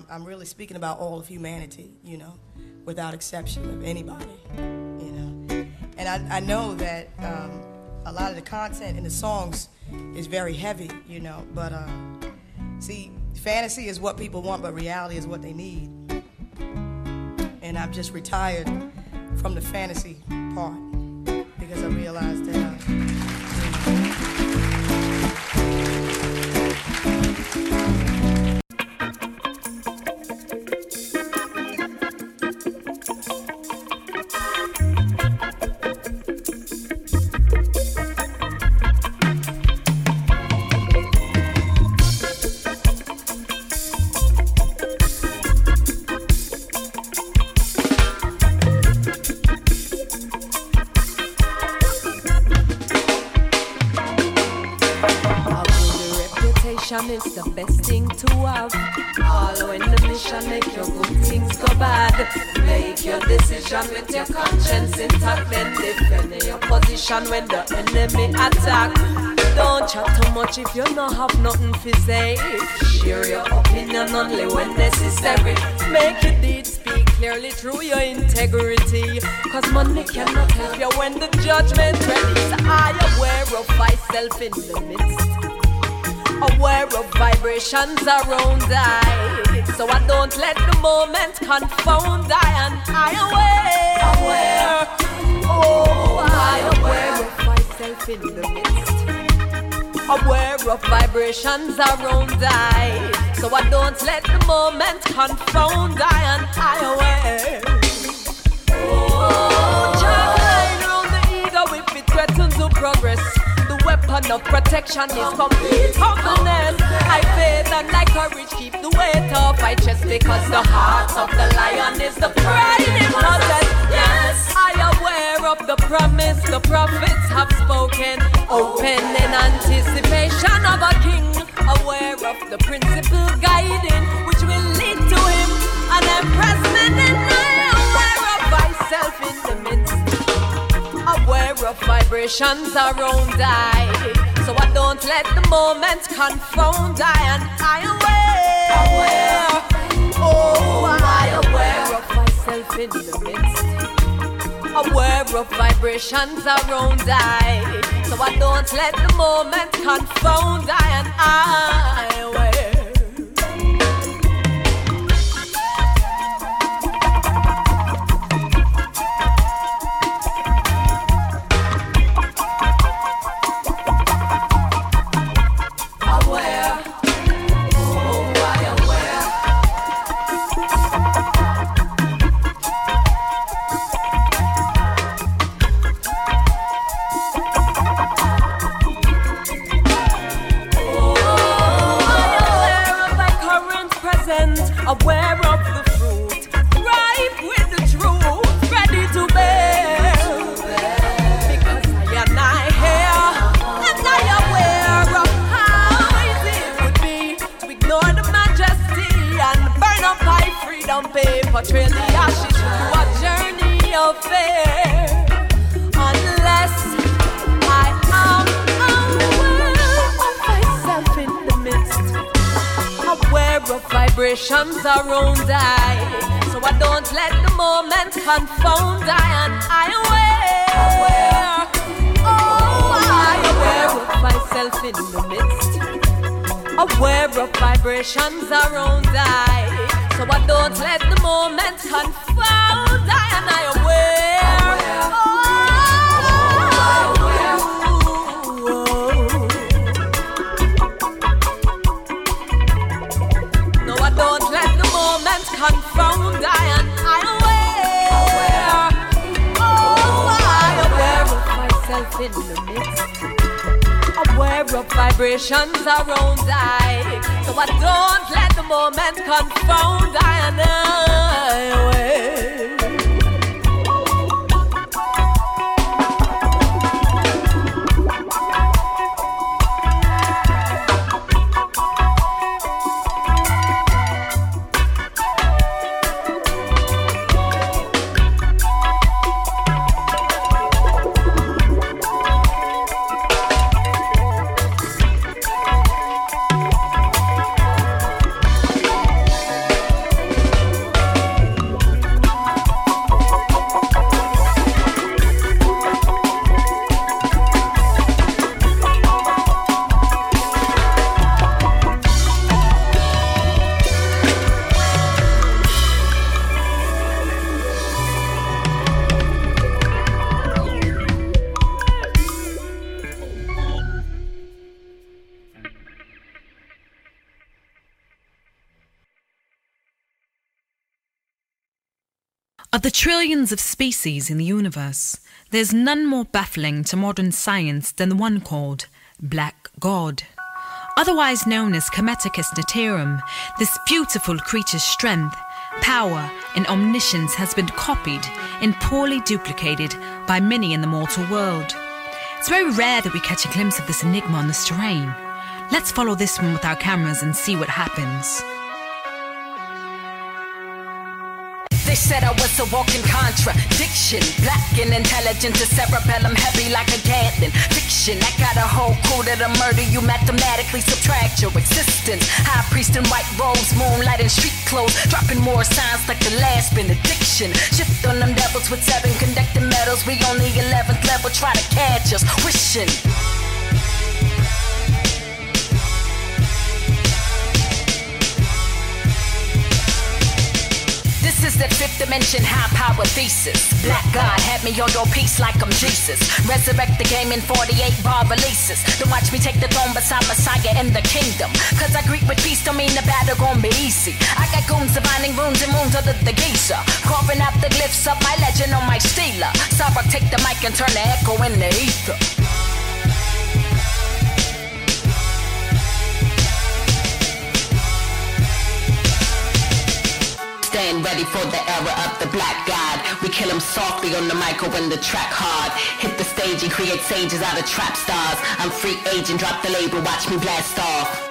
I'm, I'm really speaking about all of humanity, you know, without exception of anybody, you know. And I, I know that um, a lot of the content in the songs is very heavy, you know, but uh, see, fantasy is what people want, but reality is what they need. And I've just retired from the fantasy part because I realized that. is if you don't have nothing to say. Share your opinion only when necessary. Make your deeds speak clearly through your integrity. Cause money cannot help you when the judgment ready. So I aware of myself in the midst aware of vibrations around I. So I don't let the moment confound I and I aware. Aware. Oh, I aware of myself in the midst. Aware of vibrations around I. So I don't let the moment confound I and I aware. Oh, child, around the ego if it threatens to progress The weapon of protection is complete humbleness. I faith and I courage keep the weight off my chest because the heart of the lion is the pride in possess. Yes, I am aware of the promise the prophets have spoken. Open in anticipation of a king. Aware of the principle guiding which will lead to him. And I'm and I aware of myself in the midst aware of vibrations around I. So I don't let the moment confound I and I aware. aware. Oh, I aware of myself in the midst. Aware of vibrations around I. So I don't let the moment confound I and I vibrations around Of the trillions of species in the universe, there's none more baffling to modern science than the one called Black God. Otherwise known as Kemeticus naterum, this beautiful creature's strength, power, and omniscience has been copied and poorly duplicated by many in the mortal world. It's very rare that we catch a glimpse of this enigma on this terrain. Let's follow this one with our cameras and see what happens. They said I was a walking contradiction. Black and intelligent to cerebellum, heavy like a Gatling. Fiction, I got a whole crew that'll murder you, mathematically subtract your existence. High priest in white robes, moonlight and street clothes, dropping more signs like the last benediction. Shift on them devils with seven conducting metals. We on the 11th level, try to catch us, wishing. This is that fifth dimension high power thesis. Black God had me on your piece like I'm Jesus. Resurrect the game in 48 bar releases. Then watch me take the throne beside Messiah in the kingdom. Cause I greet with peace, don't mean the battle gon' be easy. I got goons divining runes and moons under the geisha. Carving out the glyphs of my legend on my steeler. Sarah, take the mic and turn the echo in the ether. Stand ready for the era of the black god. We kill him softly on the mic or when the track hard. Hit the stage and create sages out of trap stars. I'm free agent, drop the label, watch me blast off.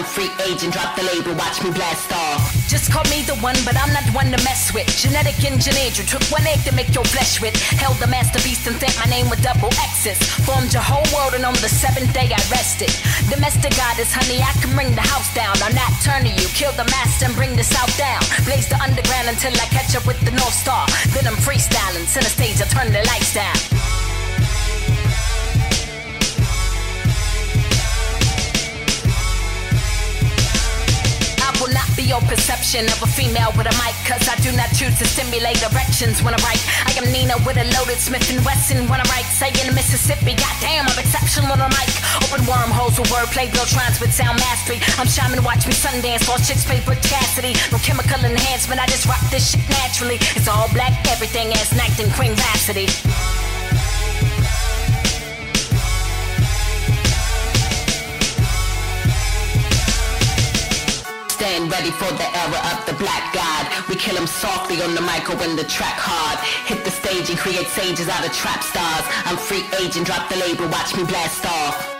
I'm free agent, drop the label, watch me blast off. Just call me the one, but I'm not the one to mess with. Genetic engineered, you took one egg to make your flesh with. Held the masterpiece and sent my name with double X's. Formed your whole world, and on the seventh day I rested. Domestic goddess, honey, I can bring the house down. I'm not turning you, kill the master and bring the south down. Blaze the underground until I catch up with the North Star. Then I'm freestyling, center stage, I turn the lights down. Will not be your perception of a female with a mic Cause I do not choose to stimulate erections when I write. I am Nina with a loaded Smith & Wesson when I write. Say in Mississippi, goddamn I'm exceptional on mic. Open wormholes with wordplay, build trance with sound mastery. I'm shaman, watch me Sundance, all chicks paper Cassidy. No chemical enhancement, I just rock this shit naturally. It's all black, everything as Night and Queen Rhapsody stand ready for the era of the black god. We kill him softly on the mic or when the track hard. Hit the stage and create sages out of trap stars. I'm free agent, drop the label, watch me blast off.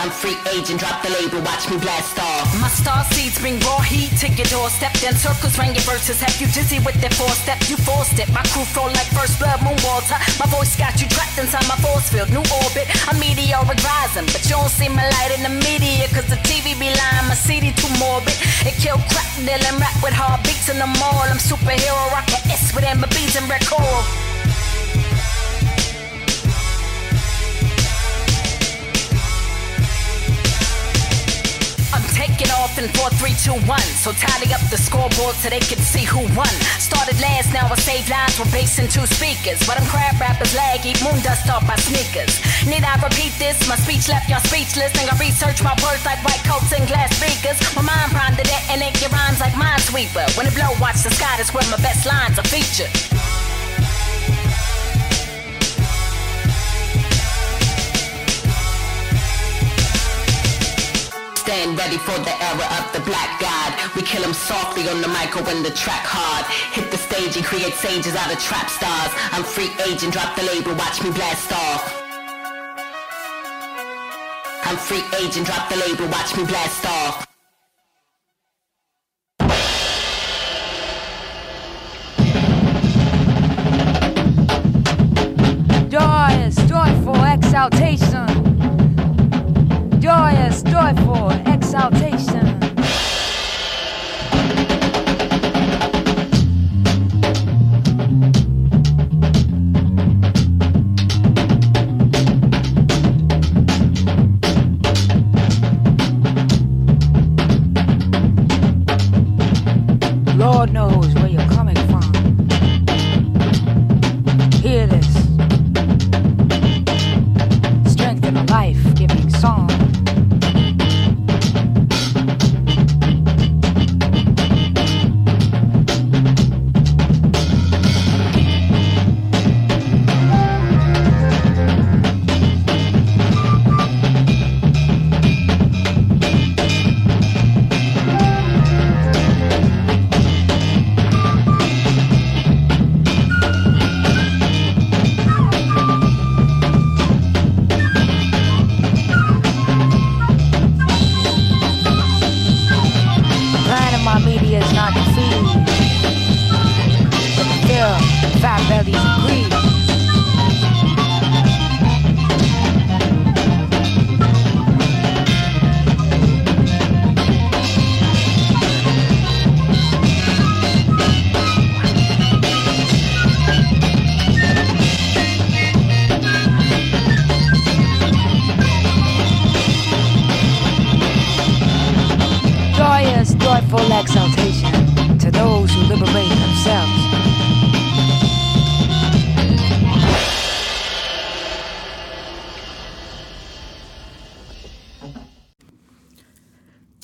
I'm free agent, drop the label, watch me blast off. My star seeds bring raw heat to your doorstep. Then circles ring your verses, have you dizzy with their four step. You forced it, my crew flow like first blood, moonwater. My voice got you trapped inside my force field, new orbit. I'm meteoric rising, but you don't see my light in the media, cause the TV be lying. My CD too morbid. It kill crack, deal and rap with hard beats in the mall. I'm superhero, rock S with Amber beats and red taking off in 4, 3, 2, 1. So tally up the scoreboard so they can see who won. Started last, now I save lines with bass and two speakers. But I'm crab rappers laggy, moon dust off my sneakers. Need I repeat this? My speech left y'all speechless. And I research my words like white coats and glass speakers. My mind pondered it and it your rhymes like minesweeper. When it blow, watch the sky, that's where my best lines are featured. Ready for the era of the black god. We kill him softly on the mic or when the track hard. Hit the stage and create sages out of trap stars. I'm free agent, drop the label, watch me blast off. I'm free agent, drop the label, watch me blast off. Joyous, joyful exaltation.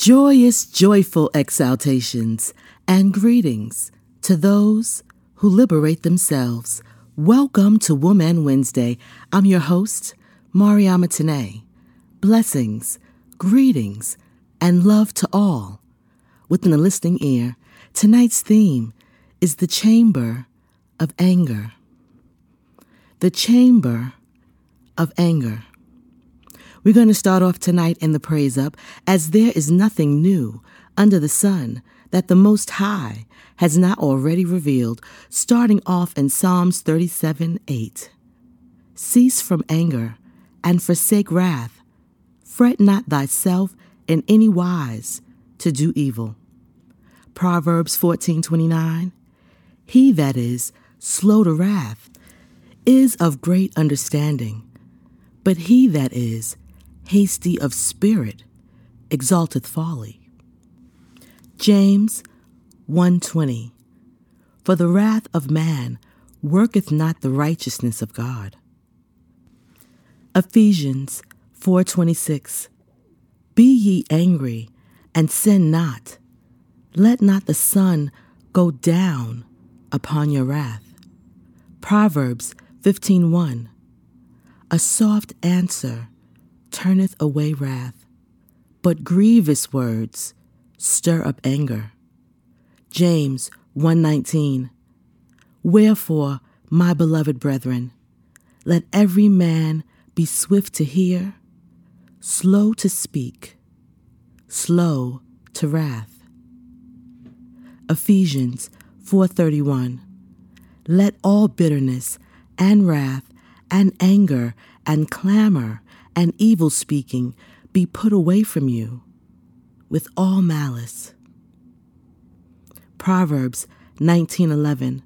Joyous, joyful exaltations and greetings to those who liberate themselves. Welcome to Wombman Wednesday. I'm your host, Mariama Tené. Blessings, greetings, and love to all. Within the listening ear, tonight's theme is the chamber of anger. The chamber of anger. We're going to start off tonight in the praise up, as there is nothing new under the sun that the Most High has not already revealed, starting off in Psalms 37 8. Cease from anger and forsake wrath. Fret not thyself in any wise to do evil. Proverbs 14:29 He that is slow to wrath is of great understanding, but he that is hasty of spirit exalteth folly. James 1:20 For the wrath of man worketh not the righteousness of God. Ephesians 4:26 Be ye angry and sin not. Let not the sun go down upon your wrath. Proverbs 15:1 A soft answer turneth away wrath, but grievous words stir up anger. James 1:19 Wherefore, my beloved brethren, let every man be swift to hear, slow to speak, slow to wrath. Ephesians 4:31 Let all bitterness and wrath and anger and clamor and evil speaking be put away from you with all malice. Proverbs 19:11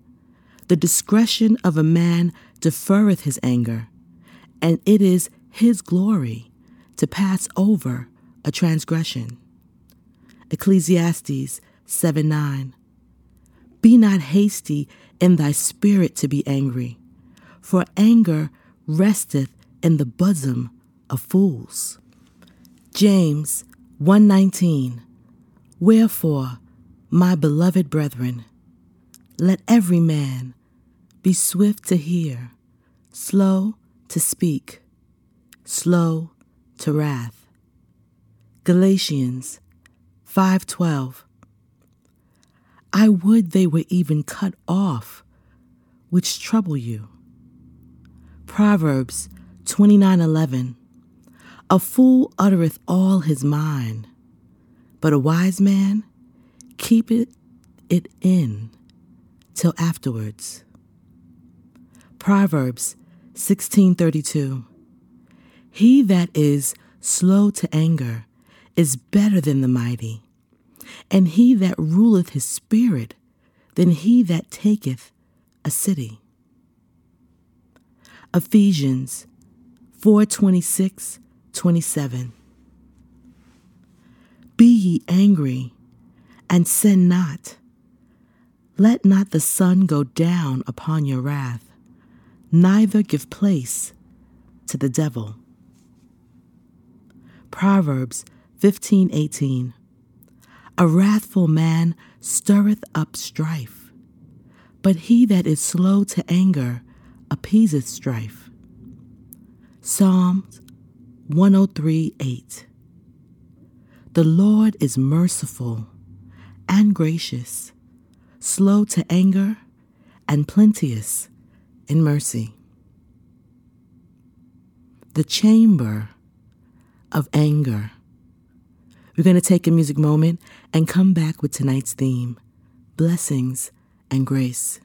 The discretion of a man deferreth his anger, and it is his glory to pass over a transgression. Ecclesiastes 7 9. Be not hasty in thy spirit to be angry, for anger resteth in the bosom of fools. James 1:19 Wherefore, my beloved brethren, let every man be swift to hear, slow to speak, slow to wrath. Galatians 5:12 I would they were even cut off which trouble you. Proverbs 29:11 a fool uttereth all his mind, but a wise man keepeth it in till afterwards. Proverbs 16:32 He that is slow to anger is better than the mighty, and he that ruleth his spirit than he that taketh a city. Ephesians 4:26 27. Be ye angry, and sin not. Let not the sun go down upon your wrath, neither give place to the devil. Proverbs 15:18 A wrathful man stirreth up strife, but he that is slow to anger appeaseth strife. Psalms 103 8. The Lord is merciful and gracious, slow to anger, and plenteous in mercy. The chamber of anger. We're going to take a music moment and come back with tonight's theme blessings and grace.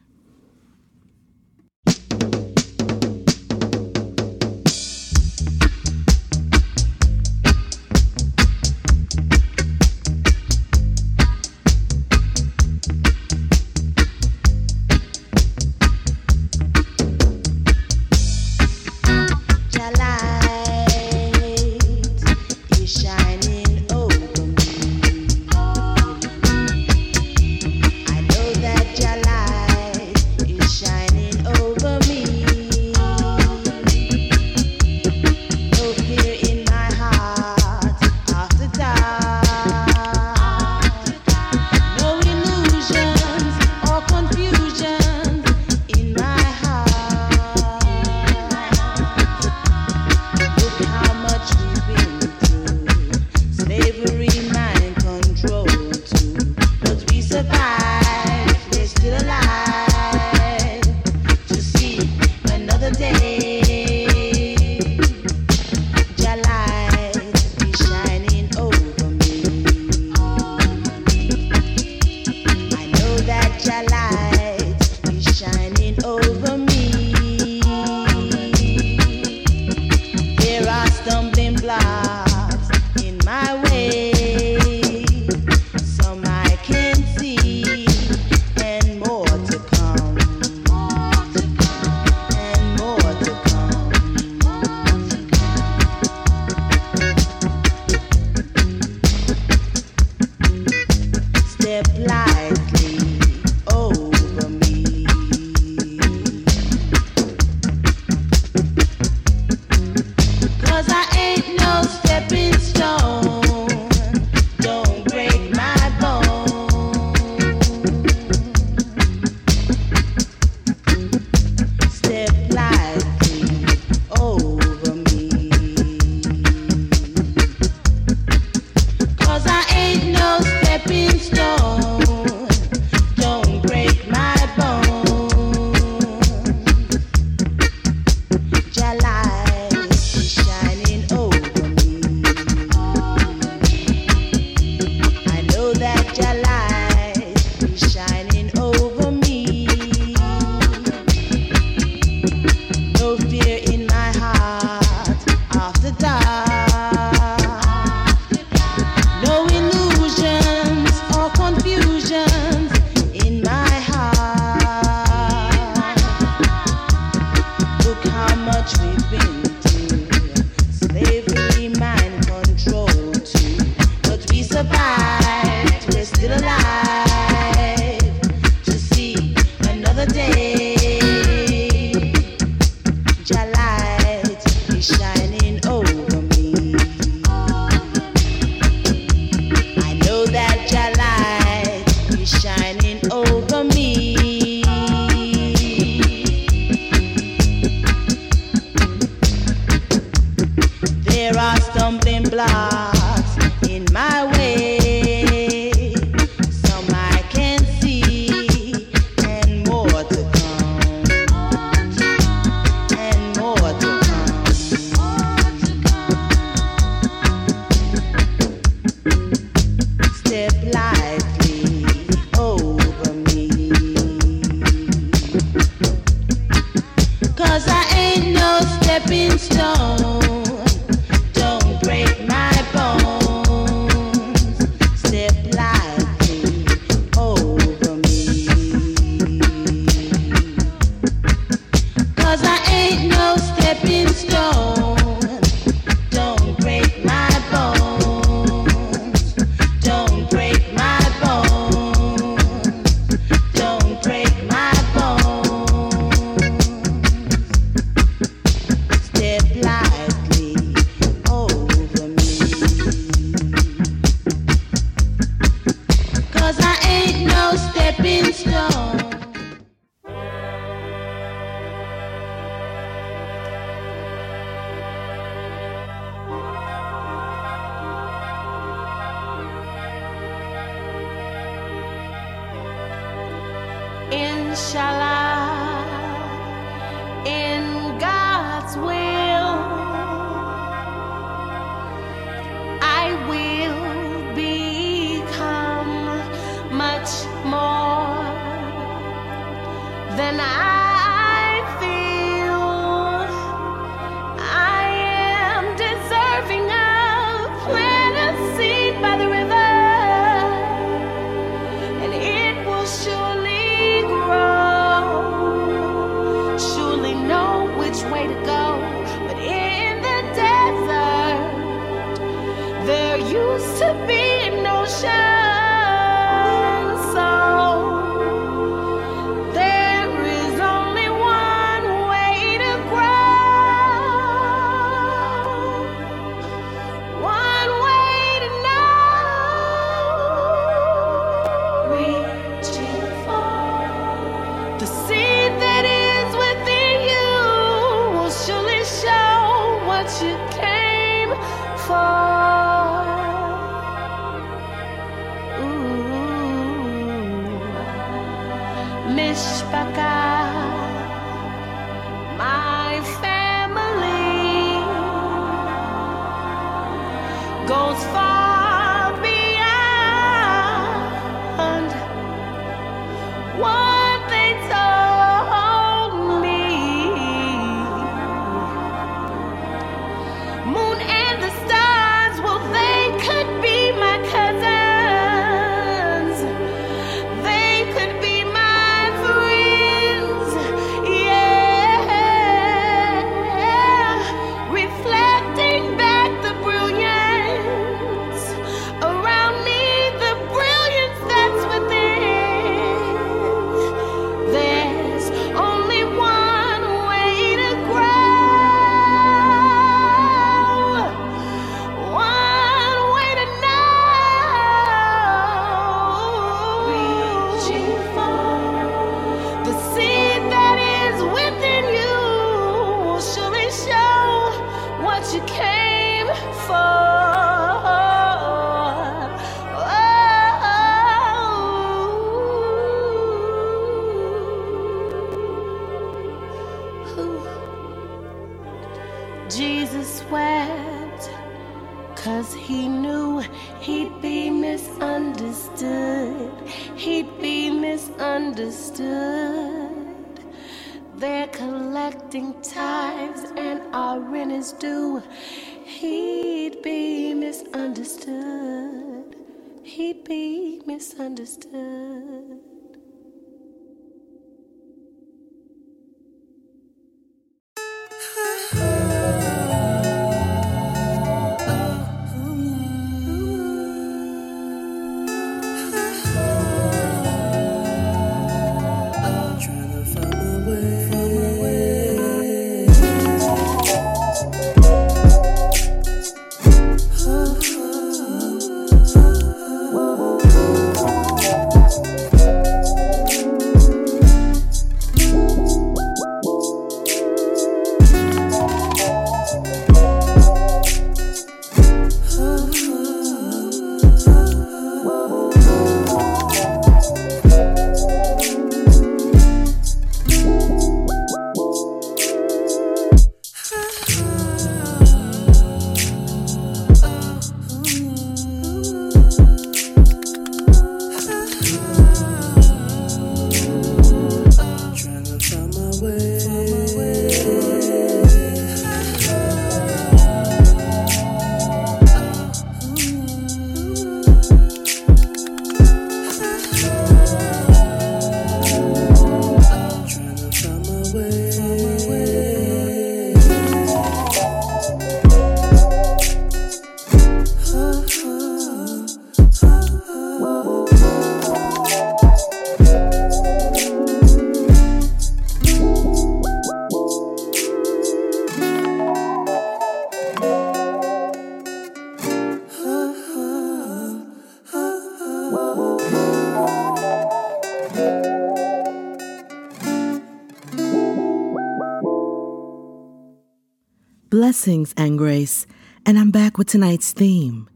Blessings and grace, and I'm back with tonight's theme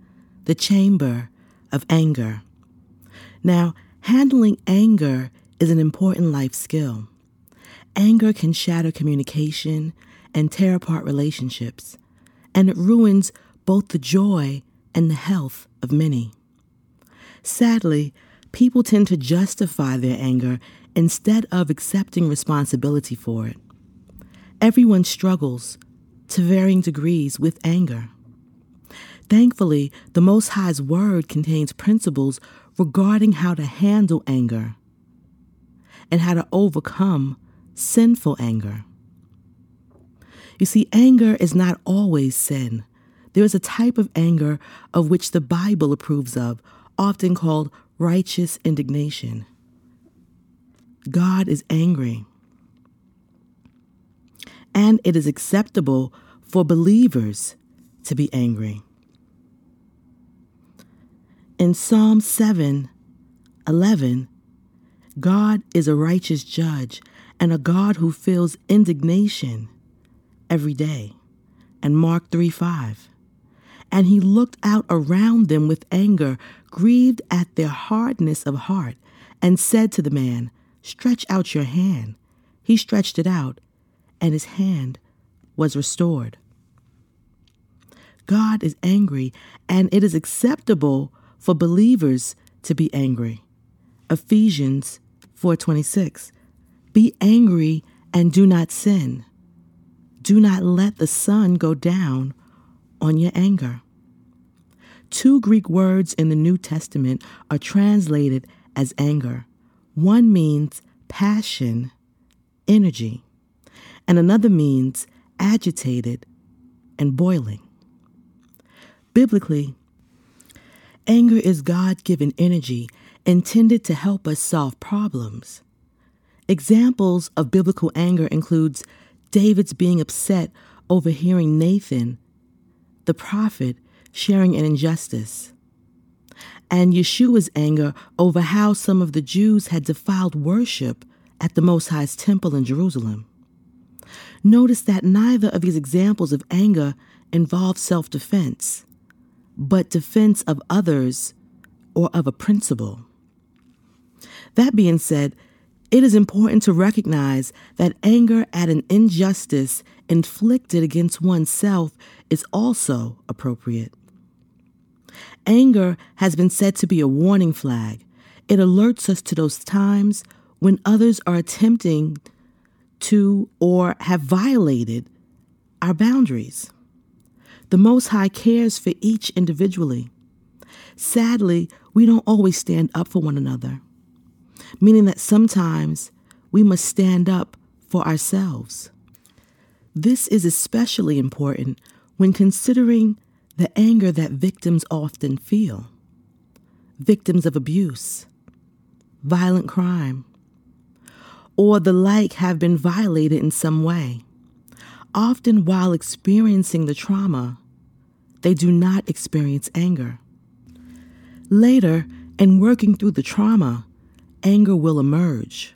the chamber of anger. Now, handling anger is an important life skill. Anger can shatter communication and tear apart relationships, and it ruins both the joy and the health of many. Sadly, people tend to justify their anger instead of accepting responsibility for it. Everyone struggles to varying degrees with anger. Thankfully, the Most High's Word contains principles regarding how to handle anger and how to overcome sinful anger. You see, anger is not always sin. There is a type of anger of which the Bible approves of, often called righteous indignation. God is angry. And it is acceptable for believers to be angry. In Psalm 7 11, God is a righteous judge and a God who feels indignation every day. And Mark 3 5. And he looked out around them with anger, grieved at their hardness of heart, and said to the man, Stretch out your hand. He stretched it out, and his hand was restored. God is angry, and it is acceptable for believers to be angry. Ephesians 4:26 Be angry and do not sin. Do not let the sun go down on your anger. Two Greek words in the New Testament are translated as anger. One means passion, energy, and another means agitated and boiling. Biblically, anger is God given energy intended to help us solve problems. Examples of biblical anger includes David's being upset over hearing Nathan, the prophet, sharing an injustice, and Yeshua's anger over how some of the Jews had defiled worship at the Most High's temple in Jerusalem. Notice that neither of these examples of anger involve self defense, but defense of others or of a principle. That being said, it is important to recognize that anger at an injustice inflicted against oneself is also appropriate. Anger has been said to be a warning flag. It alerts us to those times when others are attempting to or have violated our boundaries. The Most High cares for each individually. Sadly, we don't always stand up for one another meaning that sometimes we must stand up for ourselves. This is especially important when considering the anger that victims often feel. Victims of abuse, violent crime, or the like have been violated in some way. Often, while experiencing the trauma, they do not experience anger. Later, in working through the trauma, anger will emerge.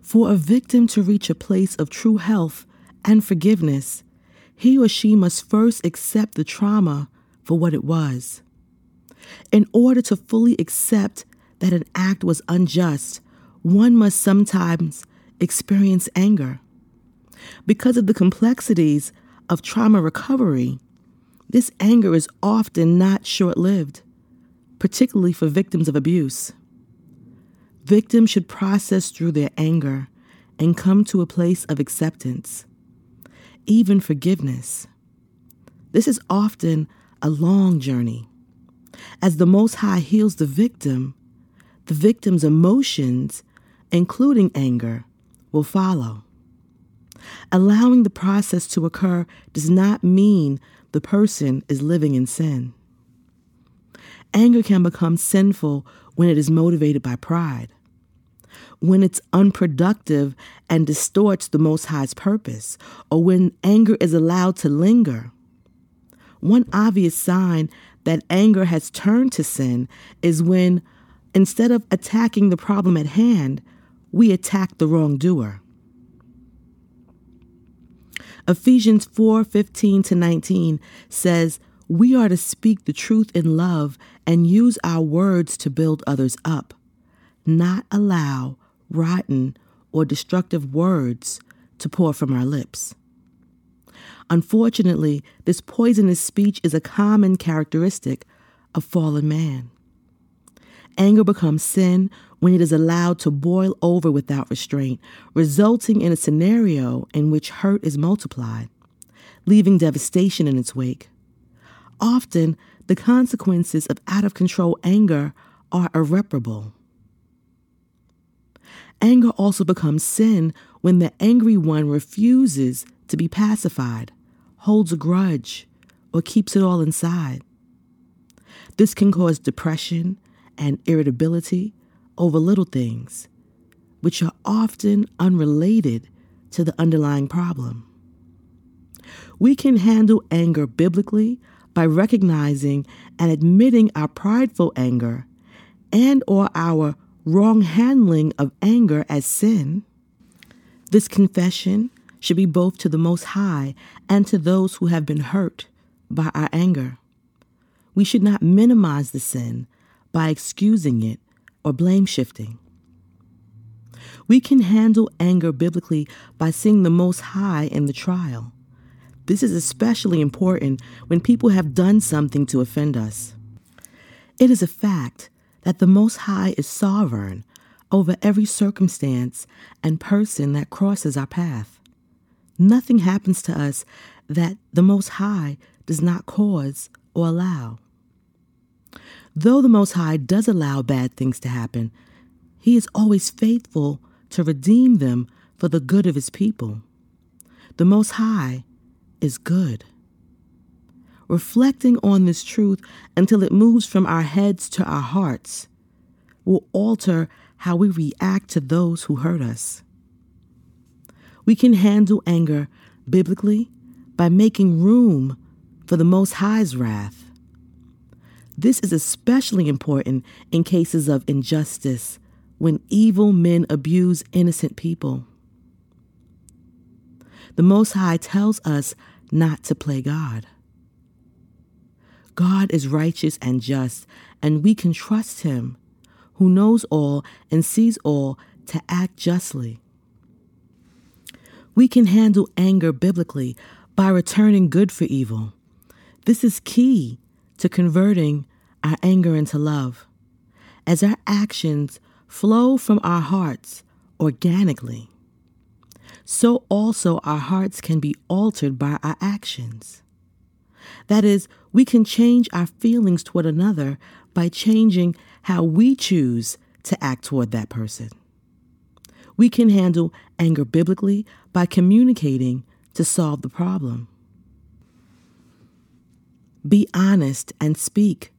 For a victim to reach a place of true health and forgiveness, he or she must first accept the trauma for what it was. In order to fully accept that an act was unjust, one must sometimes experience anger. Because of the complexities of trauma recovery, this anger is often not short lived, particularly for victims of abuse. Victims should process through their anger and come to a place of acceptance, even forgiveness. This is often a long journey. As the Most High heals the victim, the victim's emotions, including anger, will follow. Allowing the process to occur does not mean the person is living in sin. Anger can become sinful when it is motivated by pride, when it's unproductive and distorts the Most High's purpose, or when anger is allowed to linger. One obvious sign that anger has turned to sin is when, instead of attacking the problem at hand, we attack the wrongdoer. Ephesians 4 15 to 19 says, We are to speak the truth in love and use our words to build others up, not allow rotten or destructive words to pour from our lips. Unfortunately, this poisonous speech is a common characteristic of fallen man. Anger becomes sin when it is allowed to boil over without restraint, resulting in a scenario in which hurt is multiplied, leaving devastation in its wake. Often, the consequences of out of control anger are irreparable. Anger also becomes sin when the angry one refuses to be pacified, holds a grudge, or keeps it all inside. This can cause depression and irritability over little things, which are often unrelated to the underlying problem. We can handle anger biblically by recognizing and admitting our prideful anger and or our wrong handling of anger as sin. This confession should be both to the Most High and to those who have been hurt by our anger. We should not minimize the sin by excusing it or blame shifting. We can handle anger biblically by seeing the Most High in the trial. This is especially important when people have done something to offend us. It is a fact that the Most High is sovereign over every circumstance and person that crosses our path. Nothing happens to us that the Most High does not cause or allow. Though the Most High does allow bad things to happen, He is always faithful to redeem them for the good of His people. The Most High is good. Reflecting on this truth until it moves from our heads to our hearts will alter how we react to those who hurt us. We can handle anger biblically by making room for the Most High's wrath. This is especially important in cases of injustice when evil men abuse innocent people. The Most High tells us not to play God. God is righteous and just, and we can trust Him, who knows all and sees all, to act justly. We can handle anger biblically by returning good for evil. This is key to converting our anger into love. As our actions flow from our hearts organically, so also our hearts can be altered by our actions. That is, we can change our feelings toward another by changing how we choose to act toward that person. We can handle anger biblically by communicating to solve the problem. Be honest and speak.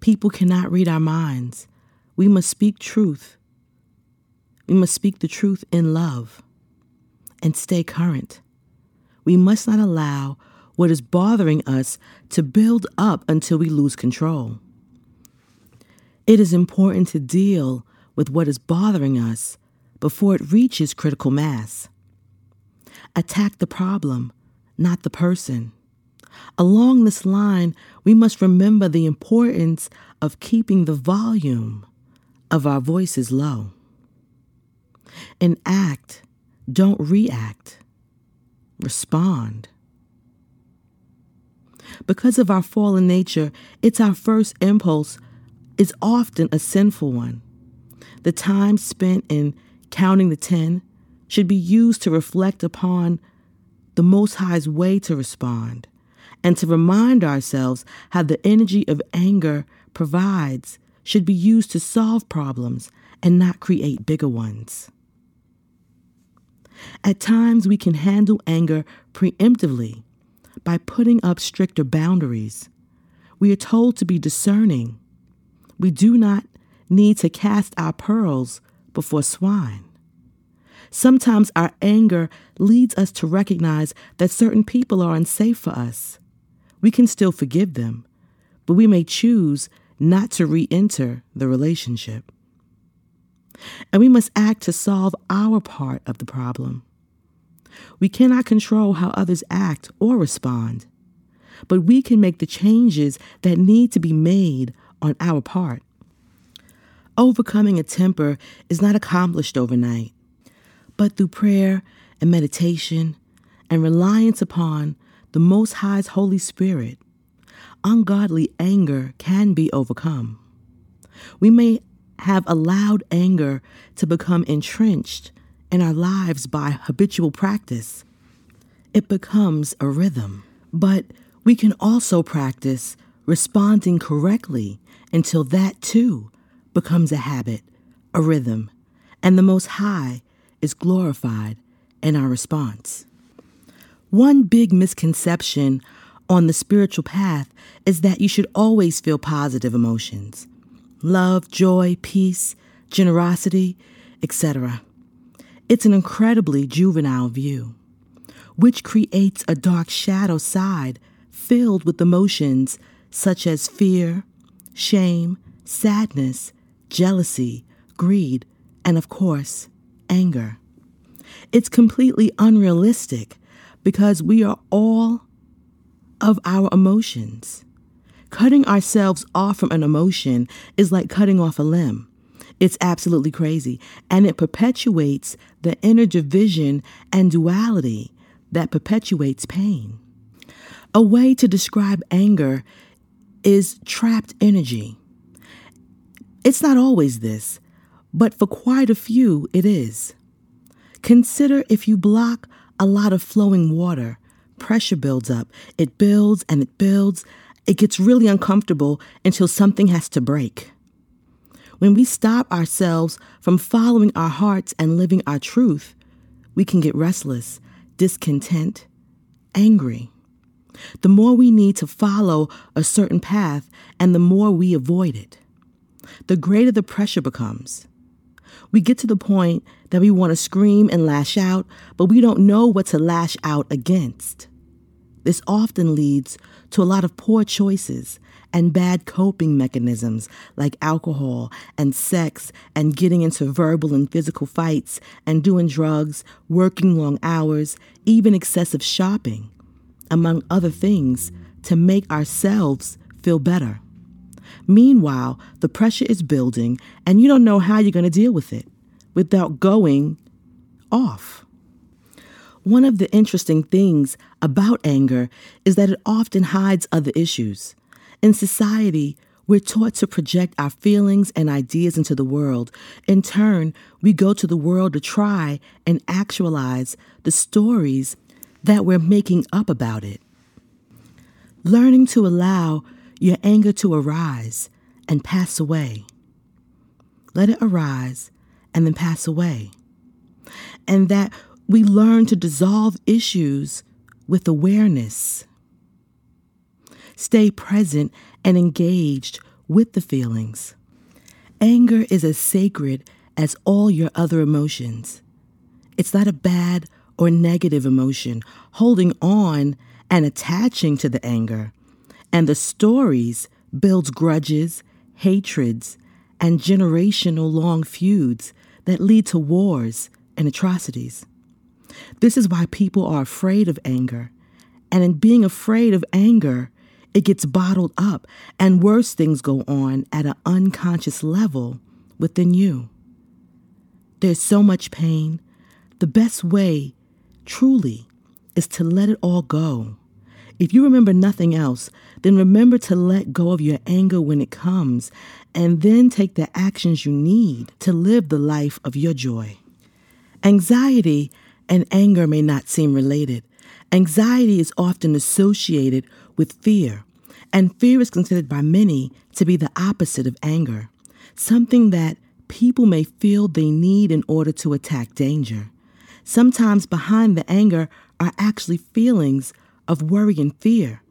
People cannot read our minds. We must speak truth. We must speak the truth in love and stay current. We must not allow what is bothering us to build up until we lose control. It is important to deal with what is bothering us before it reaches critical mass. Attack the problem, not the person. Along this line, we must remember the importance of keeping the volume of our voices low. And act, don't react. Respond. Because of our fallen nature, it's our first impulse is often a sinful one. The time spent in counting the ten should be used to reflect upon the Most High's way to respond and to remind ourselves how the energy of anger provides should be used to solve problems and not create bigger ones. At times, we can handle anger preemptively by putting up stricter boundaries. We are told to be discerning. We do not need to cast our pearls before swine. Sometimes our anger leads us to recognize that certain people are unsafe for us. We can still forgive them, but we may choose not to re enter the relationship. And we must act to solve our part of the problem. We cannot control how others act or respond, but we can make the changes that need to be made on our part. Overcoming a temper is not accomplished overnight, but through prayer and meditation and reliance upon the Most High's Holy Spirit, ungodly anger can be overcome. We may have allowed anger to become entrenched in our lives by habitual practice. It becomes a rhythm. But we can also practice responding correctly until that too becomes a habit, a rhythm, and the Most High is glorified in our response. One big misconception on the spiritual path is that you should always feel positive emotions love, joy, peace, generosity, etc. It's an incredibly juvenile view, which creates a dark shadow side filled with emotions such as fear, shame, sadness, jealousy, greed, and of course, anger. It's completely unrealistic because we are all of our emotions. Cutting ourselves off from an emotion is like cutting off a limb. It's absolutely crazy. And it perpetuates the inner division and duality that perpetuates pain. A way to describe anger is trapped energy. It's not always this, but for quite a few, it is. Consider if you block a lot of flowing water, pressure builds up. It builds and it builds. It gets really uncomfortable until something has to break. When we stop ourselves from following our hearts and living our truth, we can get restless, discontent, angry. The more we need to follow a certain path and the more we avoid it, the greater the pressure becomes. We get to the point that we want to scream and lash out, but we don't know what to lash out against. This often leads to a lot of poor choices and bad coping mechanisms like alcohol and sex and getting into verbal and physical fights and doing drugs, working long hours, even excessive shopping, among other things, to make ourselves feel better. Meanwhile, the pressure is building and you don't know how you're going to deal with it without going off. One of the interesting things about anger is that it often hides other issues. In society, we're taught to project our feelings and ideas into the world. In turn, we go to the world to try and actualize the stories that we're making up about it. Learning to allow your anger to arise and pass away. Let it arise and then pass away. And that we learn to dissolve issues with awareness. Stay present and engaged with the feelings. Anger is as sacred as all your other emotions. It's not a bad or negative emotion. Holding on and attaching to the anger and the stories builds grudges, hatreds, and generational long feuds that lead to wars and atrocities. This is why people are afraid of anger. And in being afraid of anger, it gets bottled up, and worse things go on at an unconscious level within you. There's so much pain. The best way, truly, is to let it all go. If you remember nothing else, then remember to let go of your anger when it comes, and then take the actions you need to live the life of your joy. Anxiety and anger may not seem related. Anxiety is often associated with fear, and fear is considered by many to be the opposite of anger, something that people may feel they need in order to attack danger. Sometimes behind the anger are actually feelings of worry and fear,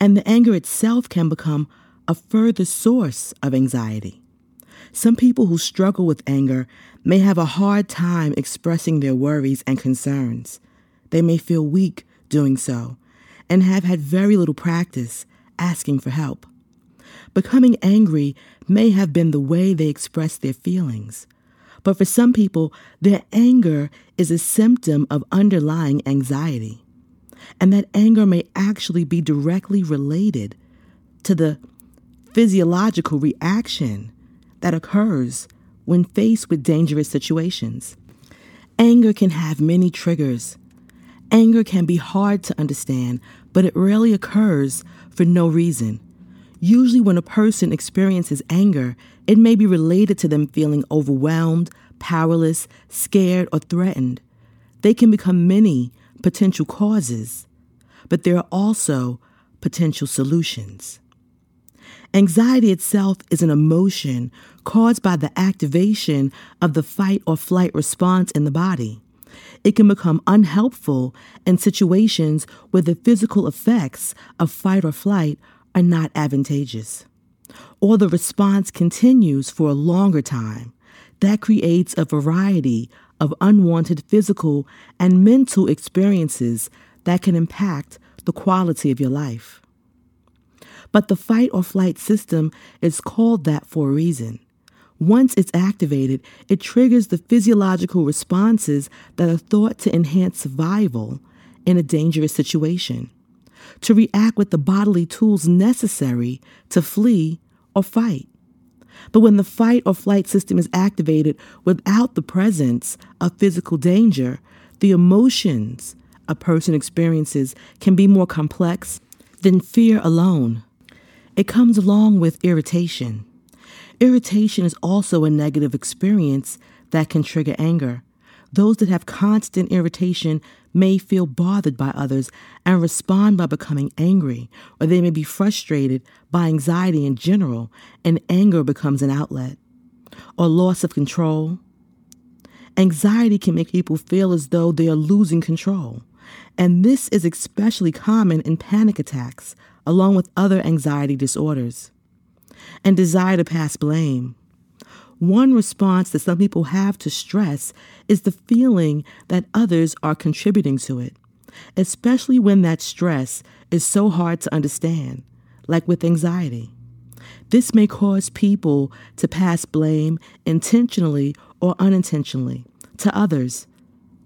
and the anger itself can become a further source of anxiety. Some people who struggle with anger may have a hard time expressing their worries and concerns. They may feel weak doing so and have had very little practice asking for help. Becoming angry may have been the way they expressed their feelings. But for some people, their anger is a symptom of underlying anxiety. And that anger may actually be directly related to the physiological reaction that occurs when faced with dangerous situations. Anger can have many triggers. Anger can be hard to understand, but it rarely occurs for no reason. Usually, when a person experiences anger, it may be related to them feeling overwhelmed, powerless, scared, or threatened. They can become many potential causes, but there are also potential solutions. Anxiety itself is an emotion caused by the activation of the fight or flight response in the body. It can become unhelpful in situations where the physical effects of fight or flight are not advantageous. Or the response continues for a longer time. That creates a variety of unwanted physical and mental experiences that can impact the quality of your life. But the fight or flight system is called that for a reason. Once it's activated, it triggers the physiological responses that are thought to enhance survival in a dangerous situation, to react with the bodily tools necessary to flee or fight. But when the fight or flight system is activated without the presence of physical danger, the emotions a person experiences can be more complex than fear alone. It comes along with irritation. Irritation is also a negative experience that can trigger anger. Those that have constant irritation may feel bothered by others and respond by becoming angry, or they may be frustrated by anxiety in general, and anger becomes an outlet. Or loss of control. Anxiety can make people feel as though they are losing control. And this is especially common in panic attacks, along with other anxiety disorders. And desire to pass blame. One response that some people have to stress is the feeling that others are contributing to it, especially when that stress is so hard to understand, like with anxiety. This may cause people to pass blame intentionally or unintentionally to others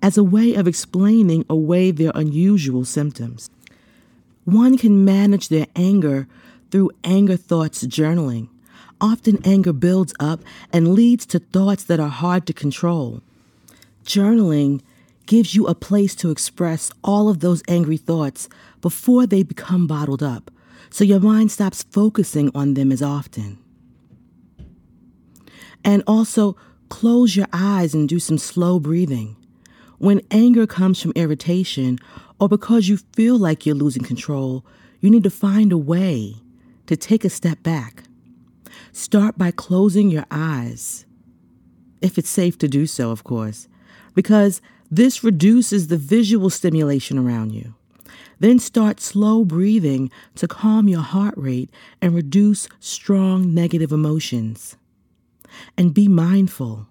as a way of explaining away their unusual symptoms. One can manage their anger through anger thoughts journaling. Often, anger builds up and leads to thoughts that are hard to control. Journaling gives you a place to express all of those angry thoughts before they become bottled up, so your mind stops focusing on them as often. And also, close your eyes and do some slow breathing. When anger comes from irritation or because you feel like you're losing control, you need to find a way to take a step back. Start by closing your eyes, if it's safe to do so, of course, because this reduces the visual stimulation around you. Then start slow breathing to calm your heart rate and reduce strong negative emotions. And be mindful.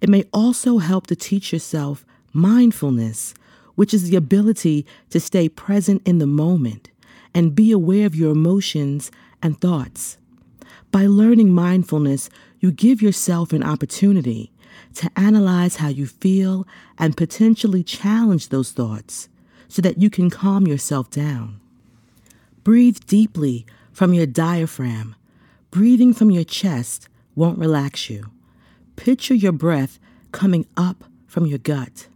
It may also help to teach yourself mindfulness, which is the ability to stay present in the moment and be aware of your emotions and thoughts. By learning mindfulness, you give yourself an opportunity to analyze how you feel and potentially challenge those thoughts so that you can calm yourself down. Breathe deeply from your diaphragm. Breathing from your chest won't relax you. Picture your breath coming up from your gut.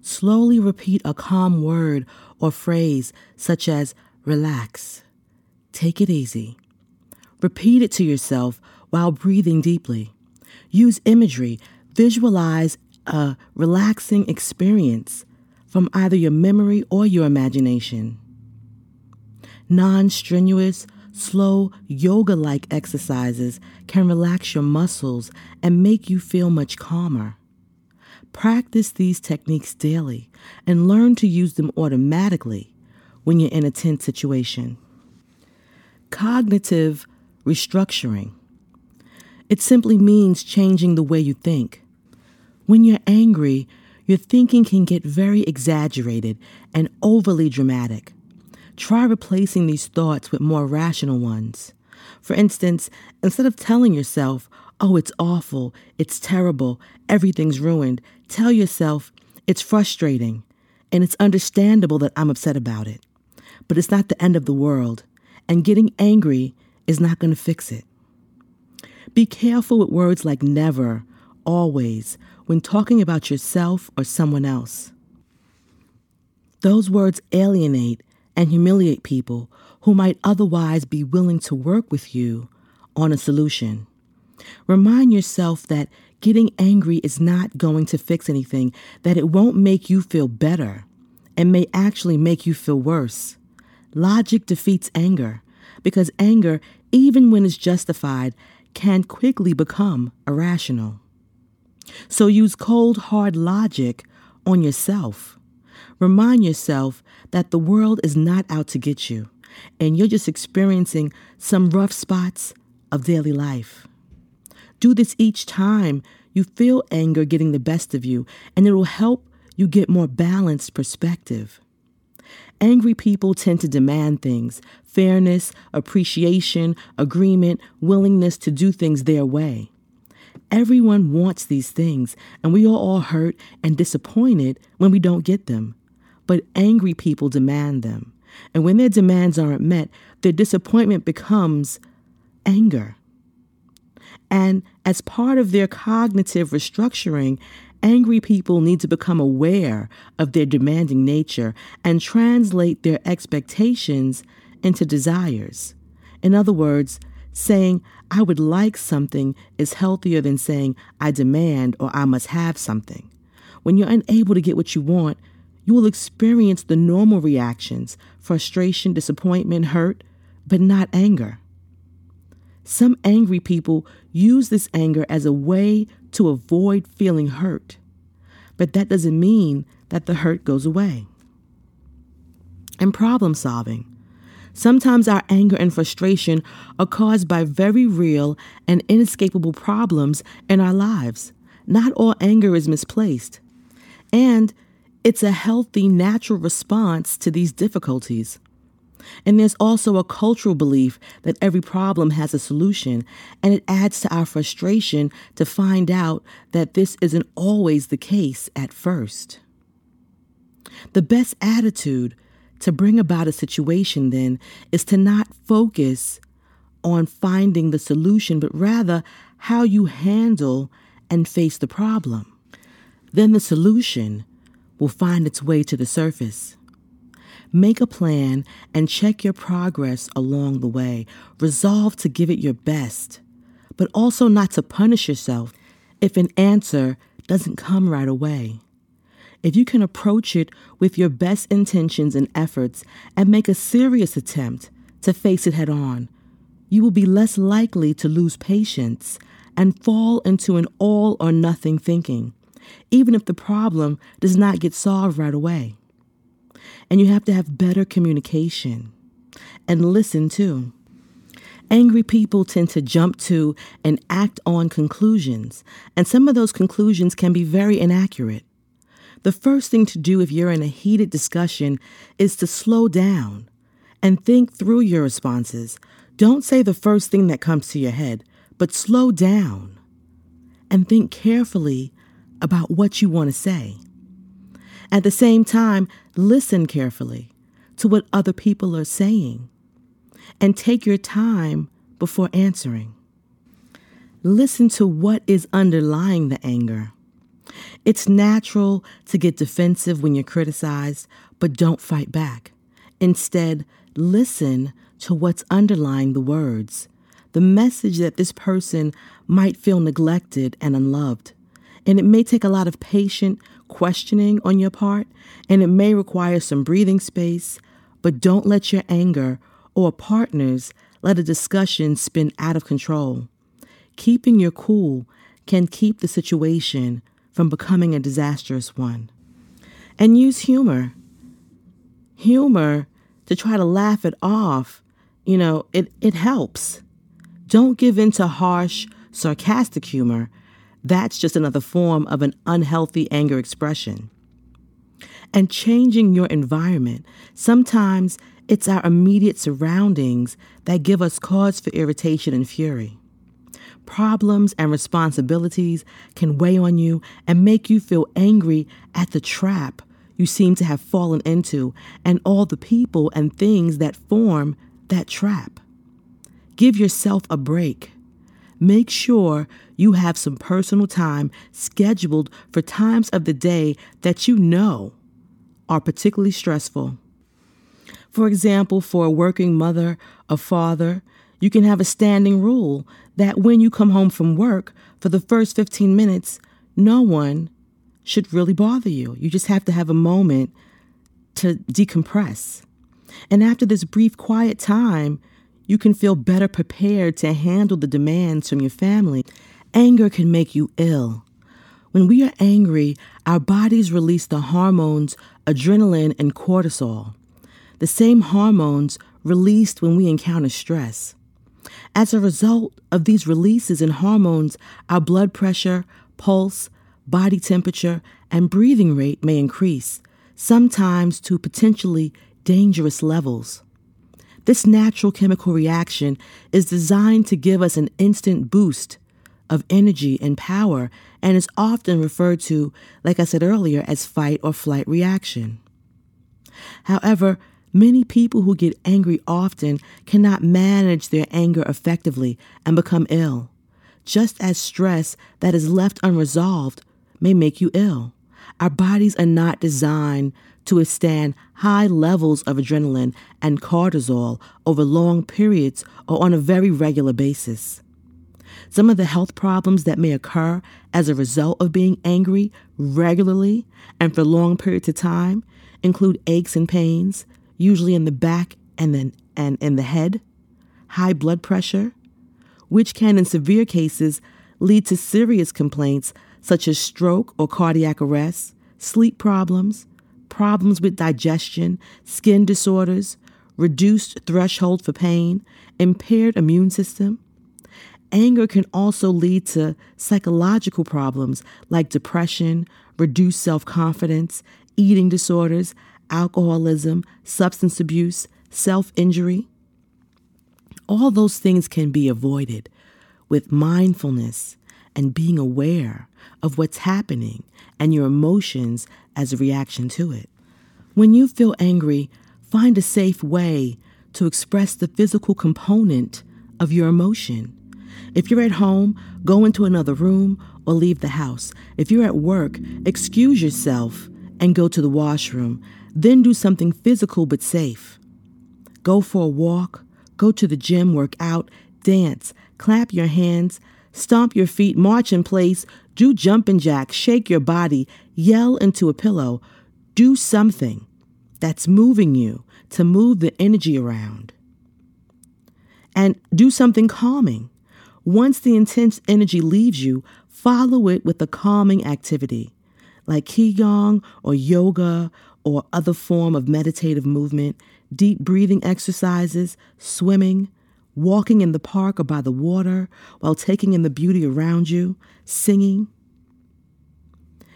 Slowly repeat a calm word or phrase such as relax, take it easy. Repeat it to yourself while breathing deeply. Use imagery, visualize a relaxing experience from either your memory or your imagination. Non strenuous, slow, yoga like exercises can relax your muscles and make you feel much calmer. Practice these techniques daily and learn to use them automatically when you're in a tense situation. Cognitive restructuring. It simply means changing the way you think. When you're angry, your thinking can get very exaggerated and overly dramatic. Try replacing these thoughts with more rational ones. For instance, instead of telling yourself, oh, it's awful, it's terrible, everything's ruined, tell yourself, it's frustrating, and it's understandable that I'm upset about it. But it's not the end of the world, and getting angry is not going to fix it. Be careful with words like never, always, when talking about yourself or someone else. Those words alienate and humiliate people who might otherwise be willing to work with you on a solution. Remind yourself that getting angry is not going to fix anything, that it won't make you feel better and may actually make you feel worse. Logic defeats anger because anger, even when it's justified, can quickly become irrational. So use cold, hard logic on yourself. Remind yourself that the world is not out to get you, and you're just experiencing some rough spots of daily life. Do this each time you feel anger getting the best of you, and it will help you get more balanced perspective. Angry people tend to demand things fairness, appreciation, agreement, willingness to do things their way. Everyone wants these things, and we are all hurt and disappointed when we don't get them. But angry people demand them. And when their demands aren't met, their disappointment becomes anger. And as part of their cognitive restructuring, angry people need to become aware of their demanding nature and translate their expectations into desires. In other words, saying, I would like something is healthier than saying, I demand or I must have something. When you're unable to get what you want, you will experience the normal reactions frustration, disappointment, hurt, but not anger. Some angry people use this anger as a way to avoid feeling hurt, but that doesn't mean that the hurt goes away. And problem solving. Sometimes our anger and frustration are caused by very real and inescapable problems in our lives. Not all anger is misplaced. And it's a healthy, natural response to these difficulties. And there's also a cultural belief that every problem has a solution, and it adds to our frustration to find out that this isn't always the case at first. The best attitude to bring about a situation, then, is to not focus on finding the solution, but rather how you handle and face the problem. Then the solution will find its way to the surface. Make a plan and check your progress along the way. Resolve to give it your best, but also not to punish yourself if an answer doesn't come right away. If you can approach it with your best intentions and efforts and make a serious attempt to face it head on, you will be less likely to lose patience and fall into an all or nothing thinking, even if the problem does not get solved right away. And you have to have better communication and listen too. Angry people tend to jump to and act on conclusions, and some of those conclusions can be very inaccurate. The first thing to do if you're in a heated discussion is to slow down and think through your responses. Don't say the first thing that comes to your head, but slow down and think carefully about what you want to say. At the same time, listen carefully to what other people are saying and take your time before answering. Listen to what is underlying the anger. It's natural to get defensive when you're criticized, but don't fight back. Instead, listen to what's underlying the words, the message that this person might feel neglected and unloved. And it may take a lot of patient questioning on your part, and it may require some breathing space, but don't let your anger or partners let a discussion spin out of control. Keeping your cool can keep the situation from becoming a disastrous one. And use humor. Humor to try to laugh it off, you know, it, it helps. Don't give in to harsh, sarcastic humor that's just another form of an unhealthy anger expression. And changing your environment. Sometimes it's our immediate surroundings that give us cause for irritation and fury. Problems and responsibilities can weigh on you and make you feel angry at the trap you seem to have fallen into and all the people and things that form that trap. Give yourself a break. Make sure you have some personal time scheduled for times of the day that you know are particularly stressful. For example, for a working mother or father, you can have a standing rule that when you come home from work, for the first 15 minutes, no one should really bother you. You just have to have a moment to decompress. And after this brief quiet time, you can feel better prepared to handle the demands from your family. Anger can make you ill. When we are angry, our bodies release the hormones adrenaline and cortisol, the same hormones released when we encounter stress. As a result of these releases in hormones, our blood pressure, pulse, body temperature, and breathing rate may increase, sometimes to potentially dangerous levels. This natural chemical reaction is designed to give us an instant boost of energy and power and is often referred to, like I said earlier, as fight or flight reaction. However, many people who get angry often cannot manage their anger effectively and become ill, just as stress that is left unresolved may make you ill. Our bodies are not designed to withstand high levels of adrenaline and cortisol over long periods or on a very regular basis. Some of the health problems that may occur as a result of being angry regularly and for long periods of time include aches and pains, usually in the back and then and in the head, high blood pressure, which can in severe cases lead to serious complaints such as stroke or cardiac arrest, sleep problems, problems with digestion, skin disorders, reduced threshold for pain, impaired immune system. Anger can also lead to psychological problems like depression, reduced self confidence, eating disorders, alcoholism, substance abuse, self injury. All those things can be avoided with mindfulness and being aware of what's happening and your emotions as a reaction to it. When you feel angry, find a safe way to express the physical component of your emotion. If you're at home, go into another room or leave the house. If you're at work, excuse yourself and go to the washroom. Then do something physical but safe. Go for a walk, go to the gym, work out, dance, clap your hands, stomp your feet, march in place, do jumping jacks, shake your body, yell into a pillow. Do something that's moving you to move the energy around. And do something calming. Once the intense energy leaves you, follow it with a calming activity like Qigong or yoga or other form of meditative movement, deep breathing exercises, swimming, walking in the park or by the water while taking in the beauty around you, singing.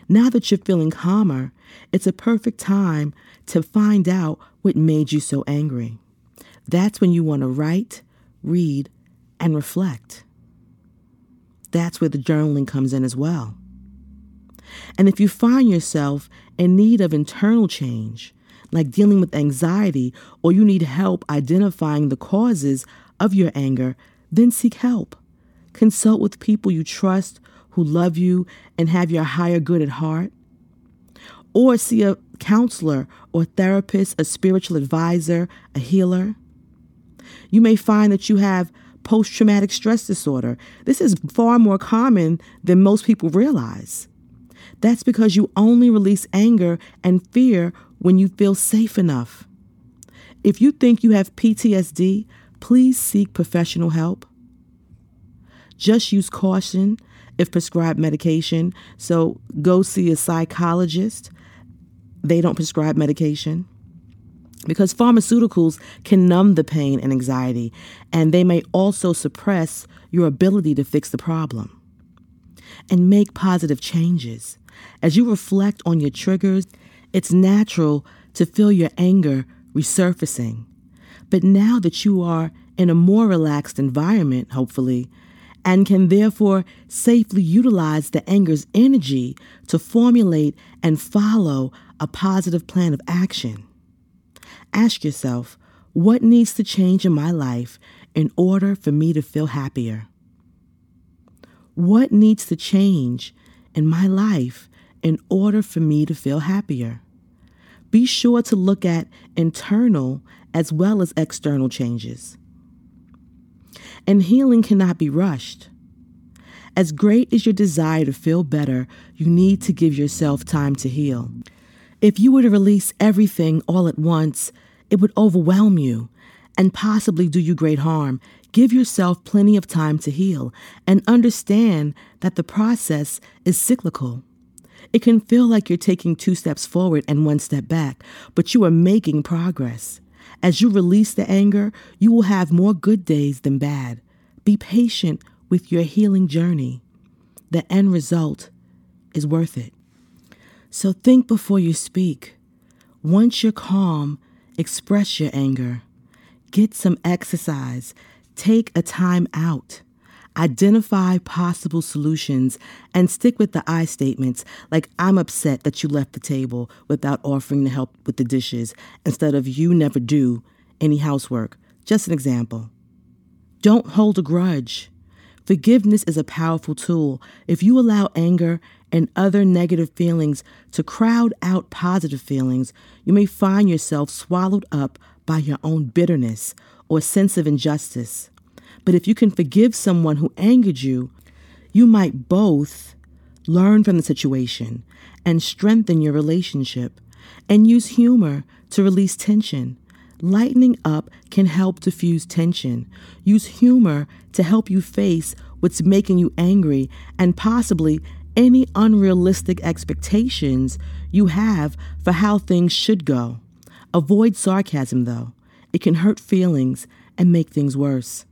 Now that you're feeling calmer, it's a perfect time to find out what made you so angry. That's when you want to write, read, and reflect. That's where the journaling comes in as well. And if you find yourself in need of internal change, like dealing with anxiety, or you need help identifying the causes of your anger, then seek help. Consult with people you trust who love you and have your higher good at heart. Or see a counselor or therapist, a spiritual advisor, a healer. You may find that you have post traumatic stress disorder. This is far more common than most people realize. That's because you only release anger and fear when you feel safe enough. If you think you have PTSD, please seek professional help. Just use caution if prescribed medication. So go see a psychologist. They don't prescribe medication because pharmaceuticals can numb the pain and anxiety, and they may also suppress your ability to fix the problem. And make positive changes. As you reflect on your triggers, it's natural to feel your anger resurfacing. But now that you are in a more relaxed environment, hopefully, and can therefore safely utilize the anger's energy to formulate and follow a positive plan of action. Ask yourself, what needs to change in my life in order for me to feel happier? What needs to change in my life in order for me to feel happier? Be sure to look at internal as well as external changes. And healing cannot be rushed. As great as your desire to feel better, you need to give yourself time to heal. If you were to release everything all at once, it would overwhelm you and possibly do you great harm. Give yourself plenty of time to heal and understand that the process is cyclical. It can feel like you're taking two steps forward and one step back, but you are making progress. As you release the anger, you will have more good days than bad. Be patient with your healing journey. The end result is worth it. So think before you speak. Once you're calm, express your anger. Get some exercise. Take a time out. Identify possible solutions and stick with the I statements, like I'm upset that you left the table without offering to help with the dishes instead of you never do any housework. Just an example. Don't hold a grudge. Forgiveness is a powerful tool. If you allow anger and other negative feelings to crowd out positive feelings, you may find yourself swallowed up by your own bitterness or sense of injustice. But if you can forgive someone who angered you, you might both learn from the situation and strengthen your relationship and use humor to release tension. Lightening up can help diffuse tension. Use humor to help you face what's making you angry and possibly any unrealistic expectations you have for how things should go. Avoid sarcasm, though. It can hurt feelings and make things worse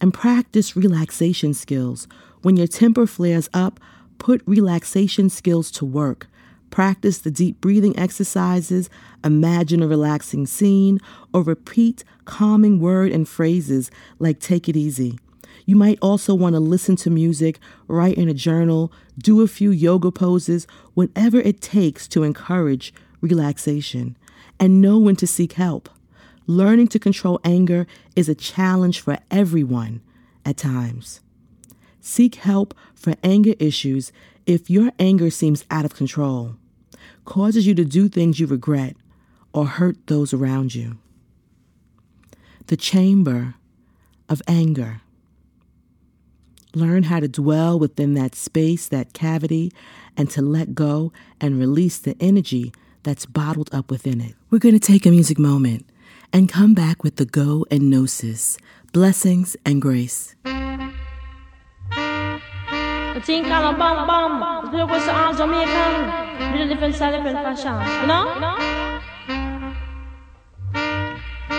and practice relaxation skills. When your temper flares up, put relaxation skills to work. Practice the deep breathing exercises, imagine a relaxing scene, or repeat calming word and phrases like take it easy. You might also want to listen to music, write in a journal, do a few yoga poses, whatever it takes to encourage relaxation, and know when to seek help. Learning to control anger is a challenge for everyone at times. Seek help for anger issues if your anger seems out of control, causes you to do things you regret, or hurt those around you. The chamber of anger. Learn how to dwell within that space, that cavity, and to let go and release the energy that's bottled up within it. We're going to take a music moment and come back with the go and Know Sis, blessings and grace.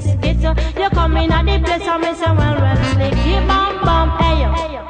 biscuit. You come in at the place, I me say, well, well, slicky, bum, bum, hey, yo.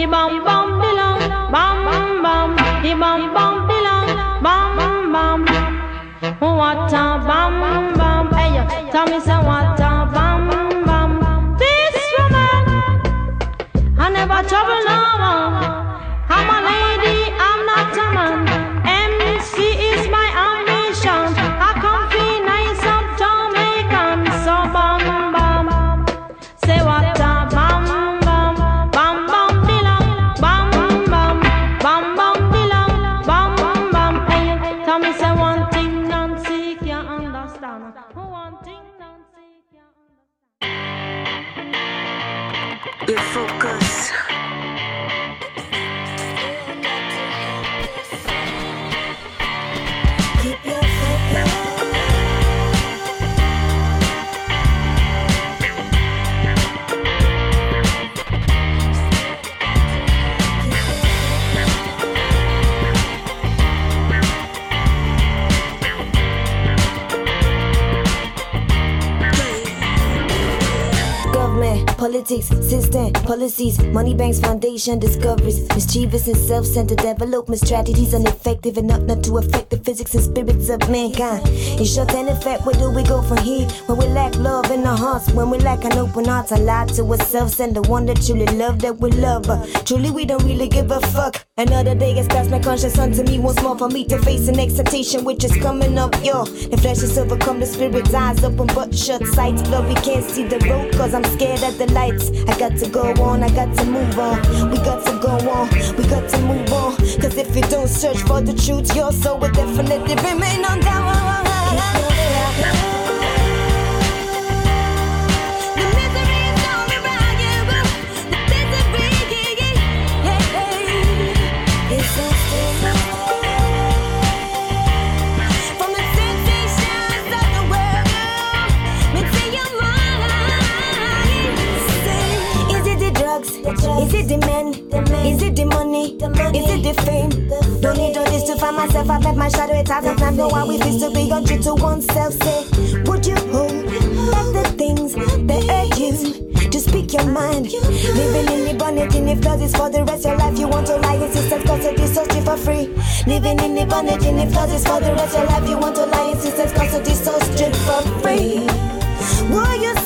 一棒一棒。Politics, system, policies, money banks, foundation, discoveries, mischievous and self-centered development strategies, ineffective enough not to affect the physics and spirits of mankind. In short and effect, where do we go from here? When we lack love in our hearts, when we lack an open heart, a lie to ourselves and the one that truly love that we love. But truly, we don't really give a fuck. Another day has passed my conscience unto me once more for me to face an excitation which is coming up, yo. The flesh is overcome, the spirit's eyes open but shut, sights blood. We can't see the road cause I'm scared at the I got to go on, I got to move on. We got to go on, we got to move on. Cause if you don't search for the truth, your soul will definitely remain on down. Is it the men? Is it the money? Is it the fame? Don't need all this to find myself. I've bet my shadow it has a plan. Know how it feels to be untrue to oneself. Say, would you hold back the things that hurt you? To speak your mind, living in the bonnet in that is for the rest of your life. You want to lie, insistence, cause it is so for free. Living in the bonnet in that is for the rest of your life. You want to lie, insistence, cause it is so for free. Will you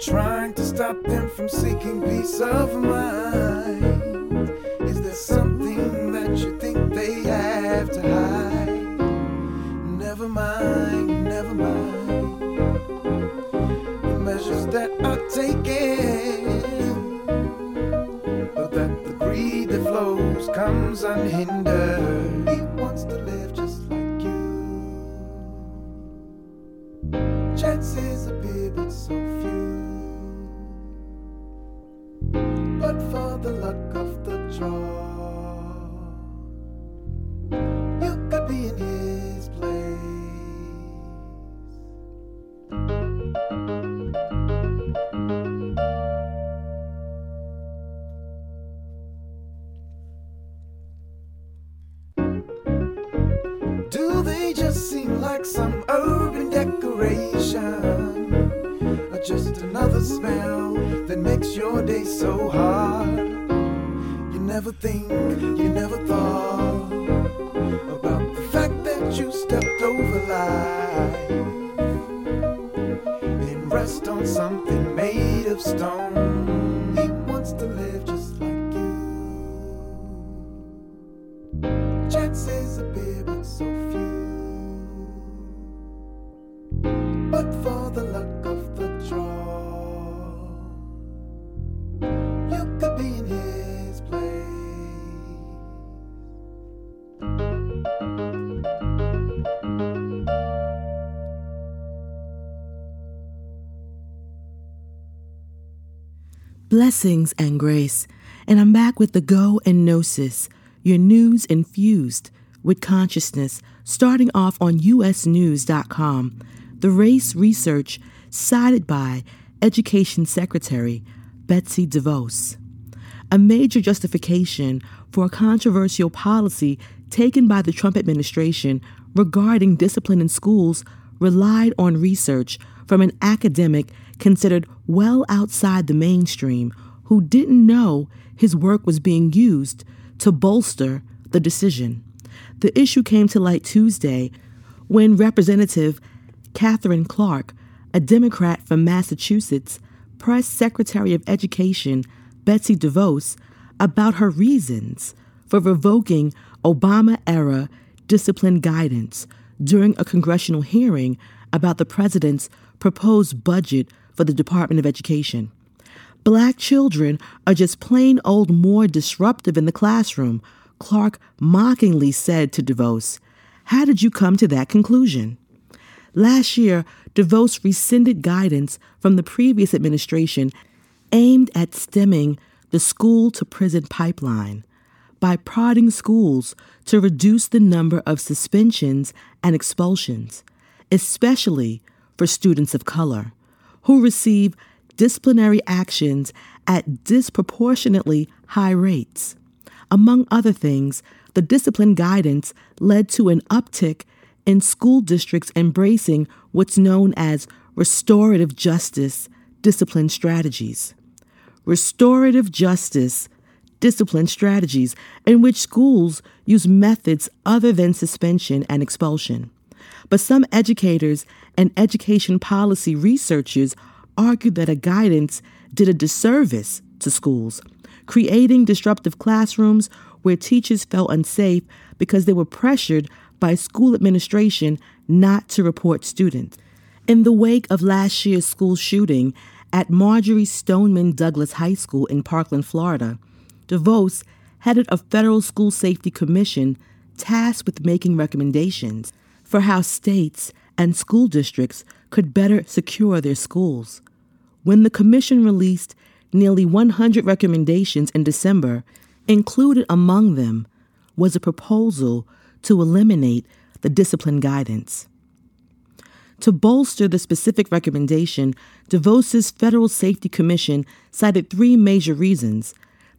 trying to stop them from seeking peace of mind? Is there something that you think they have to hide? Never mind, never mind. The measures that are taken, but that the greed that flows comes unhindered. Blessings and grace. And I'm back with the Go and Know Sis, your news infused with consciousness, starting off on usnews.com. The race research cited by Education Secretary Betsy DeVos. A major justification for a controversial policy taken by the Trump administration regarding discipline in schools relied on research from an academic considered well outside the mainstream who didn't know his work was being used to bolster the decision. The issue came to light Tuesday when Representative Katherine Clark, a Democrat from Massachusetts, pressed Secretary of Education Betsy DeVos about her reasons for revoking Obama era discipline guidance during a congressional hearing about the president's proposed budget for the Department of Education. Black children are just plain old more disruptive in the classroom, Clark mockingly said to DeVos. How did you come to that conclusion? Last year, DeVos rescinded guidance from the previous administration aimed at stemming the school to prison pipeline by prodding schools to reduce the number of suspensions and expulsions, especially for students of color, who receive disciplinary actions at disproportionately high rates. Among other things, the discipline guidance led to an uptick in school districts embracing what's known as restorative justice discipline strategies. Restorative justice discipline strategies in which schools use methods other than suspension and expulsion. But some educators and education policy researchers argue that a guidance did a disservice to schools, creating disruptive classrooms where teachers felt unsafe because they were pressured by school administration not to report students. In the wake of last year's school shooting at Marjory Stoneman Douglas High School in Parkland, Florida, DeVos headed a federal school safety commission tasked with making recommendations for how states and school districts could better secure their schools. When the commission released nearly 100 recommendations in December, included among them was a proposal to eliminate the discipline guidance. To bolster the specific recommendation, DeVos's Federal Safety Commission cited three major reasons.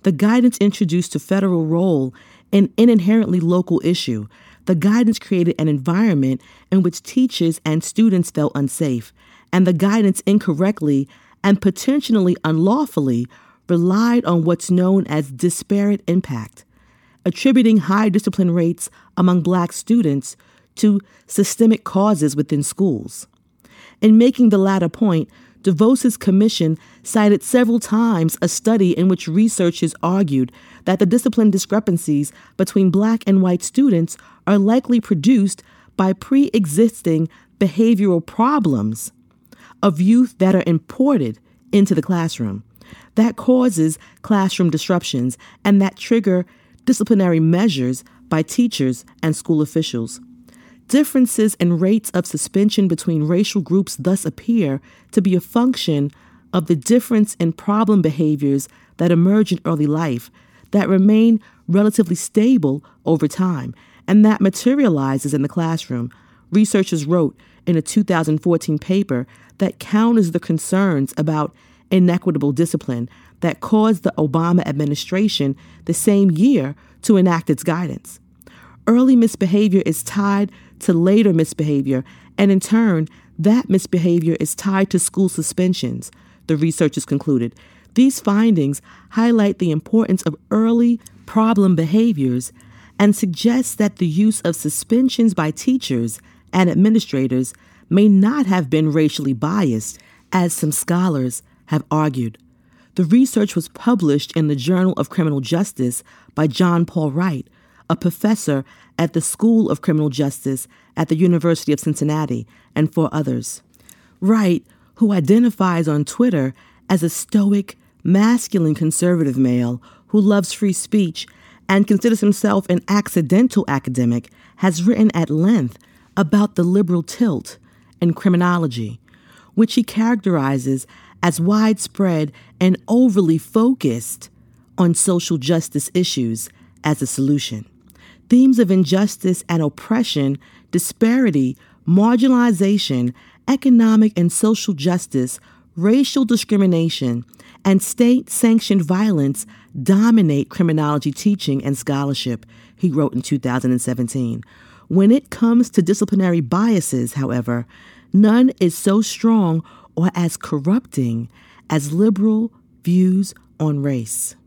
The guidance introduced a federal role in an inherently local issue. The guidance created an environment in which teachers and students felt unsafe, and the guidance incorrectly and potentially unlawfully relied on what's known as disparate impact, attributing high discipline rates among black students to systemic causes within schools. In making the latter point, DeVos's commission cited several times a study in which researchers argued that the discipline discrepancies between black and white students are likely produced by pre existing behavioral problems of youth that are imported into the classroom. That causes classroom disruptions and that trigger disciplinary measures by teachers and school officials. Differences in rates of suspension between racial groups thus appear to be a function of the difference in problem behaviors that emerge in early life that remain relatively stable over time and that materializes in the classroom. Researchers wrote in a 2014 paper that counters the concerns about inequitable discipline that caused the Obama administration the same year to enact its guidance. Early misbehavior is tied to later misbehavior, and in turn, that misbehavior is tied to school suspensions, the researchers concluded. These findings highlight the importance of early problem behaviors and suggest that the use of suspensions by teachers and administrators may not have been racially biased, as some scholars have argued. The research was published in the Journal of Criminal Justice by John Paul Wright, a professor at the School of Criminal Justice at the University of Cincinnati, and four others. Wright, who identifies on Twitter as a stoic, masculine conservative male who loves free speech and considers himself an accidental academic, has written at length about the liberal tilt in criminology, which he characterizes as widespread and overly focused on social justice issues as a solution. Themes of injustice and oppression, disparity, marginalization, economic and social justice, racial discrimination, and state sanctioned violence dominate criminology teaching and scholarship, he wrote in 2017. When it comes to disciplinary biases, however, none is so strong or as corrupting as liberal views on race.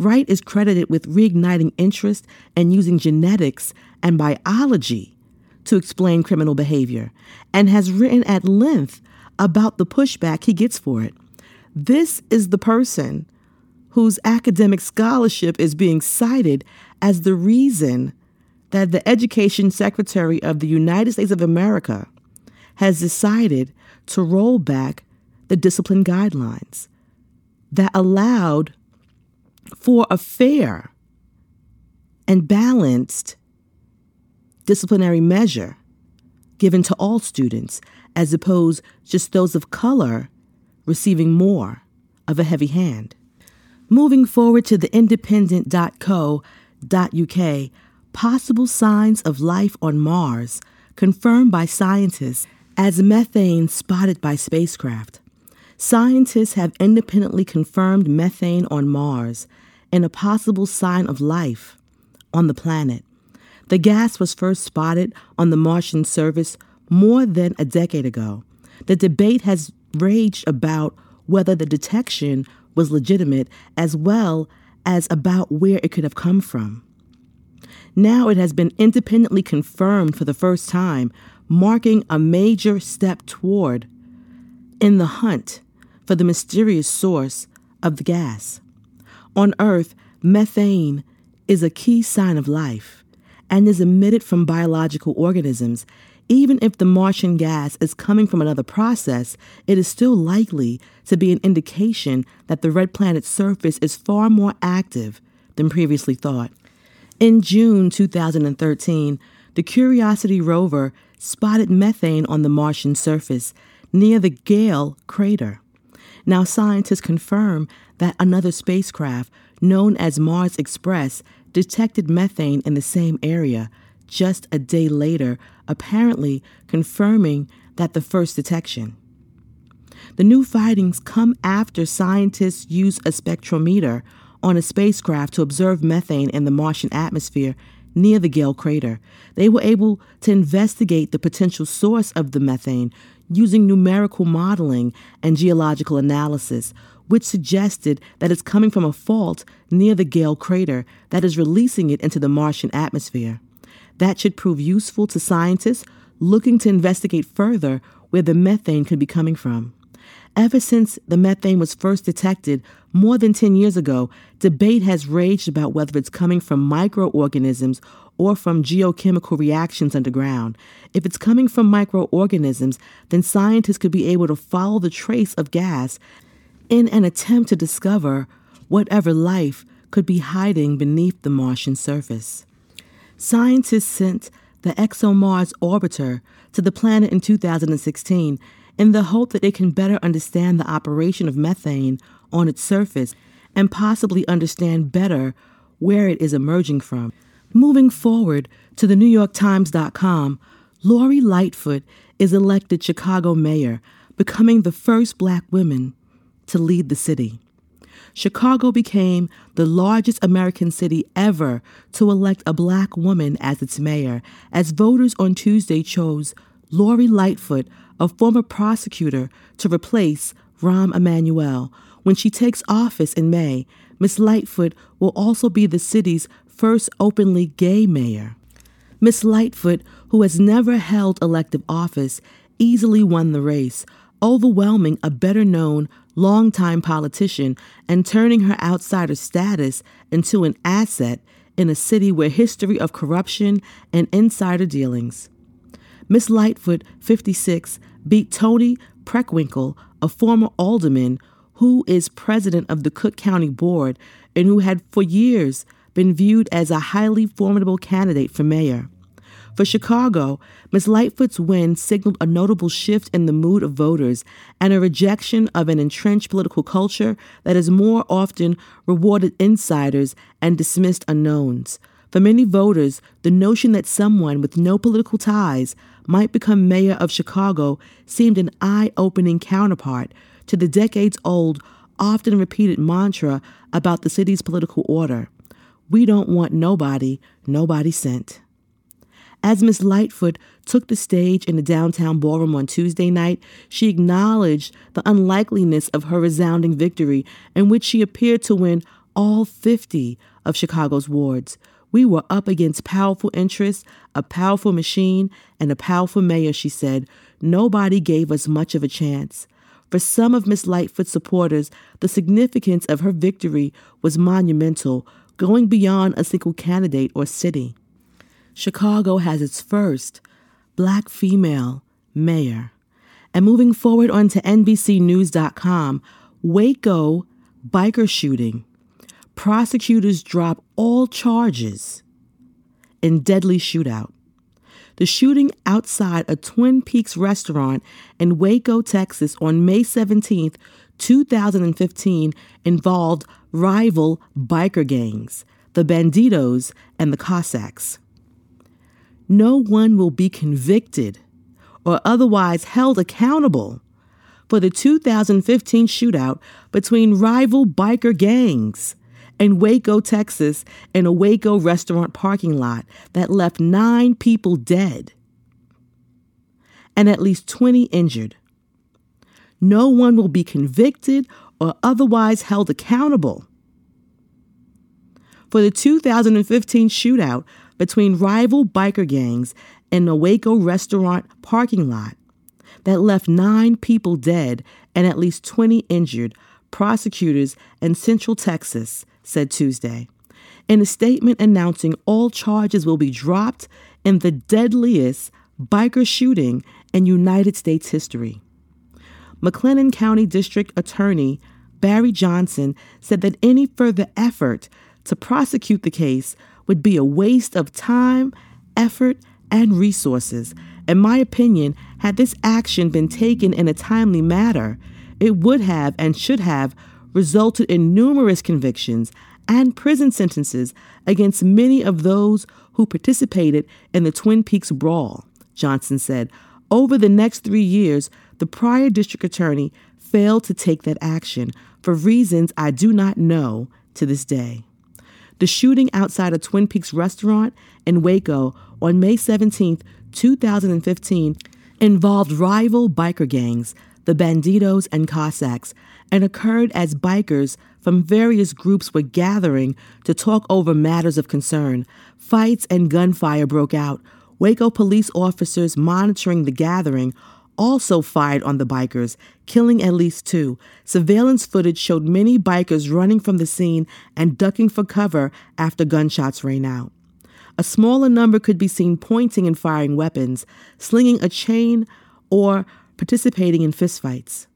Wright is credited with reigniting interest and using genetics and biology to explain criminal behavior and has written at length about the pushback he gets for it. This is the person whose academic scholarship is being cited as the reason that the Education Secretary of the United States of America has decided to roll back the discipline guidelines that allowed for a fair and balanced disciplinary measure given to all students as opposed just those of color receiving more of a heavy hand. Moving forward to the independent.co.uk, possible signs of life on Mars confirmed by scientists as methane spotted by spacecraft. Scientists have independently confirmed methane on Mars and a possible sign of life on the planet. The gas was first spotted on the Martian surface more than a decade ago. The debate has raged about whether the detection was legitimate as well as about where it could have come from. Now it has been independently confirmed for the first time, marking a major step toward in the hunt for the mysterious source of the gas. On Earth, methane is a key sign of life and is emitted from biological organisms even if the Martian gas is coming from another process, it is still likely to be an indication that the red planet's surface is far more active than previously thought. In June 2013, the Curiosity rover spotted methane on the Martian surface near the Gale crater. Now, scientists confirm that another spacecraft, known as Mars Express, detected methane in the same area just a day later, apparently confirming that the first detection. The new findings come after scientists used a spectrometer on a spacecraft to observe methane in the Martian atmosphere near the Gale crater. They were able to investigate the potential source of the methane using numerical modeling and geological analysis, which suggested that it's coming from a fault near the Gale crater that is releasing it into the Martian atmosphere. That should prove useful to scientists looking to investigate further where the methane could be coming from. Ever since the methane was first detected more than 10 years ago, debate has raged about whether it's coming from microorganisms or from geochemical reactions underground. If it's coming from microorganisms, then scientists could be able to follow the trace of gas in an attempt to discover whatever life could be hiding beneath the Martian surface. Scientists sent the ExoMars orbiter to the planet in 2016 in the hope that it can better understand the operation of methane on its surface and possibly understand better where it is emerging from. Moving forward to the NewYorkTimes.com, Lori Lightfoot is elected Chicago mayor, becoming the first black woman to lead the city. Chicago became the largest American city ever to elect a black woman as its mayor, as voters on Tuesday chose Lori Lightfoot, a former prosecutor, to replace Rahm Emanuel. When she takes office in May, Miss Lightfoot will also be the city's first openly gay mayor. Miss Lightfoot, who has never held elective office, easily won the race, overwhelming a better known, longtime politician and turning her outsider status into an asset in a city where history of corruption and insider dealings. Miss Lightfoot, 56, beat Toni Preckwinkle, a former alderman who is president of the Cook County Board and who had for years been viewed as a highly formidable candidate for mayor. For Chicago, Ms. Lightfoot's win signaled a notable shift in the mood of voters and a rejection of an entrenched political culture that has more often rewarded insiders and dismissed unknowns. For many voters, the notion that someone with no political ties might become mayor of Chicago seemed an eye opening counterpart to the decades old, often repeated mantra about the city's political order. We don't want nobody, nobody sent. As Miss Lightfoot took the stage in the downtown ballroom on Tuesday night, she acknowledged the unlikeliness of her resounding victory, in which she appeared to win all 50 of Chicago's wards. We were up against powerful interests, a powerful machine, and a powerful mayor, she said. Nobody gave us much of a chance. For some of Miss Lightfoot's supporters, the significance of her victory was monumental, going beyond a single candidate or city. Chicago has its first black female mayor. And moving forward onto NBCNews.com, Waco biker shooting. Prosecutors drop all charges in deadly shootout. The shooting outside a Twin Peaks restaurant in Waco, Texas on May 17, 2015 involved rival biker gangs, the Bandidos and the Cossacks no one will be convicted or otherwise held accountable for the 2015 shootout between rival biker gangs in Waco, Texas, in a Waco restaurant parking lot that left nine people dead and at least 20 injured. No one will be convicted or otherwise held accountable for the 2015 shootout between rival biker gangs in a Waco restaurant parking lot that left nine people dead and at least 20 injured, prosecutors in Central Texas said Tuesday. In a statement announcing all charges will be dropped in the deadliest biker shooting in United States history. McLennan County District Attorney Barry Johnson said that any further effort to prosecute the case would be a waste of time, effort, and resources. In my opinion, had this action been taken in a timely manner, it would have and should have resulted in numerous convictions and prison sentences against many of those who participated in the Twin Peaks brawl, Johnson said. Over the next three years, the prior district attorney failed to take that action for reasons I do not know to this day. The shooting outside a Twin Peaks restaurant in Waco on May 17, 2015, involved rival biker gangs, the Bandidos and Cossacks, and occurred as bikers from various groups were gathering to talk over matters of concern. Fights and gunfire broke out. Waco police officers monitoring the gathering also fired on the bikers, killing at least two. Surveillance footage showed many bikers running from the scene and ducking for cover after gunshots rang out. A smaller number could be seen pointing and firing weapons, slinging a chain, or participating in fistfights.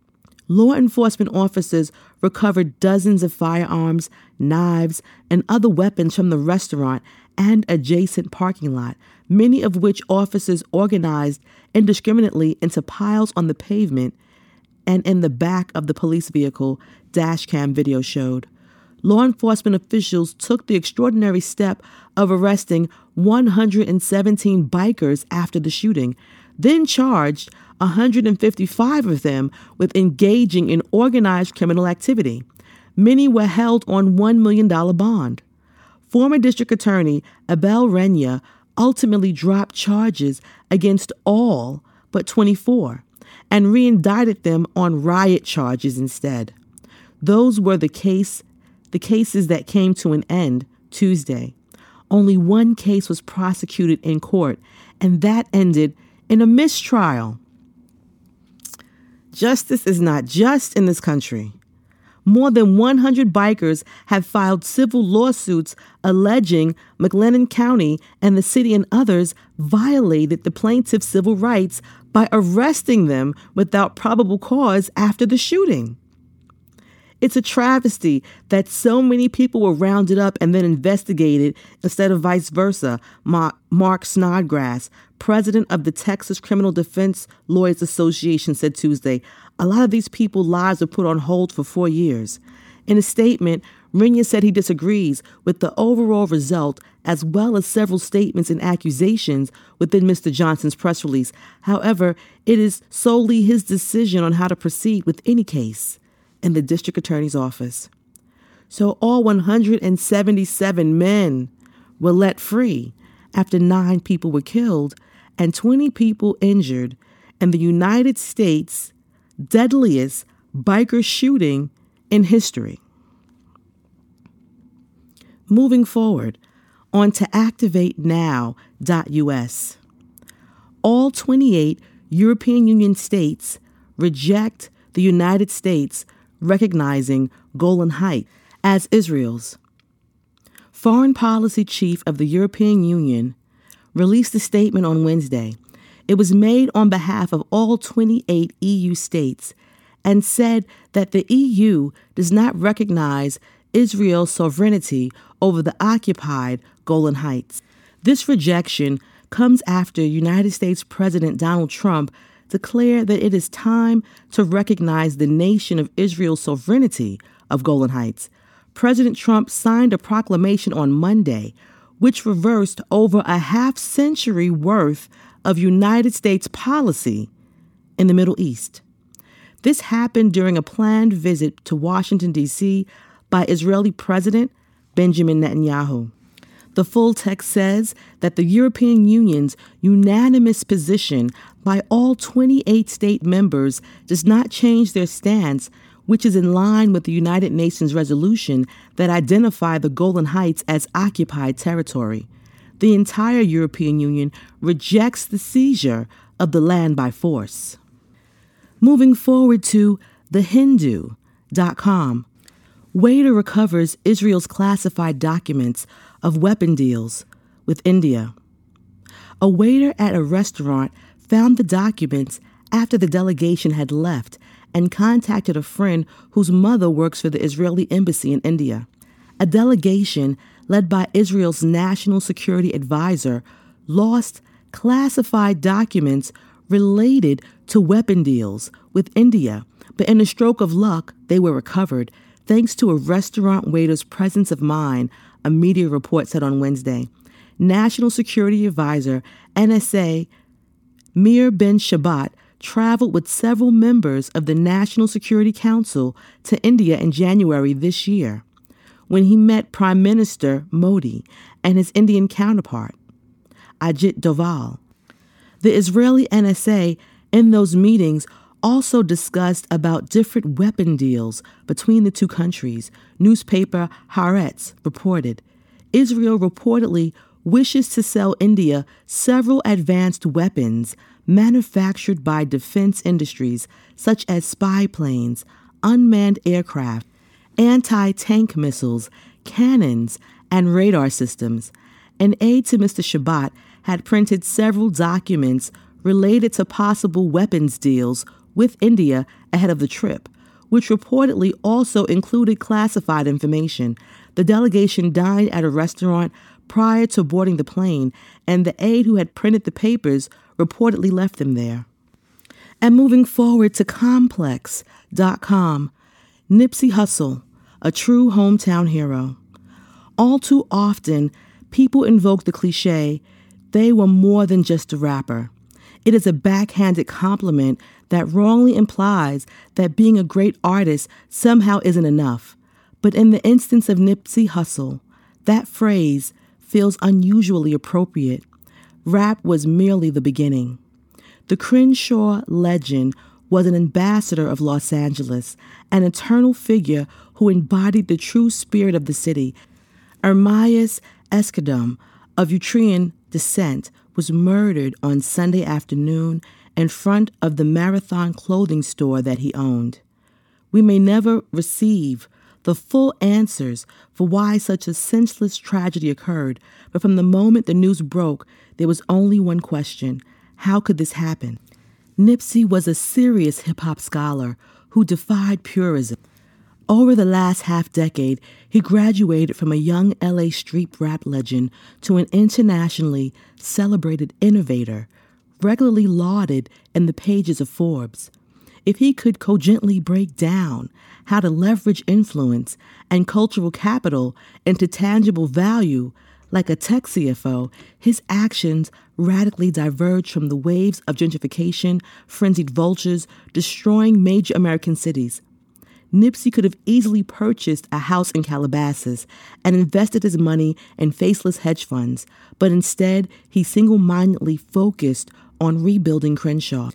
Law enforcement officers recovered dozens of firearms, knives, and other weapons from the restaurant and adjacent parking lot, many of which officers organized indiscriminately into piles on the pavement and in the back of the police vehicle, dashcam video showed. Law enforcement officials took the extraordinary step of arresting 117 bikers after the shooting, then charged 155 of them with engaging in organized criminal activity. Many were held on $1 million bond. Former District Attorney Abel Reyna ultimately dropped charges against all but 24 and reindicted them on riot charges instead. Those were the case the cases that came to an end Tuesday. Only one case was prosecuted in court, and that ended in a mistrial. Justice is not just in this country. More than 100 bikers have filed civil lawsuits alleging McLennan County and the city and others violated the plaintiff's civil rights by arresting them without probable cause after the shooting. It's a travesty that so many people were rounded up and then investigated instead of vice versa. Mark Snodgrass, president of the Texas Criminal Defense Lawyers Association, said Tuesday a lot of these people's lives were put on hold for four years. In a statement, Reyna said he disagrees with the overall result as well as several statements and accusations within Mr. Johnson's press release. However, it is solely his decision on how to proceed with any case in the district attorney's office. So all 177 men were let free after nine people were killed and 20 people injured in the United States' deadliest biker shooting in history. Moving forward, on to activatenow.us. All 28 European Union states reject the United States recognizing Golan Heights as Israel's. Foreign Policy Chief of the European Union released a statement on Wednesday. It was made on behalf of all 28 EU states and said that the EU does not recognize Israel's sovereignty over the occupied Golan Heights. This rejection comes after United States President Donald Trump declared that it is time to recognize the nation of Israel's sovereignty of Golan Heights. President Trump signed a proclamation on Monday which reversed over a half century worth of United States policy in the Middle East. This happened during a planned visit to Washington, D.C. by Israeli President Benjamin Netanyahu. The full text says that the European Union's unanimous position by all 28 state members does not change their stance, which is in line with the United Nations resolution that identified the Golan Heights as occupied territory. The entire European Union rejects the seizure of the land by force. Moving forward to thehindu.com, Waiter recovers Israel's classified documents of weapon deals with India. A waiter at a restaurant found the documents after the delegation had left and contacted a friend whose mother works for the Israeli embassy in India. A delegation led by Israel's national security advisor lost classified documents related to weapon deals with India, but in a stroke of luck, they were recovered thanks to a restaurant waiter's presence of mind, a media report said on Wednesday. National Security Advisor NSA Meir Ben Shabbat traveled with several members of the National Security Council to India in January this year when he met Prime Minister Modi and his Indian counterpart, Ajit Doval. The Israeli NSA in those meetings also discussed about different weapon deals between the two countries, newspaper Haaretz reported. Israel reportedly wishes to sell India several advanced weapons manufactured by defense industries such as spy planes, unmanned aircraft, anti tank missiles, cannons, and radar systems. An aide to Mr. Shabbat had printed several documents related to possible weapons deals with India ahead of the trip. which reportedly also included classified information. The delegation dined at a restaurant prior to boarding the plane, and the aide who had printed the papers reportedly left them there. And moving forward to Complex.com, Nipsey Hussle, a true hometown hero. All too often, people invoke the cliche, they were more than just a rapper. It is a backhanded compliment that wrongly implies that being a great artist somehow isn't enough. But in the instance of Nipsey Hussle, that phrase feels unusually appropriate. Rap was merely the beginning. The Crenshaw legend was an ambassador of Los Angeles, an eternal figure who embodied the true spirit of the city. Ermias Asghedom, of Eritrean descent, was murdered on Sunday afternoon in front of the Marathon clothing store that he owned. We may never receive the full answers for why such a senseless tragedy occurred, but from the moment the news broke, there was only one question how could this happen? Nipsey was a serious hip hop scholar who defied purism. Over the last half decade, he graduated from a young LA street rap legend to an internationally celebrated innovator, regularly lauded in the pages of Forbes. If he could cogently break down how to leverage influence and cultural capital into tangible value, like a tech CFO, his actions radically diverged from the waves of gentrification, frenzied vultures, destroying major American cities. Nipsey could have easily purchased a house in Calabasas and invested his money in faceless hedge funds, but instead he single mindedly focused on rebuilding Crenshaw.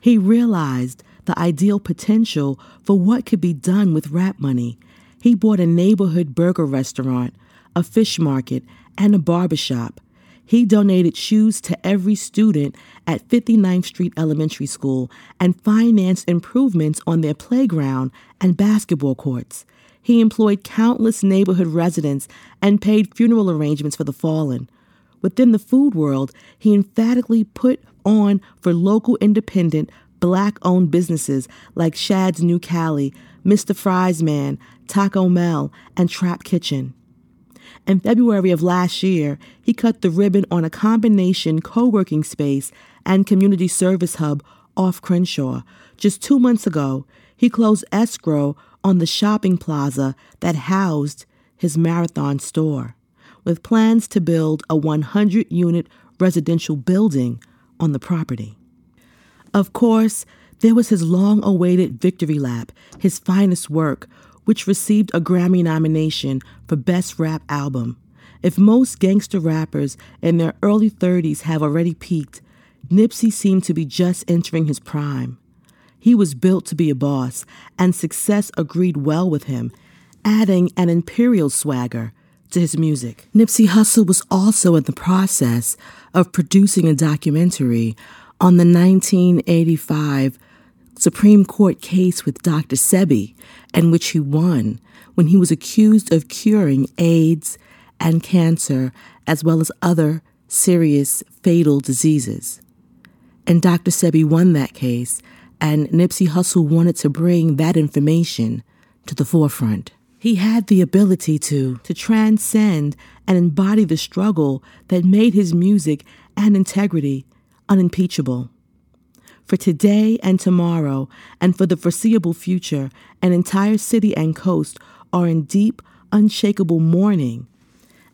He realized the ideal potential for what could be done with rap money. He bought a neighborhood burger restaurant, a fish market, and a barbershop. He donated shoes to every student at 59th Street Elementary School and financed improvements on their playground and basketball courts. He employed countless neighborhood residents and paid funeral arrangements for the fallen. Within the food world, he emphatically put on for local independent, black owned businesses like Shad's New Cali, Mr. Fries Man, Taco Mel, and Trap Kitchen. In February of last year, he cut the ribbon on a combination co working space and community service hub off Crenshaw. Just two months ago, he closed escrow on the shopping plaza that housed his marathon store, with plans to build a 100 unit residential building on the property. Of course, there was his long awaited victory lap, his finest work, which received a Grammy nomination for Best Rap Album. If most gangster rappers in their early 30s have already peaked, Nipsey seemed to be just entering his prime. He was built to be a boss, and success agreed well with him, adding an imperial swagger to his music. Nipsey Hussle was also in the process of producing a documentary on the 1985 Supreme Court case with Dr. Sebi, in which he won when he was accused of curing AIDS and cancer, as well as other serious fatal diseases. And Dr. Sebi won that case, and Nipsey Hussle wanted to bring that information to the forefront. He had the ability to, to transcend and embody the struggle that made his music and integrity unimpeachable. For today and tomorrow, and for the foreseeable future, an entire city and coast are in deep, unshakable mourning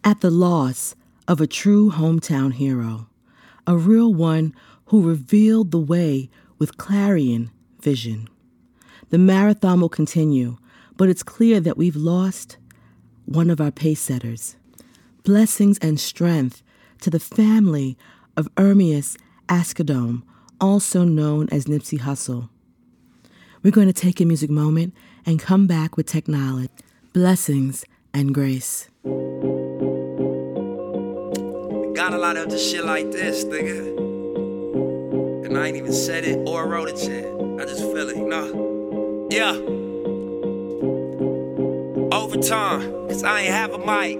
at the loss of a true hometown hero, a real one who revealed the way with clarion vision. The marathon will continue, but it's clear that we've lost one of our pace setters. Blessings and strength to the family of Ermias Asghedom, also known as Nipsey Hussle. We're going to take a music moment and come back with technology, blessings, and grace. Got a lot of the shit like this, nigga. And I ain't even said it or wrote it yet. I just feel it, you know? Yeah. Overtime, cause I ain't have a mic.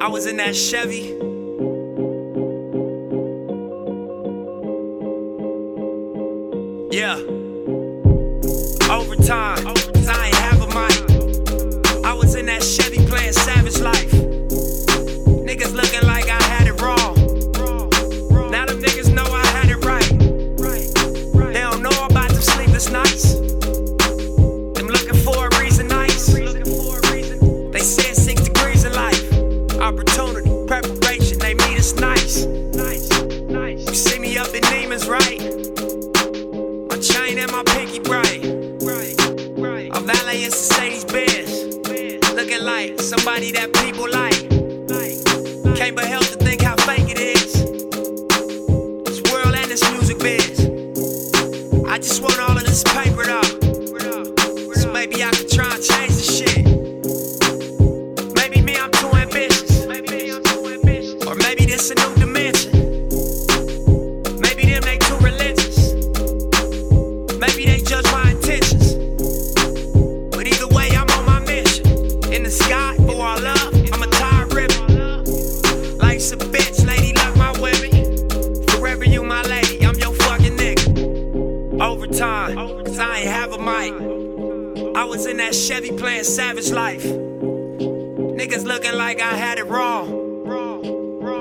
I was in that Chevy. Yeah. Overtime. Overtime. I ain't have a mic. I was in that shit. Somebody that people like. Can't but help to think how fake it is. This world and this music biz. I just want all of this paper though. Playing Savage Life. Niggas looking like I had it wrong.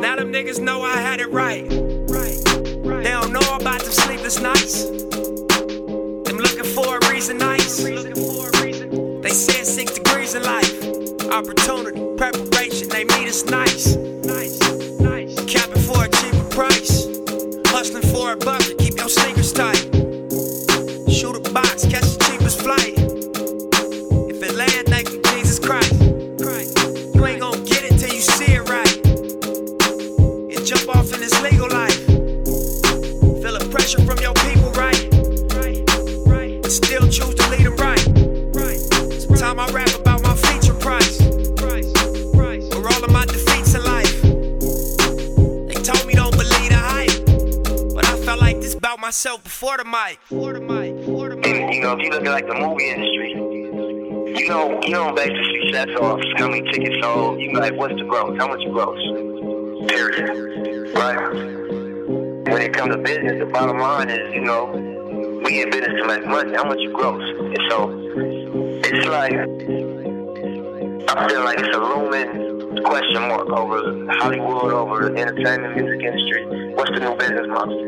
Now them niggas know I had it right. They don't know about them sleepless nights. Them looking for a reason nice. They said six degrees in life. Opportunity, preparation, they meet us nice. Capping for a cheaper price. Hustling for a bucket, mic. And, you know, if you look at like the movie industry, you know, you don't base the success off how many tickets sold. You like, what's the growth? How much gross? Period. Right? When it comes to business, the bottom line is, you know, we in business to make money. How much gross? And so, it's like, I feel like it's a looming question mark over Hollywood, over the entertainment music industry. What's the new business model?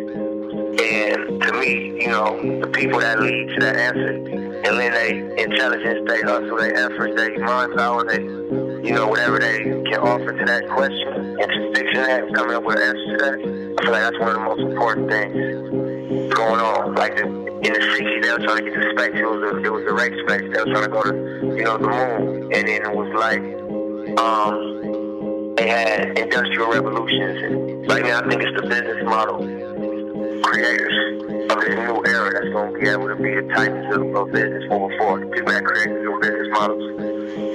And to me, you know, the people that lead to that answer, and then they intelligence, they hustle, they effort, they mind power, they, you know, whatever they can offer to that question, introspection, that coming up with an answer to that. I feel like that's one of the most important things going on. Like the, in the 60s, they were trying to get to space. It was a, it was a race space. They were trying to go to, you know, the moon, and then it was like, um, they had industrial revolutions. And right now, I think it's the business model creators of this new era that's going to be able to be the titans of, of business moving forward. People that create new business models,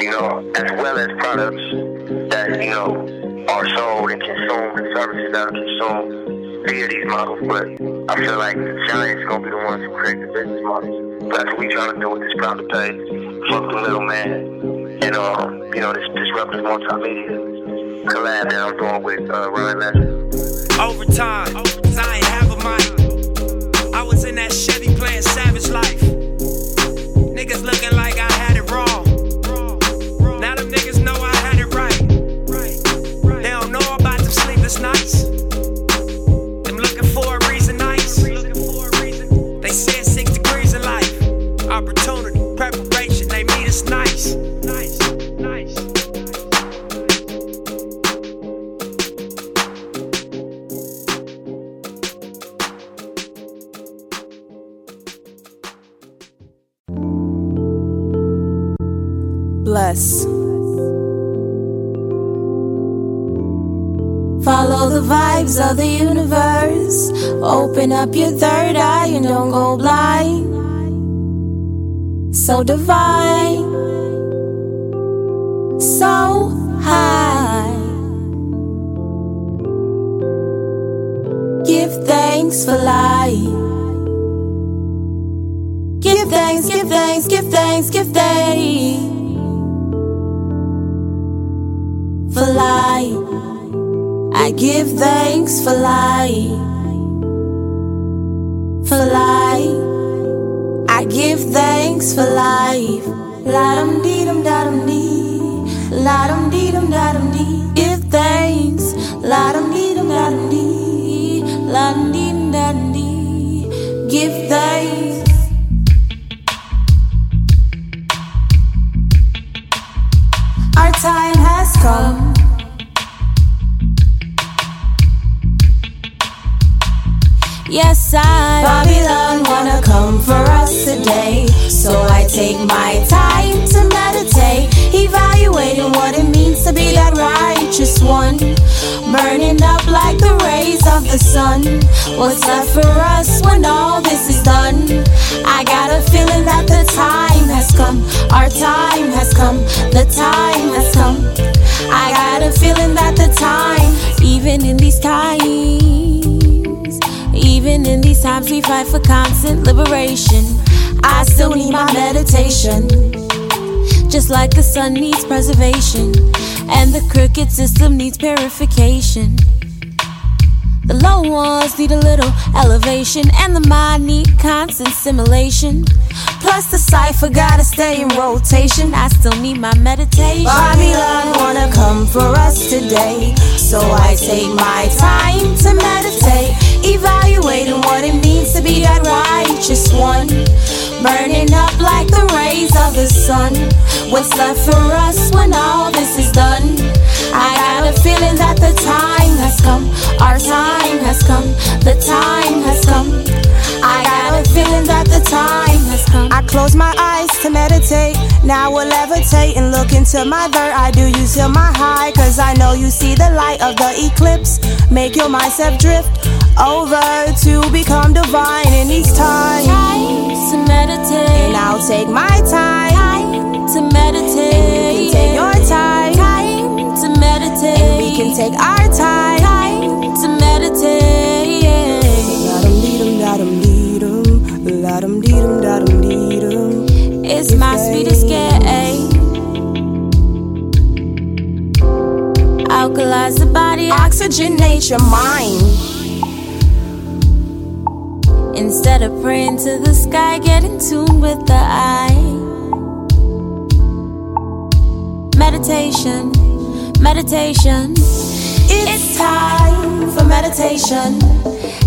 you know, as well as products that, you know, are sold and consumed and services that are consumed via these models. But I feel like the giants going to be the ones who create the business models. That's what we trying to do with this to Pay. Fuck the middleman. And, um, you know, this disruptive multimedia collab that I'm doing with uh, Ryan Leslie. Overtime, cause Chevy playing Savage Life. Niggas looking like vibes of the universe. Open up your third eye and don't go blind. So divine, so high. Give thanks for life. Give thanks, give thanks, give thanks, give thanks for life. I give thanks for life. For life. I give thanks for life. La dum dee dum da dum dee. La dum dee dum da dum dee. Give thanks. La dum dee dum da dum dee. La dum dee dum da dum dee. Give thanks. Our time has come. Yes, I. Babylon wanna come for us today. So I take my time to meditate, evaluating what it means to be that righteous one. Burning up like the rays of the sun. What's left for us when all this is done? I got a feeling that the time has come. Our time has come. The time has come. I got a feeling that the time, even in these times even in these times we fight for constant liberation. I still need my meditation. Just like the sun needs preservation, and the crooked system needs purification. The low ones need a little elevation, and the mind need constant simulation. Plus, the cipher gotta stay in rotation. I still need my meditation. Babylon wanna come for us today, so I take my time to meditate, evaluating what it means to be that righteous one. Burning up like the rays of the sun. What's left for us when all this is done? I got a feeling that the time has come. Our time has come. The time has come. I got a feeling that the time has come. I close my eyes to meditate. Now we'll levitate and look into my third eye. Do you feel my high? Cause I know you see the light of the eclipse. Make your mindset drift over to become divine in these times. Time to meditate. And I'll take my time. Time to meditate. And you can take your time. Time to meditate. And we can take our It's my sweetest game. Alkalize the body, oxygenate your mind. Instead of praying to the sky, get in tune with the eye. Meditation, meditation. It's time for meditation.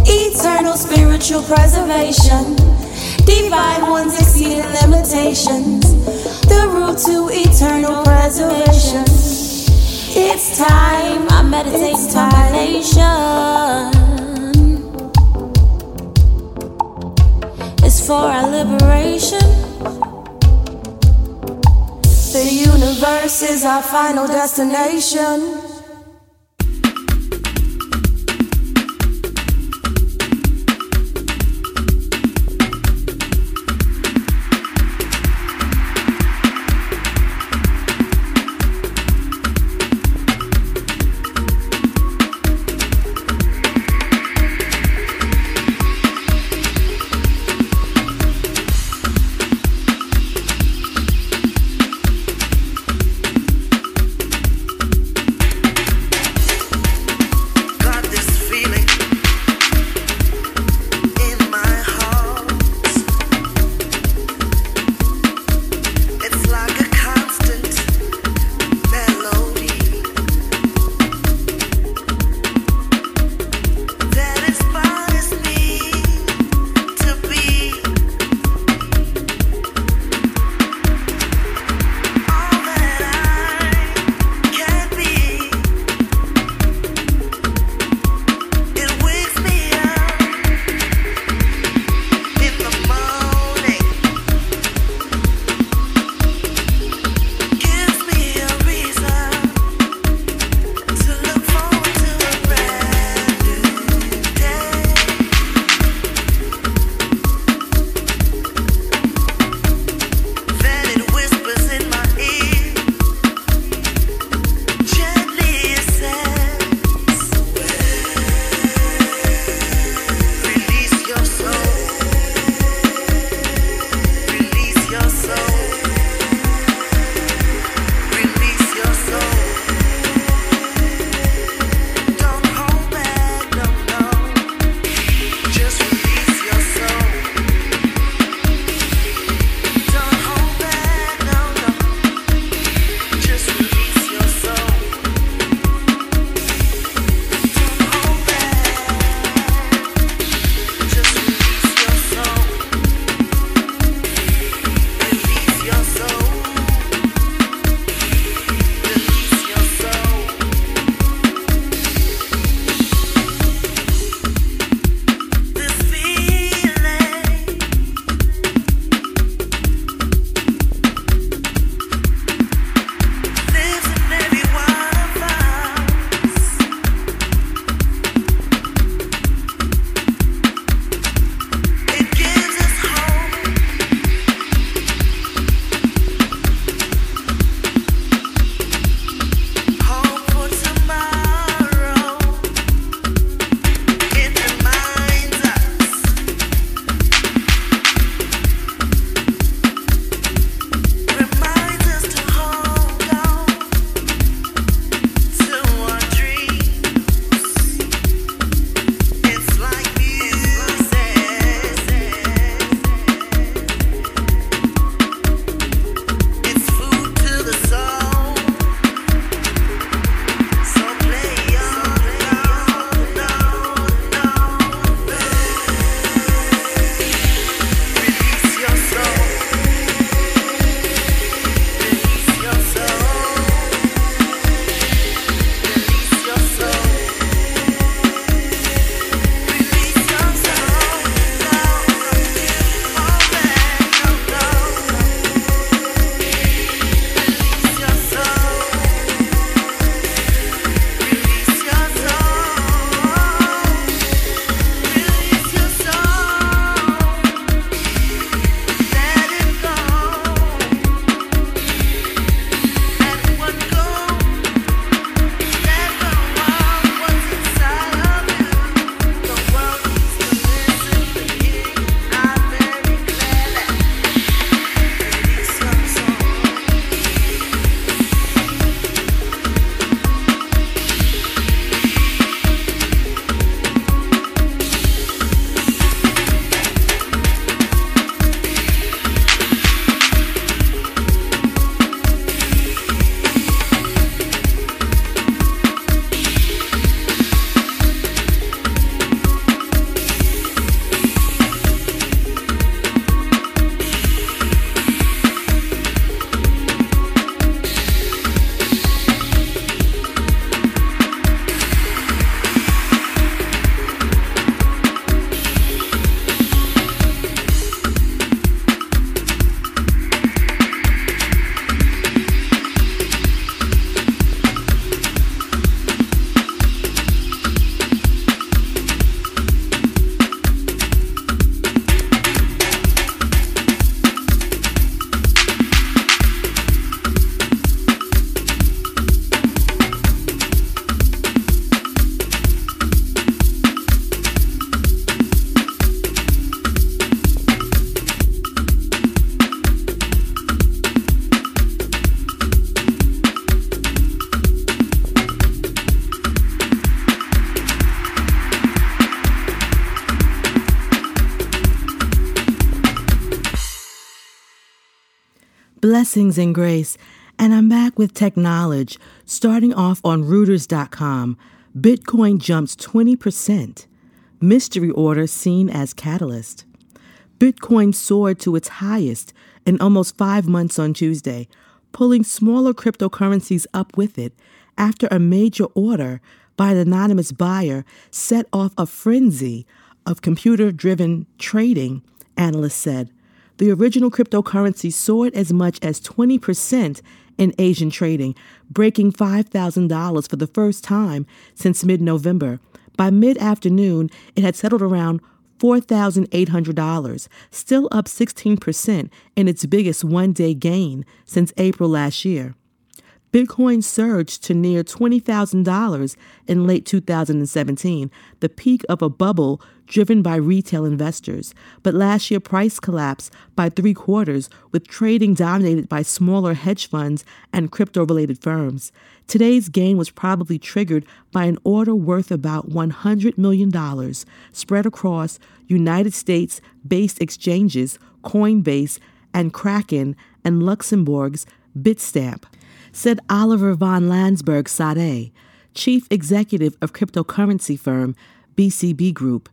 Eternal spiritual preservation. Divine ones exceeding limitations. The route to eternal preservation. It's time. I meditate It's. It's for our liberation. The universe is our final destination. Blessings and grace, and I'm back with tech knowledge. Starting off on Reuters.com, Bitcoin jumps 20%. Mystery order seen as catalyst. Bitcoin soared to its highest in almost five months on Tuesday, pulling smaller cryptocurrencies up with it after a major order by an anonymous buyer set off a frenzy of computer driven trading, analysts said. The original cryptocurrency soared as much as 20% in Asian trading, breaking $5,000 for the first time since mid November. By mid afternoon, it had settled around $4,800, still up 16% in its biggest one day gain since April last year. Bitcoin surged to near $20,000 in late 2017, the peak of a bubble driven by retail investors. But last year, price collapsed by three quarters, with trading dominated by smaller hedge funds and crypto related firms. Today's gain was probably triggered by an order worth about $100 million spread across United States based exchanges Coinbase and Kraken and Luxembourg's Bitstamp said Oliver von Landsberg-Sadie, chief executive of cryptocurrency firm BCB Group.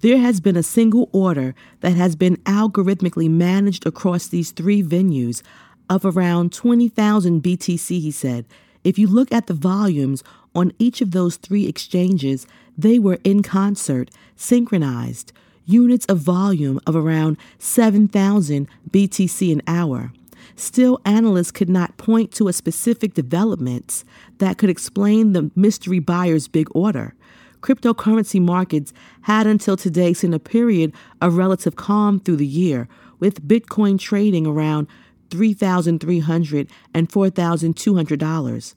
There has been a single order that has been algorithmically managed across these three venues of around 20,000 BTC, he said. If you look at the volumes on each of those three exchanges, they were in concert, synchronized, units of volume of around 7,000 BTC an hour. Still, analysts could not point to a specific development that could explain the mystery buyer's big order. Cryptocurrency markets had until today seen a period of relative calm through the year, with Bitcoin trading around $3,300 and $4,200.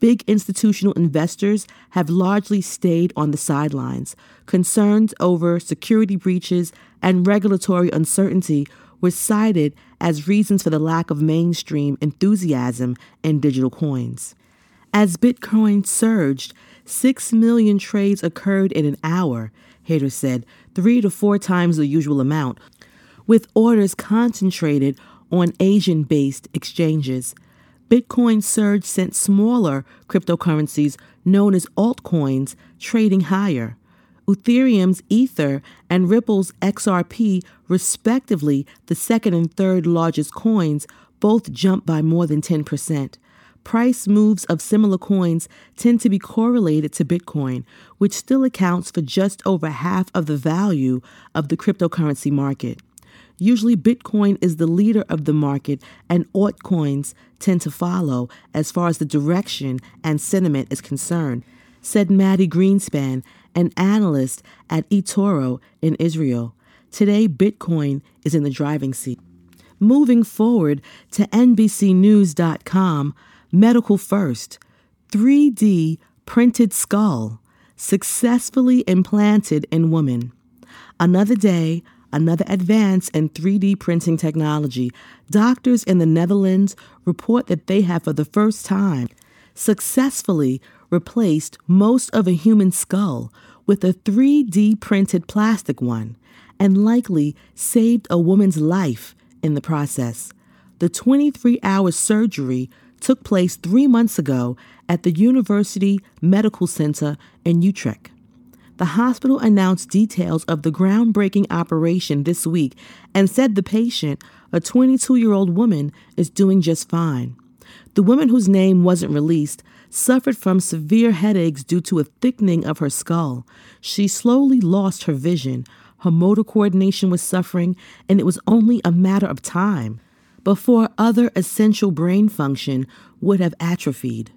Big institutional investors have largely stayed on the sidelines. Concerns over security breaches and regulatory uncertainty were cited as reasons for the lack of mainstream enthusiasm in digital coins. As Bitcoin surged, 6 million trades occurred in an hour, Hayter said, three to four times the usual amount, with orders concentrated on Asian based exchanges. Bitcoin surge sent smaller cryptocurrencies known as altcoins trading higher. Ethereum's Ether and Ripple's XRP, respectively, the second and third largest coins, both jumped by more than 10%. Price moves of similar coins tend to be correlated to Bitcoin, which still accounts for just over half of the value of the cryptocurrency market. Usually, Bitcoin is the leader of the market, and altcoins tend to follow as far as the direction and sentiment is concerned, said Mati Greenspan, an analyst at eToro in Israel. Today, Bitcoin is in the driving seat. Moving forward to NBCNews.com, Medical First, 3D printed skull successfully implanted in woman. Another day, another advance in 3D printing technology. Doctors in the Netherlands report that they have, for the first time, successfully replaced most of a human skull with a 3D printed plastic one and likely saved a woman's life in the process. The 23 hour surgery took place three months ago at the University Medical Center in Utrecht. The hospital announced details of the groundbreaking operation this week and said the patient, a 22 year old woman, is doing just fine. The woman whose name wasn't released suffered from severe headaches due to a thickening of her skull. She slowly lost her vision. Her motor coordination was suffering, and it was only a matter of time before other essential brain function would have atrophied.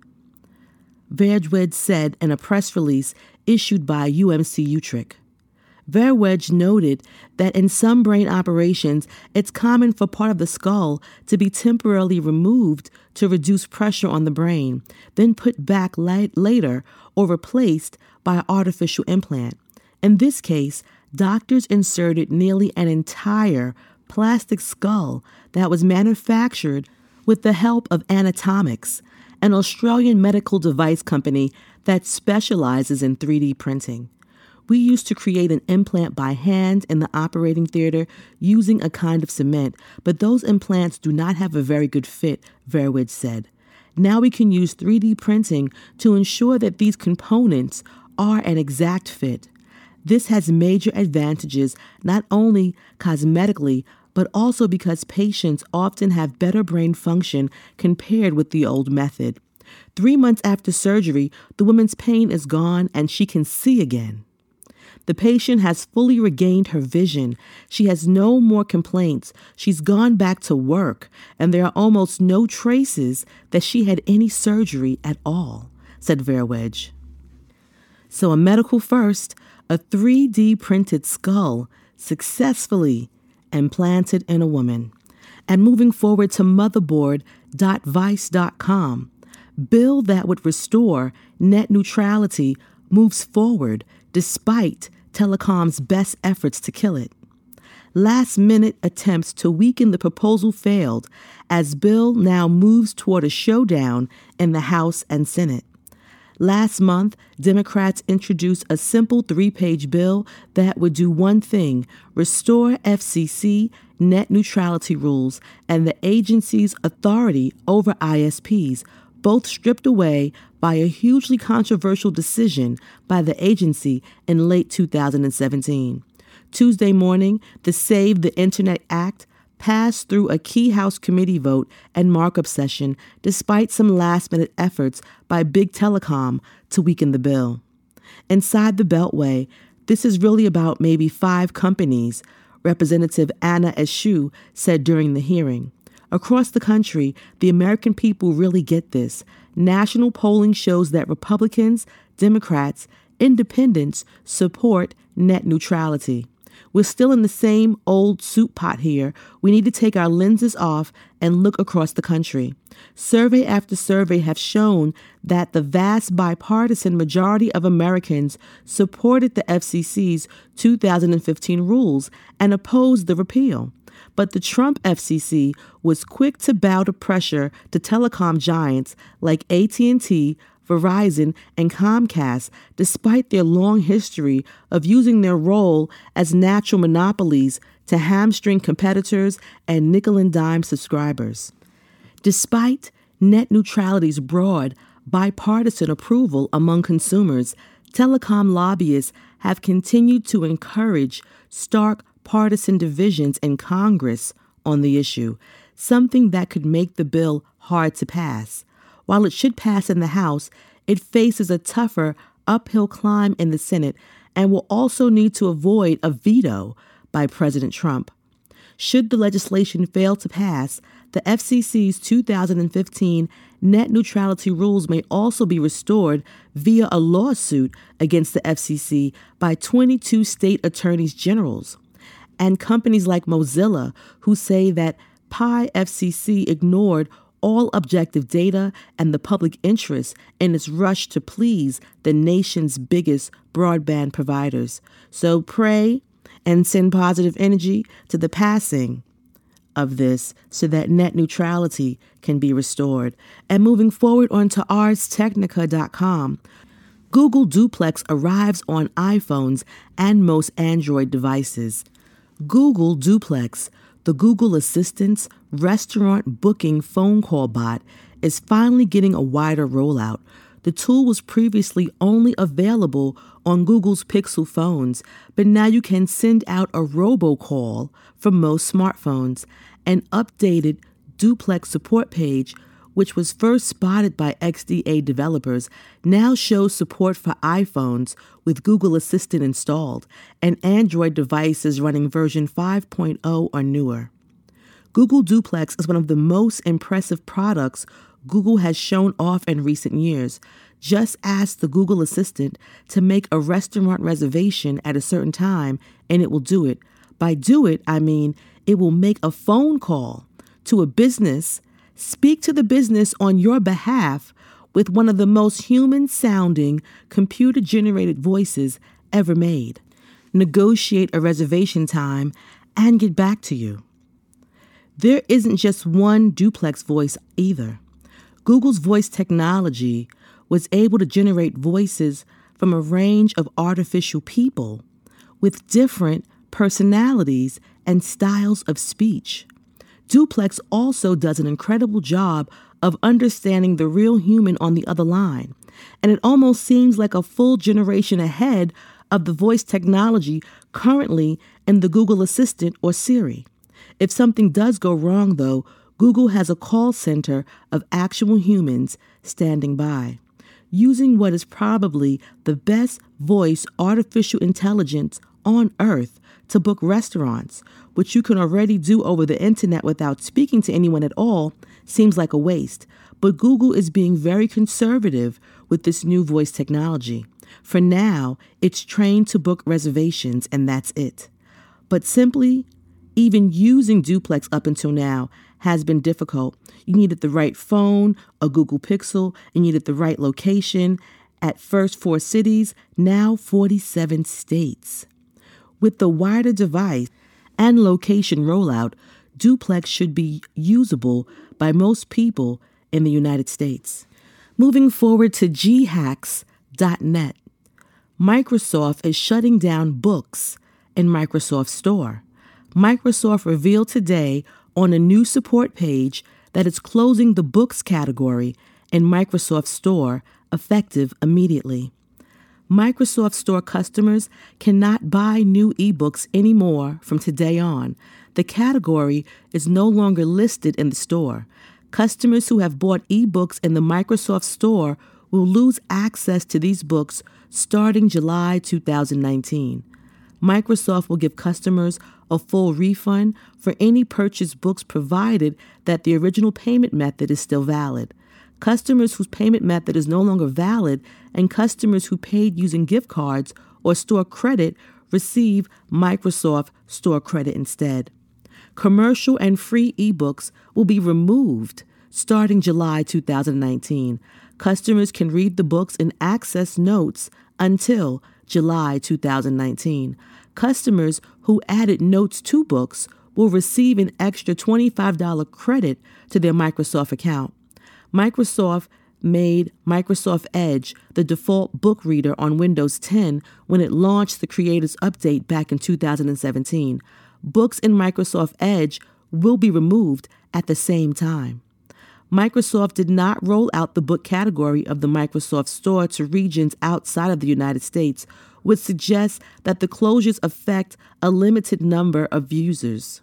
Verweij said in a press release issued by UMC Utrecht. Verweij noted that in some brain operations, it's common for part of the skull to be temporarily removed to reduce pressure on the brain, then put back la- later or replaced by an artificial implant. In this case, doctors inserted nearly an entire plastic skull that was manufactured with the help of Anatomics, an Australian medical device company that specializes in 3D printing. We used to create an implant by hand in the operating theater using a kind of cement, but those implants do not have a very good fit, Verweij said. Now we can use 3D printing to ensure that these components are an exact fit. This has major advantages not only cosmetically, but also because patients often have better brain function compared with the old method. Three months after surgery, the woman's pain is gone and she can see again. The patient has fully regained her vision. She has no more complaints. She's gone back to work, and there are almost no traces that she had any surgery at all, said Verweij. So, a medical first, a 3D printed skull successfully implanted in a woman. And moving forward to motherboard.vice.com, bill that would restore net neutrality moves forward despite telecom's best efforts to kill it. Last minute attempts to weaken the proposal failed as bill now moves toward a showdown in the House and Senate. Last month, Democrats introduced a simple three page bill that would do one thing restore FCC net neutrality rules and the agency's authority over ISPs, both stripped away by a hugely controversial decision by the agency in late 2017. Tuesday morning, the Save the Internet Act passed through a key House committee vote and markup session despite some last minute efforts by Big Telecom to weaken the bill. Inside the Beltway, this is really about maybe five companies, Representative Anna Eshoo said during the hearing. Across the country, the American people really get this. National polling shows that Republicans, Democrats, independents support net neutrality. We're still in the same old soup pot here. We need to take our lenses off and look across the country. Survey after survey have shown that the vast bipartisan majority of Americans supported the FCC's 2015 rules and opposed the repeal. But the Trump FCC was quick to bow to pressure to telecom giants like AT&T, Verizon, and Comcast, despite their long history of using their role as natural monopolies to hamstring competitors and nickel and dime subscribers. Despite net neutrality's broad, bipartisan approval among consumers, telecom lobbyists have continued to encourage stark partisan divisions in Congress on the issue, something that could make the bill hard to pass. While it should pass in the House, it faces a tougher uphill climb in the Senate and will also need to avoid a veto by President Trump. Should the legislation fail to pass, the FCC's 2015 net neutrality rules may also be restored via a lawsuit against the FCC by 22 state attorneys generals and companies like Mozilla who say that Pai FCC ignored all objective data and the public interest in its rush to please the nation's biggest broadband providers. So pray and send positive energy to the passing of this so that net neutrality can be restored. And moving forward onto arstechnica.com, Google Duplex arrives on iPhones and most Android devices. Google Duplex, the Google Assistant's restaurant booking phone call bot, is finally getting a wider rollout. The tool was previously only available on Google's Pixel phones, but now you can send out a robocall from most smartphones. An updated Duplex support page which was first spotted by XDA developers, now shows support for iPhones with Google Assistant installed and Android devices running version 5.0 or newer. Google Duplex is one of the most impressive products Google has shown off in recent years. Just ask the Google Assistant to make a restaurant reservation at a certain time, and it will do it. By do it, I mean it will make a phone call to a business speak to the business on your behalf with one of the most human sounding computer generated voices ever made, negotiate a reservation time, and get back to you. There isn't just one duplex voice either. Google's voice technology was able to generate voices from a range of artificial people with different personalities and styles of speech. Duplex also does an incredible job of understanding the real human on the other line, and it almost seems like a full generation ahead of the voice technology currently in the Google Assistant or Siri. If something does go wrong, though, Google has a call center of actual humans standing by, using what is probably the best voice artificial intelligence on earth to book restaurants, which you can already do over the internet without speaking to anyone at all, seems like a waste. But Google is being very conservative with this new voice technology. For now, it's trained to book reservations, and that's it. But simply, even using Duplex up until now has been difficult. You needed the right phone, a Google Pixel, you needed the right location. At first, four cities, now 47 states. With the wider device and location rollout, Duplex should be usable by most people in the United States. Moving forward to ghacks.net, Microsoft is shutting down books in Microsoft Store. Microsoft revealed today on a new support page that it's closing the books category in Microsoft Store effective immediately. Microsoft Store customers cannot buy new ebooks anymore from today on. The category is no longer listed in the store. Customers who have bought ebooks in the Microsoft Store will lose access to these books starting July 2019. Microsoft will give customers a full refund for any purchased books provided that the original payment method is still valid. Customers whose payment method is no longer valid and customers who paid using gift cards or store credit receive Microsoft Store credit instead. Commercial and free ebooks will be removed starting July 2019. Customers can read the books and access notes until July 2019. Customers who added notes to books will receive an extra $25 credit to their Microsoft account. Microsoft made Microsoft Edge the default book reader on Windows 10 when it launched the Creators Update back in 2017. Books in Microsoft Edge will be removed at the same time. Microsoft did not roll out the book category of the Microsoft Store to regions outside of the United States, which suggests that the closures affect a limited number of users.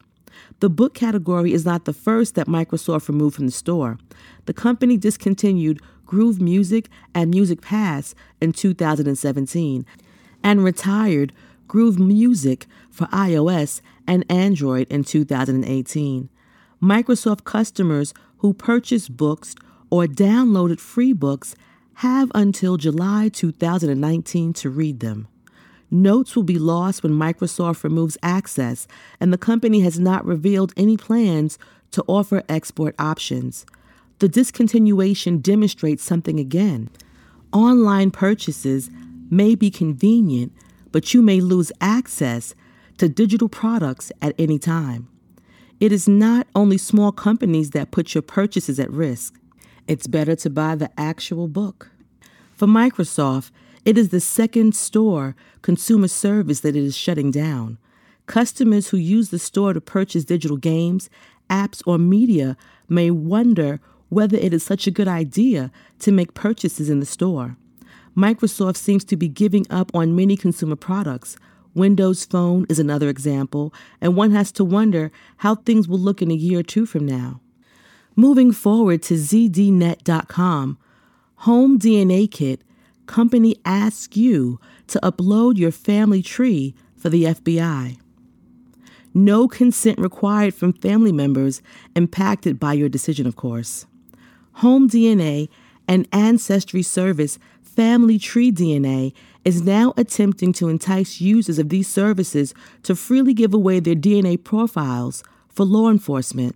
The book category is not the first that Microsoft removed from the store. The company discontinued Groove Music and Music Pass in 2017 and retired Groove Music for iOS and Android in 2018. Microsoft customers who purchased books or downloaded free books have until July 2019 to read them. Notes will be lost when Microsoft removes access, and the company has not revealed any plans to offer export options. The discontinuation demonstrates something again. Online purchases may be convenient, but you may lose access to digital products at any time. It is not only small companies that put your purchases at risk. It's better to buy the actual book. For Microsoft, it is the second store consumer service that it is shutting down. Customers who use the store to purchase digital games, apps, or media may wonder whether it is such a good idea to make purchases in the store. Microsoft seems to be giving up on many consumer products. Windows Phone is another example, and one has to wonder how things will look in a year or two from now. Moving forward to ZDNet.com, Home DNA Kit company asks you to upload your family tree for the FBI. No consent required from family members impacted by your decision, of course. Home DNA and Ancestry Service Family Tree DNA is now attempting to entice users of these services to freely give away their DNA profiles for law enforcement.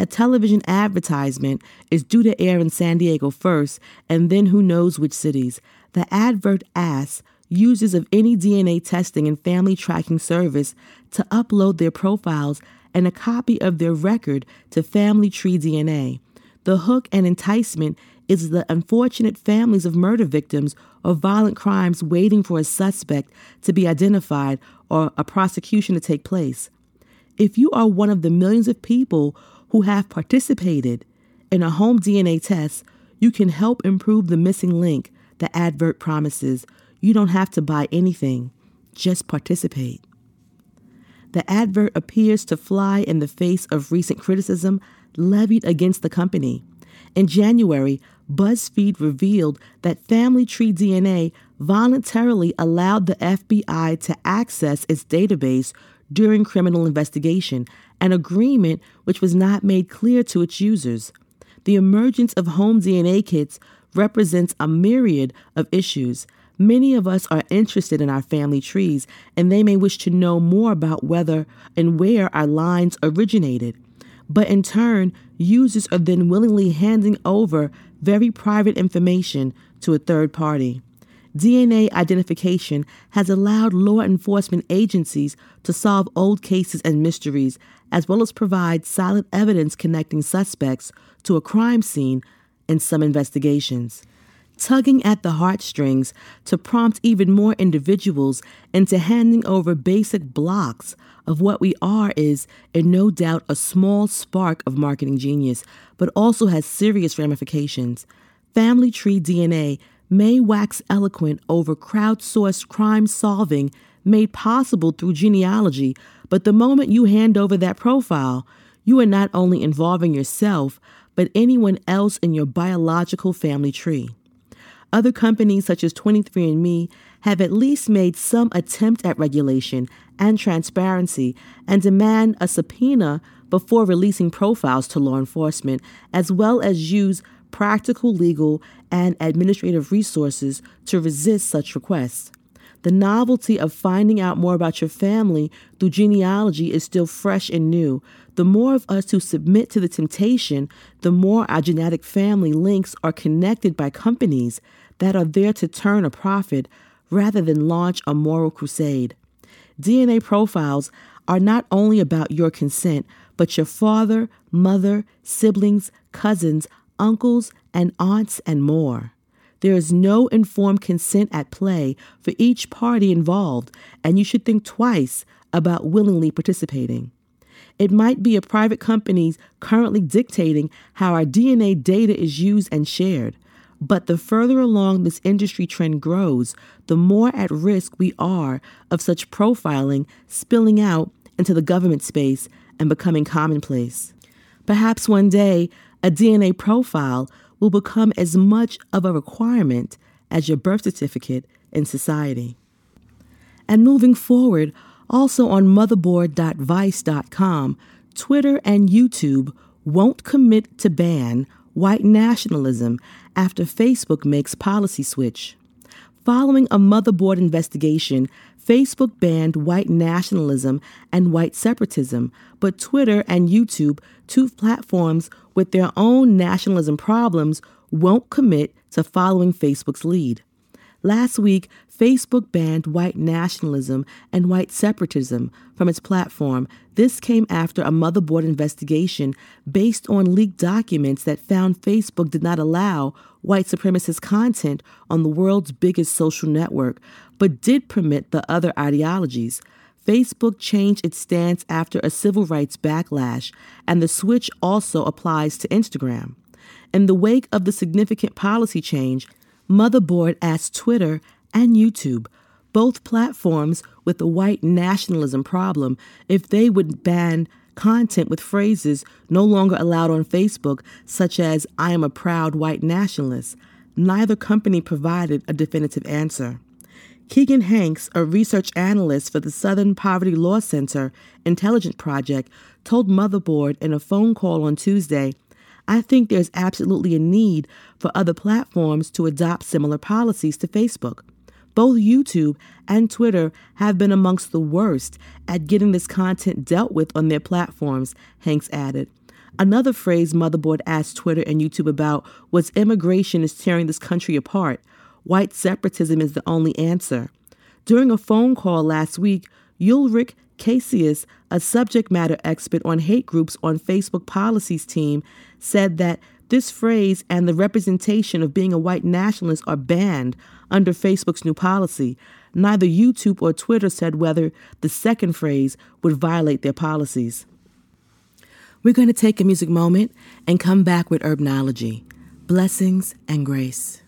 A television advertisement is due to air in San Diego first, and then who knows which cities. The advert asks users of any DNA testing and family tracking service to upload their profiles and a copy of their record to Family Tree DNA. The hook and enticement is the unfortunate families of murder victims or violent crimes waiting for a suspect to be identified or a prosecution to take place. If you are one of the millions of people who have participated in a home DNA test, you can help improve the missing link the advert promises. You don't have to buy anything, just participate. The advert appears to fly in the face of recent criticism levied against the company. In January, BuzzFeed revealed that Family Tree DNA voluntarily allowed the FBI to access its database during criminal investigation, an agreement which was not made clear to its users. The emergence of home DNA kits represents a myriad of issues. Many of us are interested in our family trees, and they may wish to know more about whether and where our lines originated. But in turn, users are then willingly handing over very private information to a third party. DNA identification has allowed law enforcement agencies to solve old cases and mysteries, as well as provide solid evidence connecting suspects to a crime scene in some investigations. Tugging at the heartstrings to prompt even more individuals into handing over basic blocks of what we are is, in no doubt, a small spark of marketing genius, but also has serious ramifications. Family Tree DNA may wax eloquent over crowdsourced crime solving made possible through genealogy, but the moment you hand over that profile, you are not only involving yourself, but anyone else in your biological family tree. Other companies such as 23andMe have at least made some attempt at regulation and transparency and demand a subpoena before releasing profiles to law enforcement, as well as use practical legal and administrative resources to resist such requests. The novelty of finding out more about your family through genealogy is still fresh and new. The more of us who submit to the temptation, the more our genetic family links are connected by companies that are there to turn a profit rather than launch a moral crusade. DNA profiles are not only about your consent, but your father, mother, siblings, cousins, uncles, and aunts, and more. There is no informed consent at play for each party involved, and you should think twice about willingly participating. It might be a private company currently dictating how our DNA data is used and shared. But the further along this industry trend grows, the more at risk we are of such profiling spilling out into the government space and becoming commonplace. Perhaps one day, a DNA profile will become as much of a requirement as your birth certificate in society. And moving forward, also on motherboard.vice.com, Twitter and YouTube won't commit to ban white nationalism after Facebook makes policy switch. Following a motherboard investigation, Facebook banned white nationalism and white separatism, but Twitter and YouTube, two platforms with their own nationalism problems, won't commit to following Facebook's lead. Last week, Facebook banned white nationalism and white separatism from its platform. This came after a motherboard investigation based on leaked documents that found Facebook did not allow white supremacist content on the world's biggest social network, but did permit the other ideologies. Facebook changed its stance after a civil rights backlash, and the switch also applies to Instagram. In the wake of the significant policy change, Motherboard asked Twitter and YouTube, both platforms with a white nationalism problem, if they would ban content with phrases no longer allowed on Facebook, such as, I am a proud white nationalist. Neither company provided a definitive answer. Keegan Hankes, a research analyst for the Southern Poverty Law Center Intelligence Project, told Motherboard in a phone call on Tuesday I think there's absolutely a need for other platforms to adopt similar policies to Facebook. Both YouTube and Twitter have been amongst the worst at getting this content dealt with on their platforms, Hankes added. Another phrase Motherboard asked Twitter and YouTube about was immigration is tearing this country apart. White separatism is the only answer. During a phone call last week, Ulrick Casseus, a subject matter expert on hate groups on Facebook policies team, said that This phrase and the representation of being a white nationalist are banned under Facebook's new policy. Neither YouTube or Twitter said whether the second phrase would violate their policies. We're going to take a music moment and come back with Herbnology. Blessings and grace.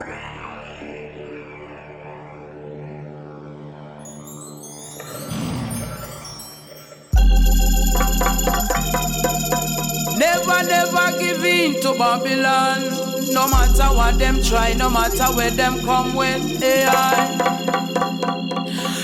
Never, never give in to Babylon. No matter what them try, no matter where them come with AI.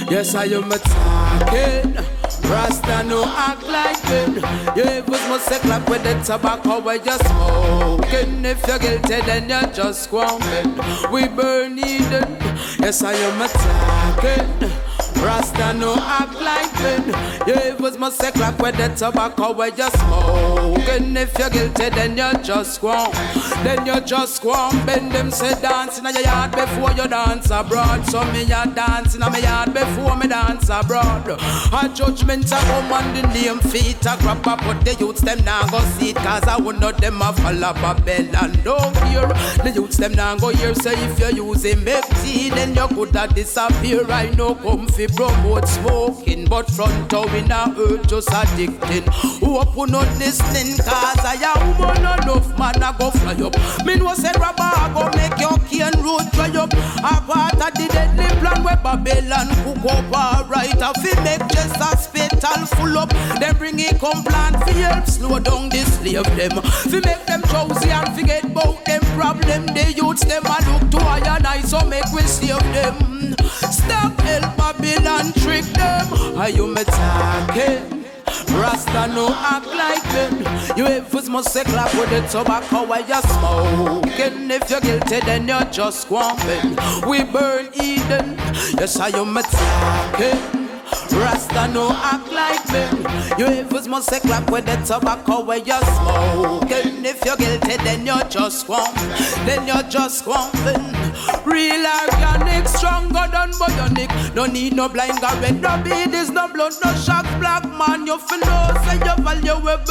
Yes, I am a talking. Rasta no act like it. You even must say clap with the tobacco where you're smoking. If you're guilty, then you're just squamping. We burn Eden. Yes, I am attacking. Rasta no act like it. You even must say clap with the tobacco where you're smoking. If you're guilty, then you're just squamp. Then you're just squamp. Bend them say dancing in your yard before you dance abroad. So me a dancing in my yard before me dance abroad. A judgment a come on the name feet a grab up, but the youths them now go see it. Cause I would know them a follow Babylon. Don't hear the youths them now go hear. Say if you're using make tea, then you could have disappear. I know come fi promote smoking, but front out in a earth just addicting. Who up who not listening? Cause I am woman enough man I go fly up. Me know say rubber I go make your cane road dry up. A part of the deadly plan where Babylon cook up alright. I fi make just a hospital full up. Then bring it come plant fi help slow down the slave them. Fi make them choosy and forget about them problem. The youths them a look to I and I so make we save them. Stop help Babylon trick them. Are you me talking? Rasta no act like them. You evils must say clap with the tobacco while you're smoking. If you're guilty, then you're just squamping. We burn Eden. Yes, I am talking. Rasta no act like me. You evils must say clap with the tobacco where you're smoking. If you're guilty, then you're just swamp. Then you're just swamping. Real organic, stronger than bionic. No need no blind guy red, no bead is no blood, no shock. Black man, you feel no say you're valuable.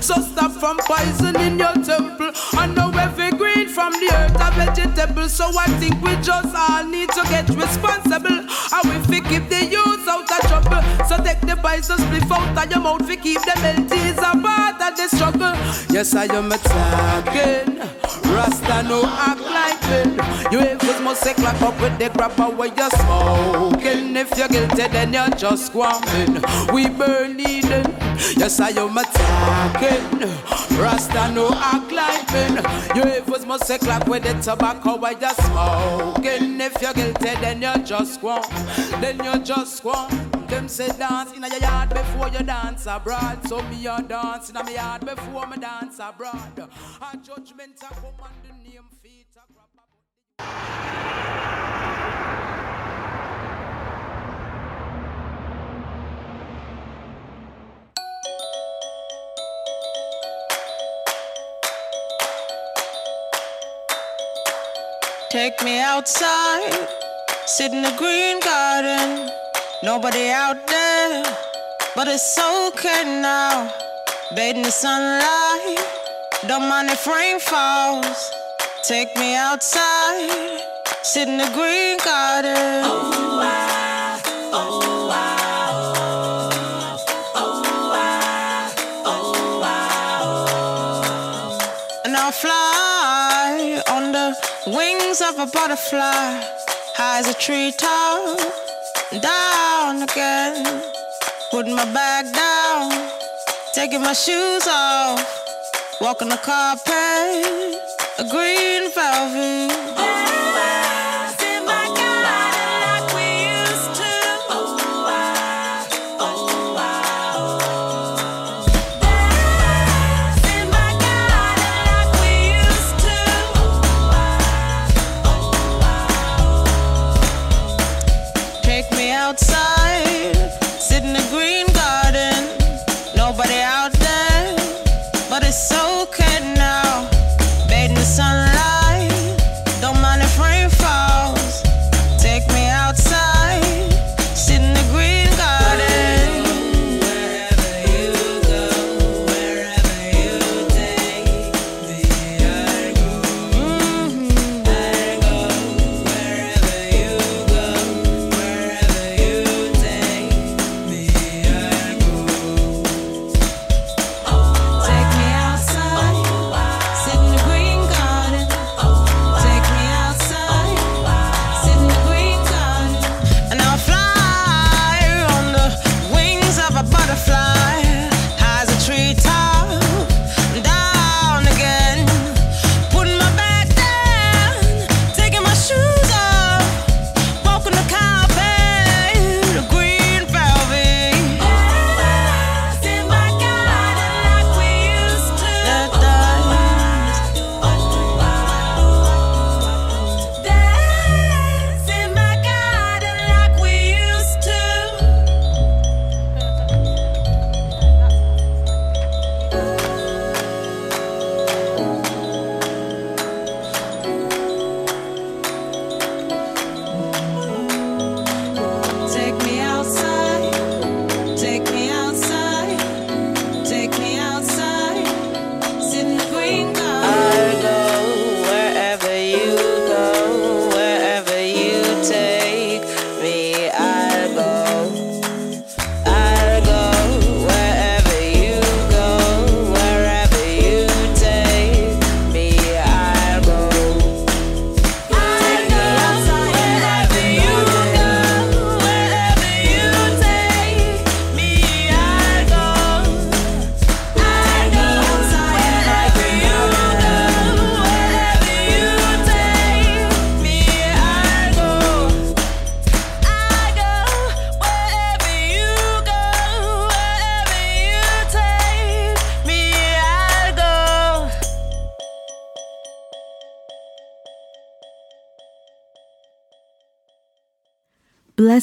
So stop from poisoning your temple. I know every green from the earth a vegetable. So I think we just all need to get responsible. And we fi keep the youth out of trouble. So take the poison split out of your mouth fi keep them healthy. Is a part of the struggle. Yes, I am attacking. Rasta no act like it. You evils must say clap up with the grabber where you're smoking. If you're guilty, then you're just squamping. We burn Eden. Yes, I am attacking. Rasta no act like. You evils must say clap with the tobacco where you're smoking. If you're guilty, then you're just squamp. Then you're just squamp. Them say dance in your yard before you dance abroad. So me a dance in my yard before me dance abroad. A judgment a come on the name feet a grab Take me outside, sit in the green garden. Nobody out there, but it's okay now. Bathe in the sunlight, don't mind if rain falls. Take me outside, sit in the green garden. Oh, wings of a butterfly, high as a treetop, down again. Put my bag down, taking my shoes off, walking the carpet, a green velvet.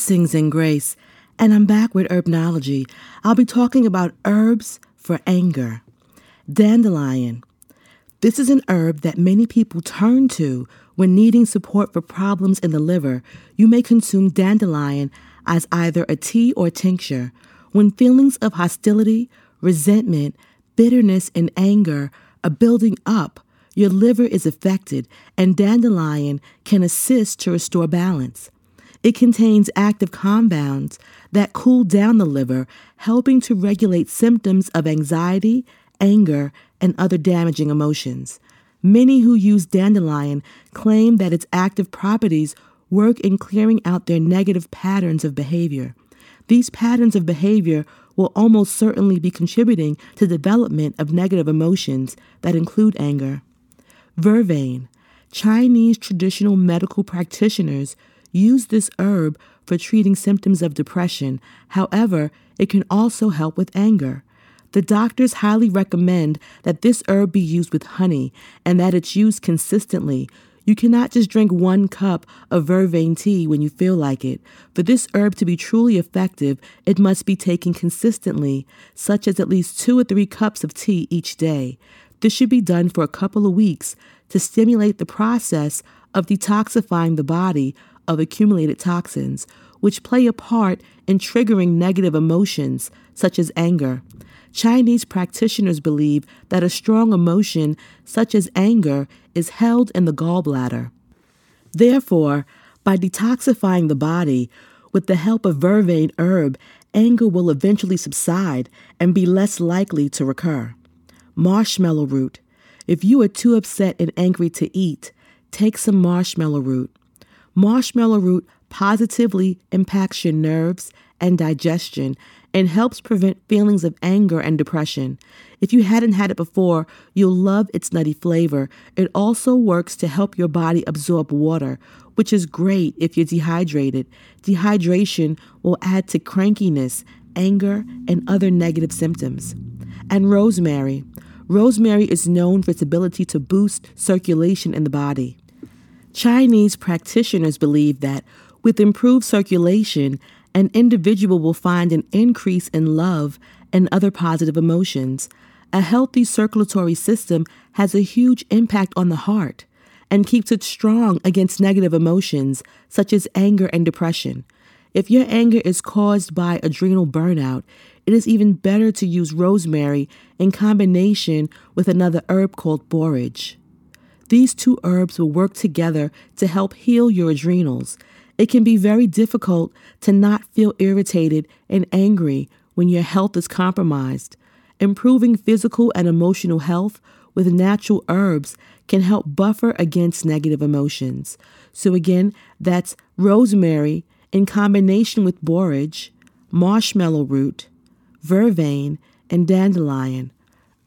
Blessings and grace. And I'm back with Herbnology. I'll be talking about herbs for anger. Dandelion. This is an herb that many people turn to when needing support for problems in the liver. You may consume dandelion as either a tea or tincture. When feelings of hostility, resentment, bitterness, and anger are building up, your liver is affected, and dandelion can assist to restore balance. It contains active compounds that cool down the liver, helping to regulate symptoms of anxiety, anger, and other damaging emotions. Many who use dandelion claim that its active properties work in clearing out their negative patterns of behavior. These patterns of behavior will almost certainly be contributing to development of negative emotions that include anger. Vervain. Chinese traditional medical practitioners use this herb for treating symptoms of depression. However, it can also help with anger. The doctors highly recommend that this herb be used with honey and that it's used consistently. You cannot just drink one cup of vervain tea when you feel like it. For this herb to be truly effective, it must be taken consistently, such as at least two or three cups of tea each day. This should be done for a couple of weeks to stimulate the process of detoxifying the body of accumulated toxins, which play a part in triggering negative emotions such as anger. Chinese practitioners believe that a strong emotion, such as anger, is held in the gallbladder. Therefore, by detoxifying the body with the help of vervain herb, anger will eventually subside and be less likely to recur. Marshmallow root. If you are too upset and angry to eat, take some marshmallow root. Marshmallow root positively impacts your nerves and digestion and helps prevent feelings of anger and depression. If you hadn't had it before, you'll love its nutty flavor. It also works to help your body absorb water, which is great if you're dehydrated. Dehydration will add to crankiness, anger, and other negative symptoms. And rosemary. Rosemary is known for its ability to boost circulation in the body. Chinese practitioners believe that with improved circulation, an individual will find an increase in love and other positive emotions. A healthy circulatory system has a huge impact on the heart and keeps it strong against negative emotions such as anger and depression. If your anger is caused by adrenal burnout, it is even better to use rosemary in combination with another herb called borage. These two herbs will work together to help heal your adrenals. It can be very difficult to not feel irritated and angry when your health is compromised. Improving physical and emotional health with natural herbs can help buffer against negative emotions. So, again, that's rosemary in combination with borage, marshmallow root, vervain, and dandelion,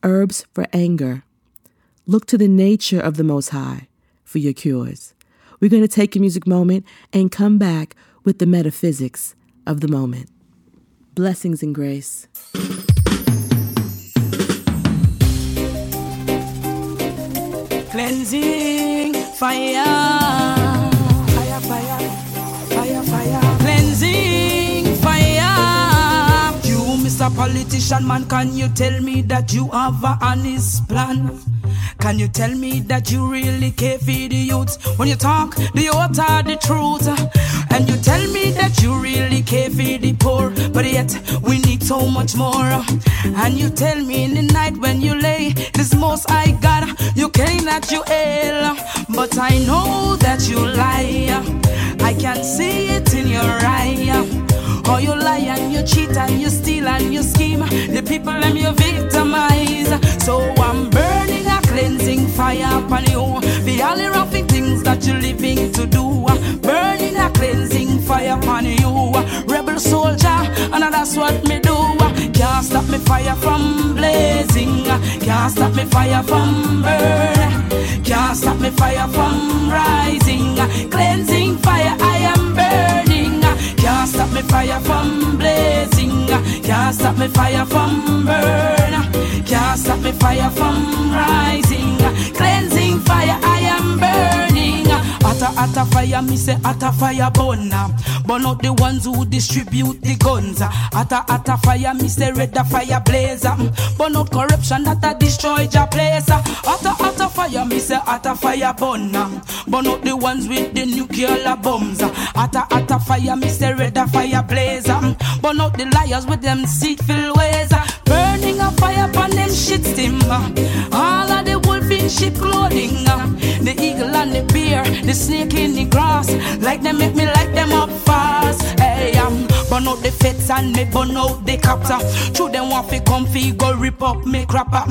herbs for anger. Look to the nature of the Most High for your cures. We're going to take a music moment and come back with the metaphysics of the moment. Blessings and grace. Cleansing fire. Fire, fire. Fire, fire. Cleansing fire. You, Mr. Politician man, can you tell me that you have a honest plan? Can you tell me that you really care for the youths when you talk the youth are the truth? And you tell me that you really care for the poor, but yet we need so much more. And you tell me in the night when you lay, this most I got, you came that you ill, but I know that you lie. I can see it in your eye. Oh, you lie and you cheat and you steal and you scheme. The people them you victimize. So cleansing fire upon you. The only roughing things that you're living to do. Burning a cleansing fire upon you. Rebel soldier, and that's what me do. Can't stop me fire from blazing. Can't stop me fire from burn. Can't stop me fire from rising. Cleansing fire, I am burning. Can't stop me fire from blazing. Can't stop me fire from burn. Can't stop me fire from rising. Cleansing fire, I am burning. Hotter atta fire, me say atta fire burn. Burn out the ones who distribute the guns. Atta atta fire, me say red fire blaze. Burn out corruption that a destroy your place. Atta atta fire, me say atta fire burn. Burn out the ones with the nuclear bombs. Atta atta fire, me say red fire blaze. Burn out the liars with them deceitful ways. Burning a fire upon them shit steam. All of the sheep clothing. The eagle and the bear, the snake in the grass. Like them make me like them up fast. Hey, um, burn out the feds and me burn out the captor. True them want fi come fi go rip up me crap up.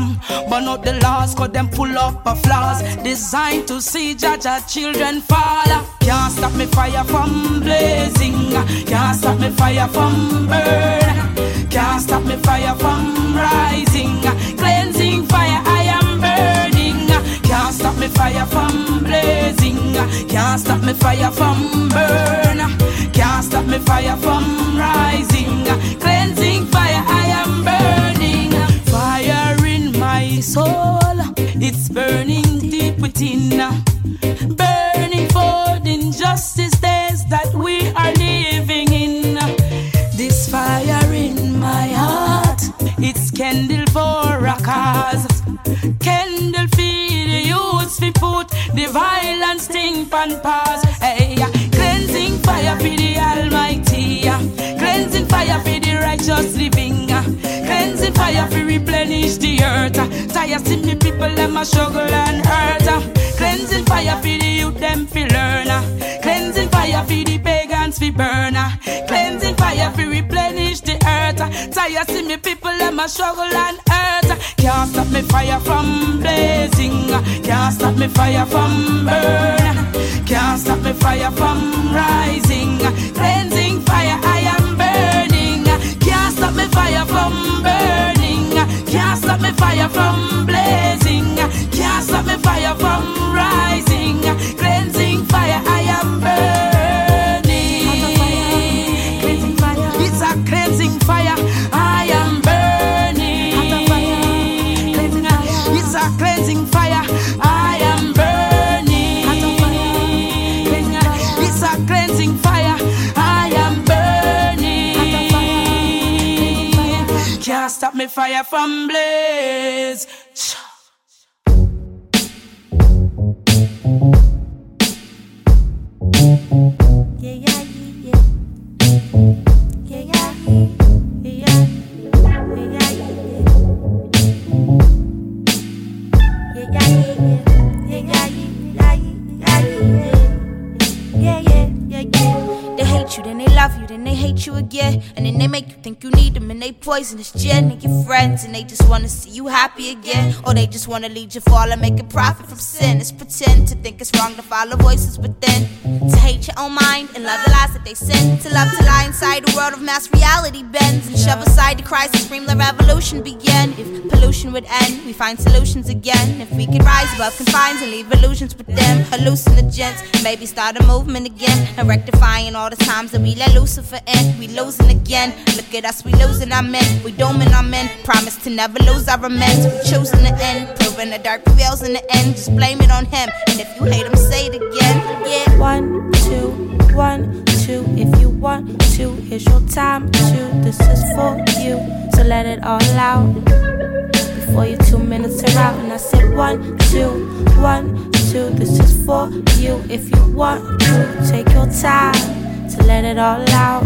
Burn out the laws cause them pull up a flaws. Designed to see Jaja children fall. Can't stop me fire from blazing. Can't stop me fire from burn. Can't stop me fire from rising. Cleansing fire, I me fire from blazing. Can't stop me fire from burn. Can't stop me fire from rising. Cleansing fire, I am burning. Fire in my soul. It's burning deep within. Burning for injustice we put the violence thing pan pause. Hey, cleansing fire for the Almighty. Cleansing fire for the righteous living. Cleansing fire for replenish the earth. Tired see me people them a struggle and hurt. Cleansing fire for the youth them fi learn. Cleansing fire for the pagans fi burn. Cleansing fire for replenish. Tired see me people them a struggle and hurt. Can't stop me fire from blazing. Can't stop me fire from burn. Can't stop me fire from rising. Cleansing fire, I am burning. Can't stop me fire from burning. Can't stop me fire from blazing. Can't stop me fire from rising. Cleansing fire, I am burning. Fire from blaze. You, then they love you, then they hate you again. And then they make you think you need them, and they poisonous gin and your friends, and they just wanna see you happy again. Or they just wanna lead you fall and make a profit from sin. It's pretend to think it's wrong to follow voices within. To hate your own mind and love the lies that they send. To love to lie inside a world of mass reality bends. And shove aside the cries and scream the revolution begin. If pollution would end, we find solutions again. If we could rise above confines and leave illusions with them. Hallucinogens, maybe start a movement again. And rectifying all the times that we let Lucifer in. We losing again. Look at us, we losing our men. We doming our men. Promise to never lose our amends. We choosing the end. Proving the dark prevails in the end. Just blame it on him. And if you hate him, say it again. Yeah. One, two, one, two. If you want to, here's your time to. This is for you, so let it all out. Before your two minutes are out, and I said one, two, one, two. This is for you. If you want to, take your time to let it all out.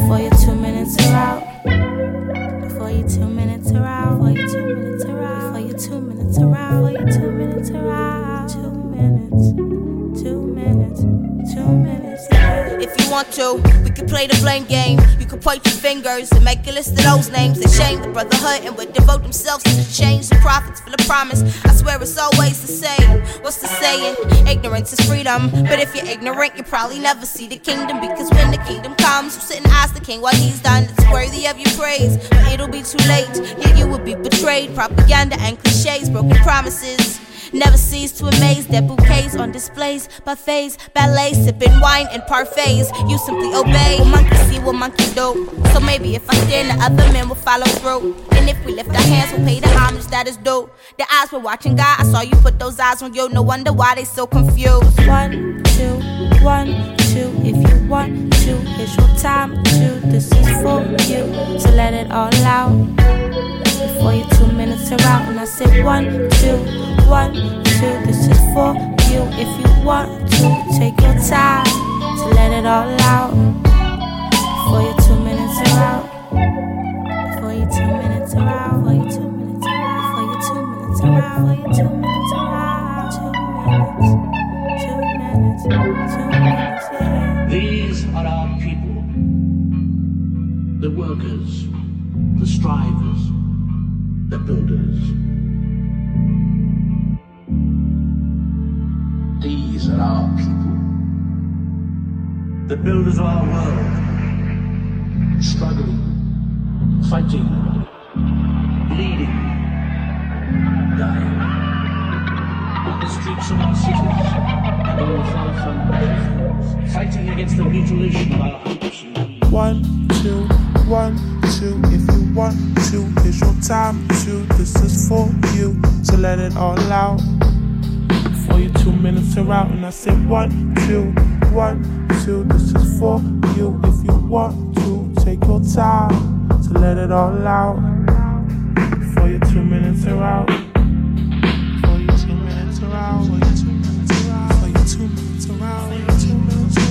Before your two minutes are out. Before your two minutes are out. Before your two minutes are out. Before your two minutes are out. Before your two minutes are out. Two minutes. Two minutes. Two minutes. If you want to, we could play the blame game. You could point your fingers and make a list of those names that shame the brotherhood and would devote themselves to the change. The prophets for the promise. I swear it's always the same. What's the saying? Ignorance is freedom. But if you're ignorant, you probably never see the kingdom. Because when the kingdom comes, you sit and ask the king what he's done. It's worthy of your praise. But it'll be too late. Yeah, you will be betrayed. Propaganda and cliches, broken promises. Never cease to amaze their bouquets on displays, buffets, ballets, sipping wine and parfaits. You simply obey. Monkey see what monkey do. So maybe if I stand, the other men will follow through. And if we lift our hands, we'll pay the homage that is due. The eyes were watching God. I saw you put those eyes on you. No wonder why they so confused. One, two, one, two. If you want to, it's your time to. This is for you. So let it all out before your two minutes are out. And I say one, two, one, two. This is for you if you want to take your time to let it all out. Before your two minutes are out. Before your two minutes are out. Before your two minutes are out. Before your two minutes are out. Before two minutes are. Two minutes. Two minutes. Two minutes. Two minutes yeah. These are our people. The workers. The strivers the builders. These are our people. The builders of our world. Struggling, fighting, bleeding, dying. On the streets of our cities and all far from battlefields. Fighting against the mutilation of our hopes and dreams. One, two, want to. If you want to, it's your time to. This is for you, so let it all out. Before your two minutes are out, and I say one, two, one, two. This is for you. If you want to, take your time to let it all out. For your two minutes are out. Before your two minutes are out. Before your two minutes are out. Before your two minutes are out.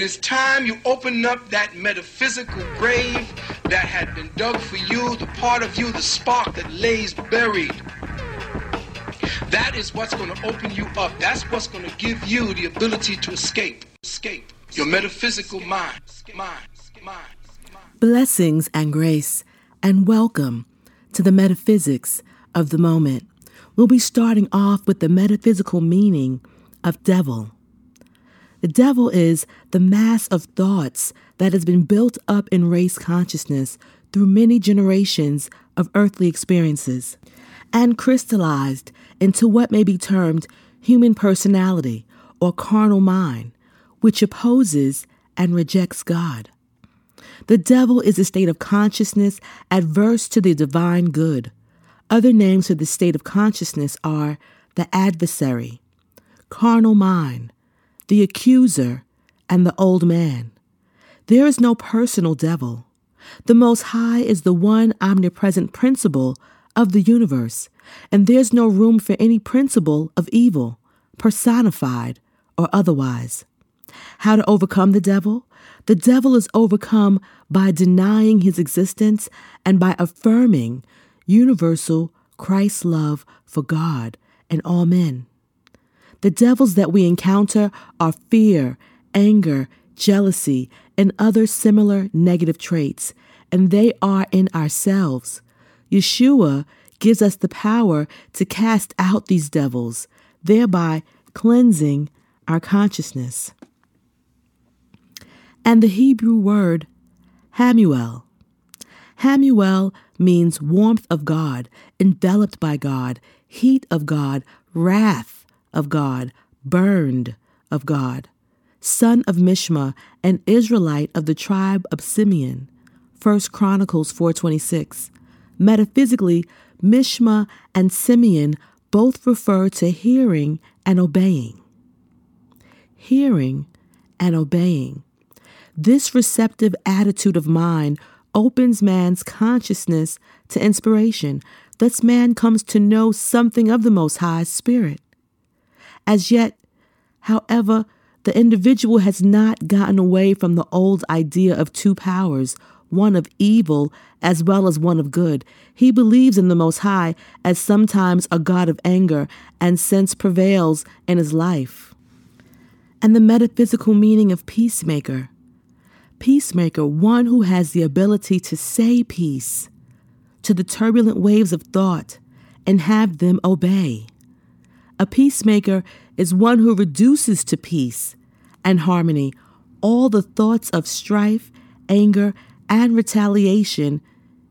Is time you open up that metaphysical grave that had been dug for you, the part of you, the spark that lays buried. That is what's going to open you up. That's what's going to give you the ability to escape. Escape your metaphysical mind. Mind. Mind. Blessings and grace, and welcome to the metaphysics of the moment. We'll be starting off with the metaphysical meaning of devil. The devil is the mass of thoughts that has been built up in race consciousness through many generations of earthly experiences and crystallized into what may be termed human personality or carnal mind, which opposes and rejects God. The devil is a state of consciousness adverse to the divine good. Other names for the state of consciousness are the adversary, carnal mind, the accuser, and the old man. There is no personal devil. The Most High is the one omnipresent principle of the universe, and there's no room for any principle of evil, personified or otherwise. How to overcome the devil? The devil is overcome by denying his existence and by affirming universal Christ's love for God and all men. The devils that we encounter are fear, anger, jealousy, and other similar negative traits, and they are in ourselves. Yeshua gives us the power to cast out these devils, thereby cleansing our consciousness. And the Hebrew word Hamuel. Hamuel means warmth of God, enveloped by God, heat of God, wrath of God, burned of God, son of Mishma, an Israelite of the tribe of Simeon. 1 Chronicles 4:26. Metaphysically, Mishma and Simeon both refer to hearing and obeying. Hearing and obeying. This receptive attitude of mind opens man's consciousness to inspiration. Thus, man comes to know something of the Most High Spirit. As yet, however, the individual has not gotten away from the old idea of two powers, one of evil as well as one of good. He believes in the Most High as sometimes a God of anger, and sense prevails in his life. And the metaphysical meaning of peacemaker. Peacemaker, one who has the ability to say peace to the turbulent waves of thought and have them obey. A peacemaker is one who reduces to peace and harmony all the thoughts of strife, anger, and retaliation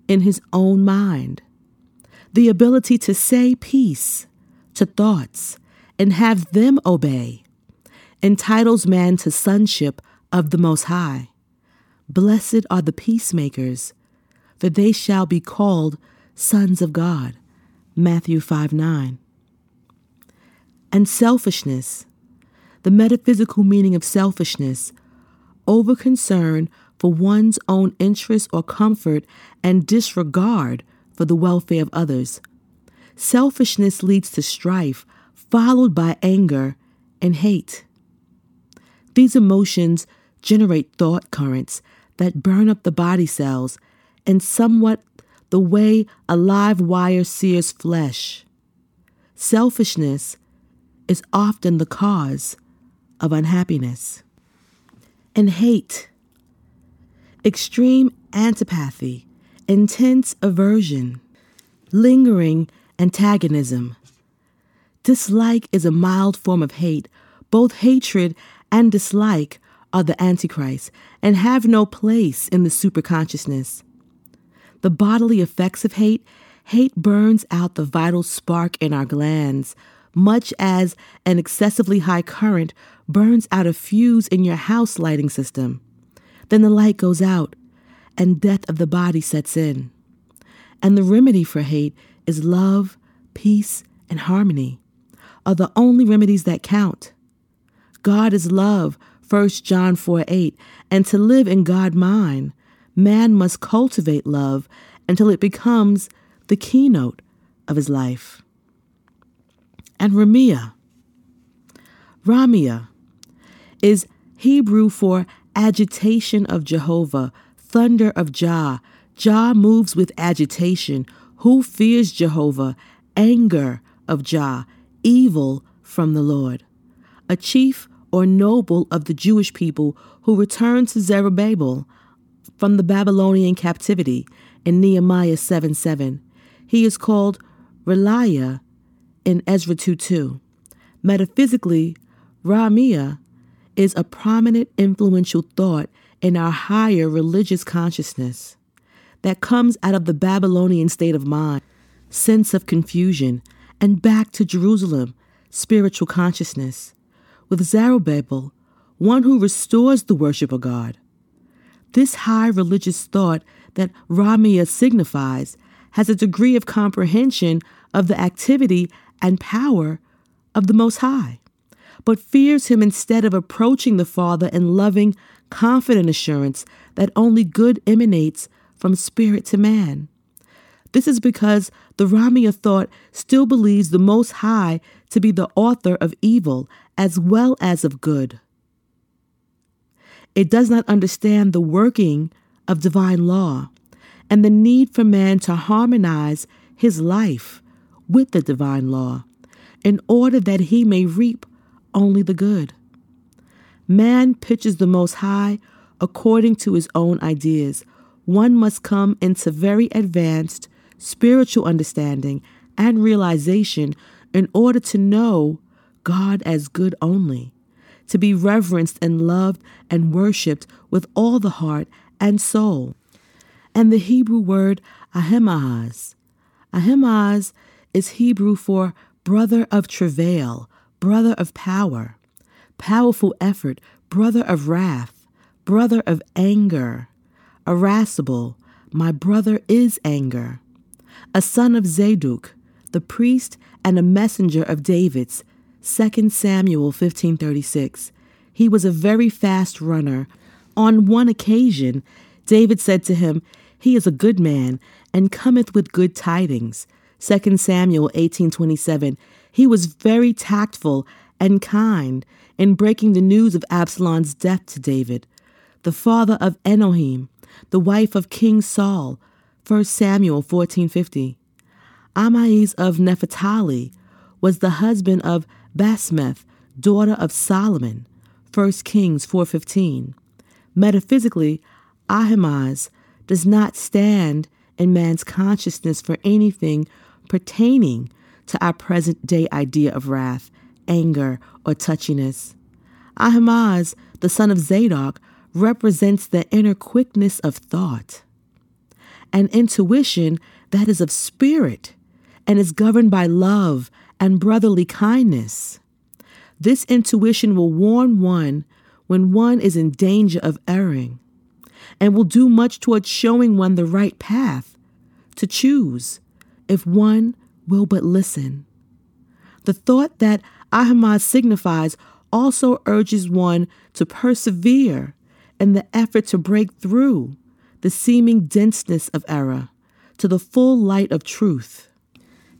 in his own mind. The ability to say peace to thoughts and have them obey entitles man to sonship of the Most High. Blessed are the peacemakers, for they shall be called sons of God. Matthew 5 9 and selfishness. The metaphysical meaning of selfishness, over concern for one's own interest or comfort and disregard for the welfare of others. Selfishness leads to strife, followed by anger and hate. These emotions generate thought currents that burn up the body cells and somewhat the way a live wire sears flesh. Selfishness is often the cause of unhappiness. And hate, extreme antipathy, intense aversion, lingering antagonism. Dislike is a mild form of hate. Both hatred and dislike are the Antichrist and have no place in the superconsciousness. The bodily effects of hate hate burns out the vital spark in our glands, much as an excessively high current burns out a fuse in your house lighting system. Then the light goes out and death of the body sets in. And the remedy for hate is love, peace, and harmony are the only remedies that count. God is love, 1 John 4 8, and to live in God mind, man must cultivate love until it becomes the keynote of his life and Raamiah. Raamiah is Hebrew for agitation of Jehovah, thunder of Jah. Jah moves with agitation. Who fears Jehovah? Anger of Jah, evil from the Lord. A chief or noble of the Jewish people who returned to Zerubbabel from the Babylonian captivity in Nehemiah 7 7. He is called Reliah in Ezra 2 2. Metaphysically, Raamiah is a prominent, influential thought in our higher religious consciousness that comes out of the Babylonian state of mind, sense of confusion, and back to Jerusalem, spiritual consciousness, with Zerubbabel, one who restores the worship of God. This high religious thought that Raamiah signifies has a degree of comprehension of the activity and power of the Most High, but fears Him instead of approaching the Father in loving, confident assurance that only good emanates from spirit to man. This is because the Raamiah thought still believes the Most High to be the author of evil as well as of good. It does not understand the working of divine law and the need for man to harmonize his life with the divine law in order that he may reap only the good. Man pitches the Most High according to his own ideas. One must come into very advanced spiritual understanding and realization in order to know God as good only, to be reverenced and loved and worshiped with all the heart and soul. And the Hebrew word Ahimaaz. Ahimaaz is Hebrew for brother of travail, brother of power, powerful effort, brother of wrath, brother of anger, irascible, my brother is anger, a son of Zadok, the priest and a messenger of David's, 2 Samuel 15:36. He was a very fast runner. On one occasion, David said to him, "He is a good man and cometh with good tidings." 2 Samuel 18:27. He was very tactful and kind in breaking the news of Absalom's death to David, the father of Ahinoam, the wife of King Saul, 1 Samuel 14:50. Ahimaaz of Naphtali was the husband of Basmeth, daughter of Solomon, 1 Kings 4:15. Metaphysically, Ahimaaz does not stand in man's consciousness for anything pertaining to our present day idea of wrath, anger, or touchiness. Ahimaaz, the son of Zadok, represents the inner quickness of thought, an intuition that is of spirit and is governed by love and brotherly kindness. This intuition will warn one when one is in danger of erring and will do much towards showing one the right path to choose if one will but listen. The thought that Ahimaaz signifies also urges one to persevere in the effort to break through the seeming denseness of error to the full light of truth.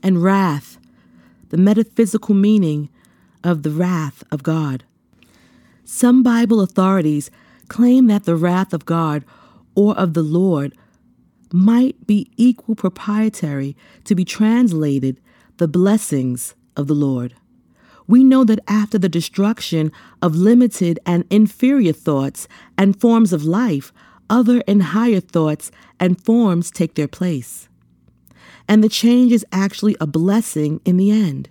And wrath, the metaphysical meaning of the wrath of God. Some Bible authorities claim that the wrath of God or of the Lord might be equal proprietary to be translated the blessings of the Lord. We know that after the destruction of limited and inferior thoughts and forms of life, other and higher thoughts and forms take their place. And the change is actually a blessing in the end.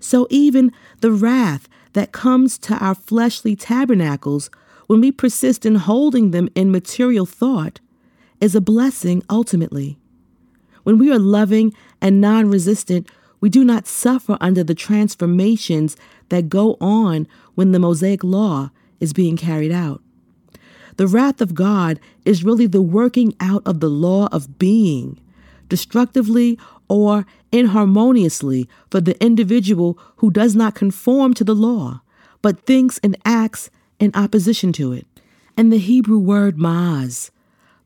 So even the wrath that comes to our fleshly tabernacles when we persist in holding them in material thought is a blessing ultimately. When we are loving and non resistant, we do not suffer under the transformations that go on when the Mosaic Law is being carried out. The wrath of God is really the working out of the law of being, destructively or inharmoniously for the individual who does not conform to the law, but thinks and acts in opposition to it. And the Hebrew word maaz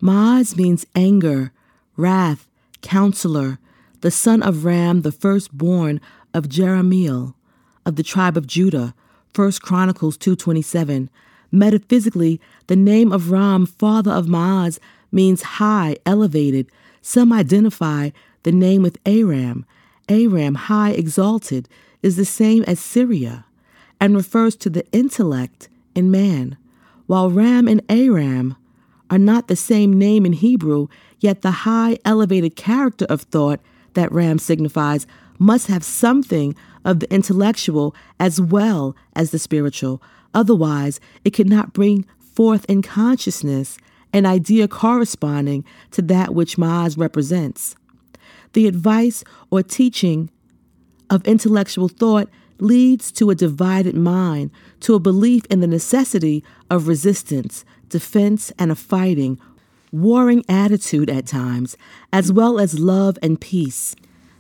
Maaz means anger, wrath, counselor, the son of Ram, the firstborn of Jerahmeel, of the tribe of Judah. 1 Chronicles 2.27. Metaphysically, the name of Ram, father of Maaz, means high, elevated. Some identify the name with Aram. Aram, high, exalted, is the same as Syria and refers to the intellect in man. While Ram and Aram are not the same name in Hebrew, yet the high, elevated character of thought that Ram signifies must have something of the intellectual as well as the spiritual. Otherwise, it could not bring forth in consciousness an idea corresponding to that which Maaz represents. The advice or teaching of intellectual thought leads to a divided mind, to a belief in the necessity of resistance, defense, and a fighting, warring attitude at times, as well as love and peace.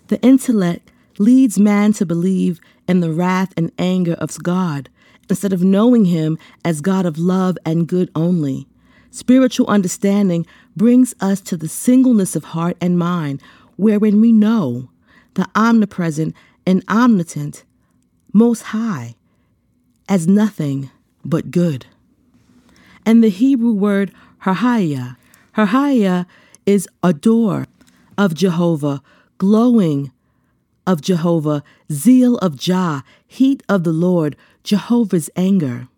The intellect leads man to believe in the wrath and anger of God instead of knowing him as God of love and good only. Spiritual understanding brings us to the singleness of heart and mind, wherein we know the omnipresent and omnipotent, most high, as nothing but good. And the Hebrew word Harhaiah, Harhaiah is adore of Jehovah, glowing of Jehovah, zeal of Jah, heat of the Lord, Jehovah's anger.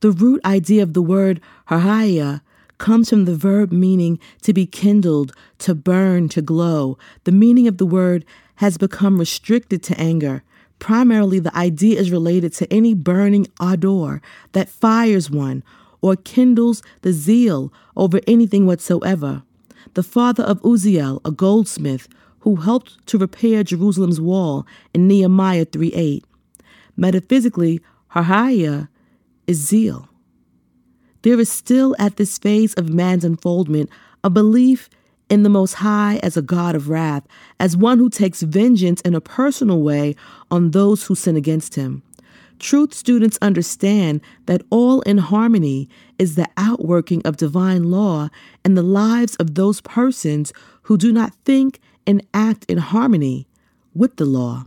The root idea of the word Harhaiah comes from the verb meaning to be kindled, to burn, to glow. The meaning of the word has become restricted to anger. Primarily, the idea is related to any burning ardor that fires one or kindles the zeal over anything whatsoever. The father of Uzziel, a goldsmith, who helped to repair Jerusalem's wall in Nehemiah 3 8. Metaphysically, Harhaiah is zeal. There is still at this phase of man's unfoldment a belief in the Most High as a God of wrath, as one who takes vengeance in a personal way on those who sin against him. Truth students understand that all in harmony is the outworking of divine law in the lives of those persons who do not think and act in harmony with the law.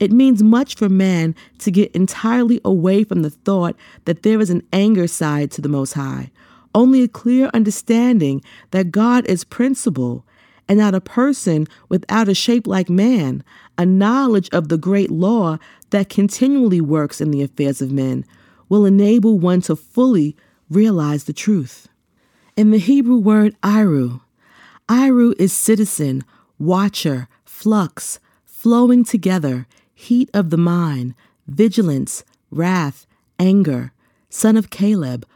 It means much for man to get entirely away from the thought that there is an anger side to the Most High. Only a clear understanding that God is principle and not a person without a shape like man, a knowledge of the great law that continually works in the affairs of men, will enable one to fully realize the truth. In the Hebrew word iru, iru is citizen, watcher, flux, flowing together, heat of the mind, vigilance, wrath, anger, son of Caleb,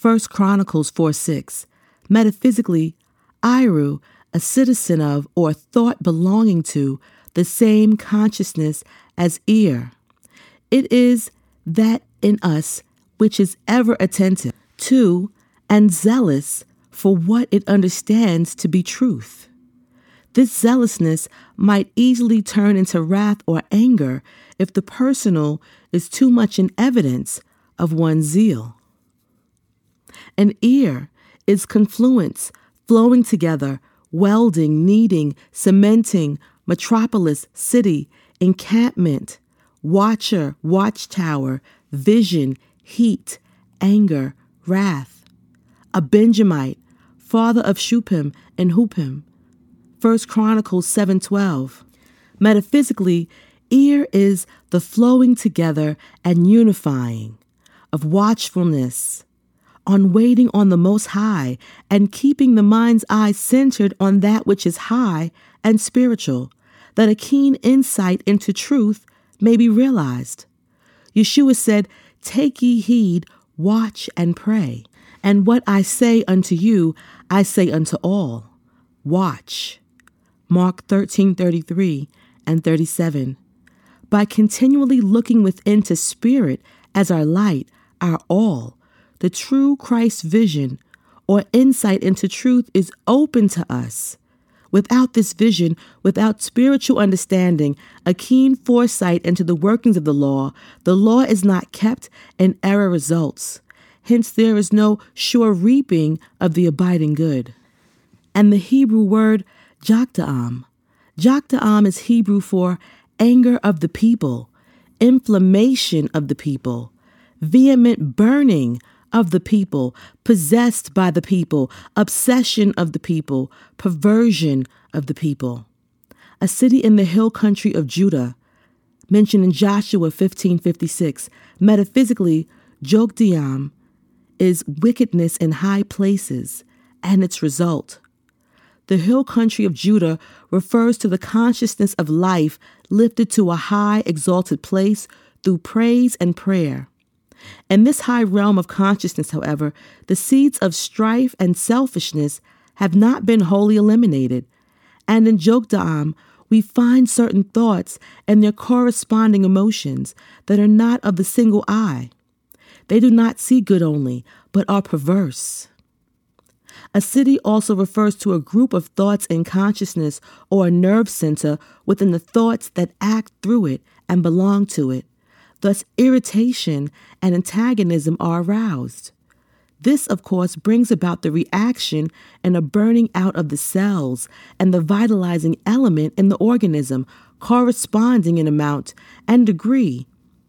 1 Chronicles 4 6. Metaphysically, Iru, a citizen of or thought belonging to the same consciousness as Ir. It is that in us which is ever attentive to and zealous for what it understands to be truth. This zealousness might easily turn into wrath or anger if the personal is too much in evidence of one's zeal. An ear is confluence, flowing together, welding, kneading, cementing, metropolis, city, encampment, watcher, watchtower, vision, heat, anger, wrath. A Benjamite, father of Shuppim and Huppim. 1 Chronicles 7:12. Metaphysically, Ir is the flowing together and unifying of watchfulness, on waiting on the Most High and keeping the mind's eye centered on that which is high and spiritual, that a keen insight into truth may be realized. Yeshua said, Take ye heed, watch and pray. And what I say unto you, I say unto all watch. Mark 13 33 and 37. By continually looking within to spirit as our light, our all, the true Christ vision or insight into truth is open to us. Without this vision, without spiritual understanding, a keen foresight into the workings of the law, the law is not kept and error results. Hence, there is no sure reaping of the abiding good. And the Hebrew word Jokdeam. Jokdeam is Hebrew for anger of the people, inflammation of the people, vehement burning of the people, possessed by the people, obsession of the people, perversion of the people. A city in the hill country of Judah, mentioned in Joshua 15:56, metaphysically, Jokdeam is wickedness in high places and its result. The hill country of Judah refers to the consciousness of life lifted to a high, exalted place through praise and prayer. In this high realm of consciousness, however, the seeds of strife and selfishness have not been wholly eliminated. And in Jokdeam, we find certain thoughts and their corresponding emotions that are not of the single eye. They do not see good only, but are perverse. A city also refers to a group of thoughts in consciousness or a nerve center within the thoughts that act through it and belong to it. Thus, irritation and antagonism are aroused. This, of course, brings about the reaction and a burning out of the cells and the vitalizing element in the organism, corresponding in amount and degree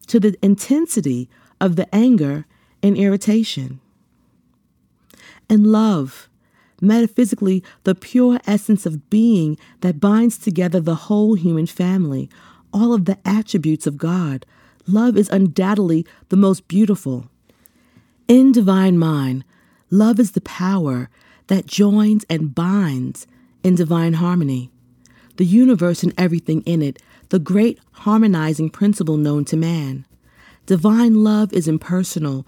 to the intensity of the anger and irritation. And love, metaphysically, the pure essence of being that binds together the whole human family, all of the attributes of God. Love is undoubtedly the most beautiful. In Divine Mind, love is the power that joins and binds in divine harmony. The universe and everything in it, the great harmonizing principle known to man. Divine love is impersonal.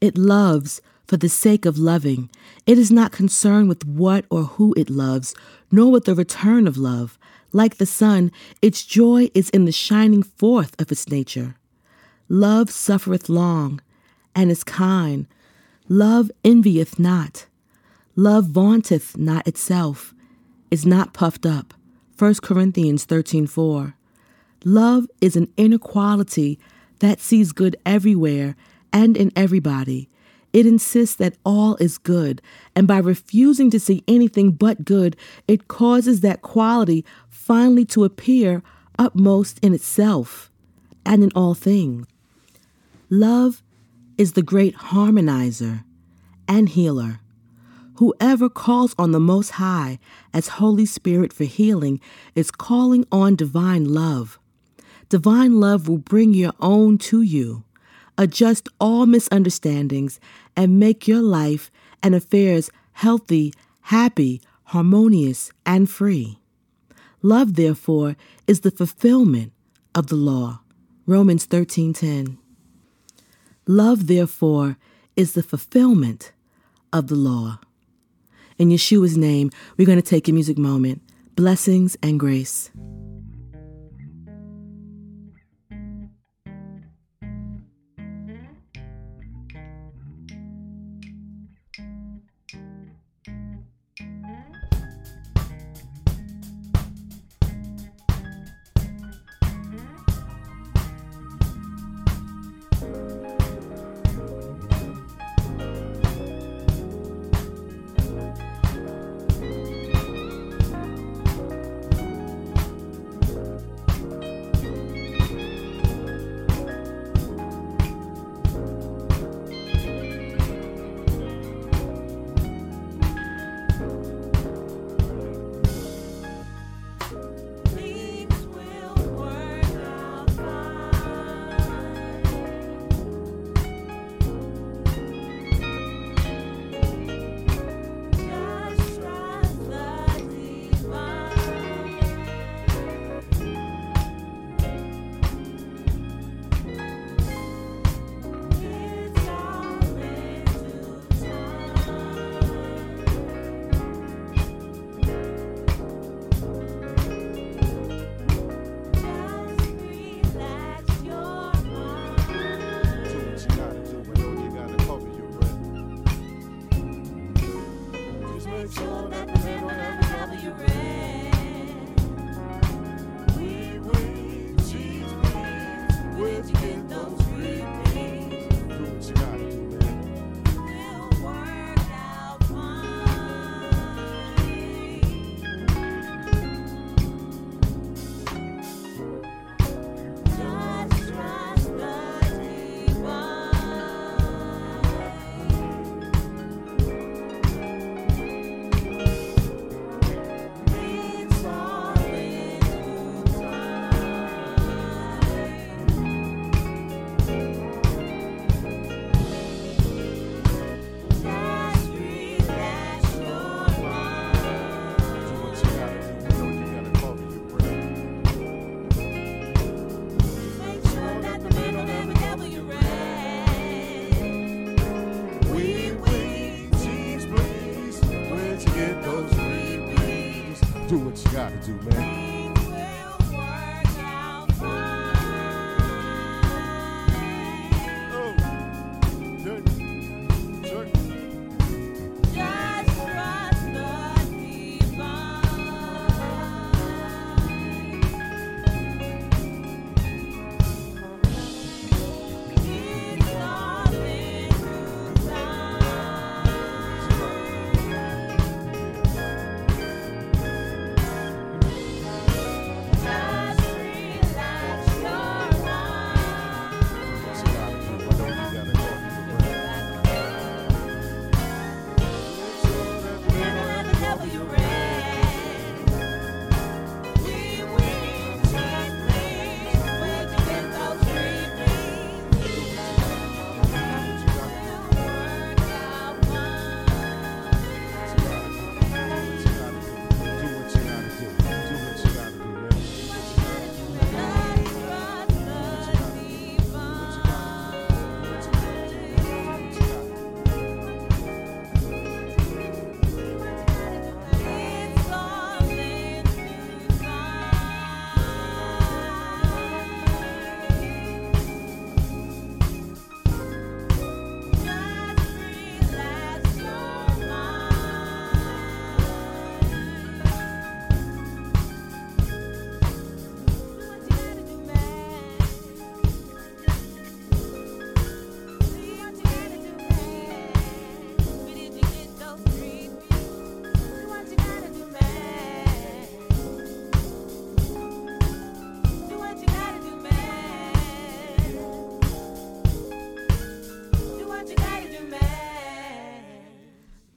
It loves for the sake of loving. It is not concerned with what or who it loves, nor with the return of love. Like the sun, its joy is in the shining forth of its nature. Love suffereth long, and is kind. Love envieth not. Love vaunteth not itself, is not puffed up. 1 Corinthians 13:4. Love is an inner quality that sees good everywhere and in everybody. It insists that all is good, and by refusing to see anything but good, it causes that quality finally to appear upmost in itself and in all things. Love is the great harmonizer and healer. Whoever calls on the Most High as Holy Spirit for healing is calling on divine love. Divine love will bring your own to you, adjust all misunderstandings, and make your life and affairs healthy, happy, harmonious, and free. Love, therefore, is the fulfillment of the law. Romans 13:10. Love, therefore, is the fulfillment of the law. In Yeshua's name, we're going to take a music moment. Blessings and grace.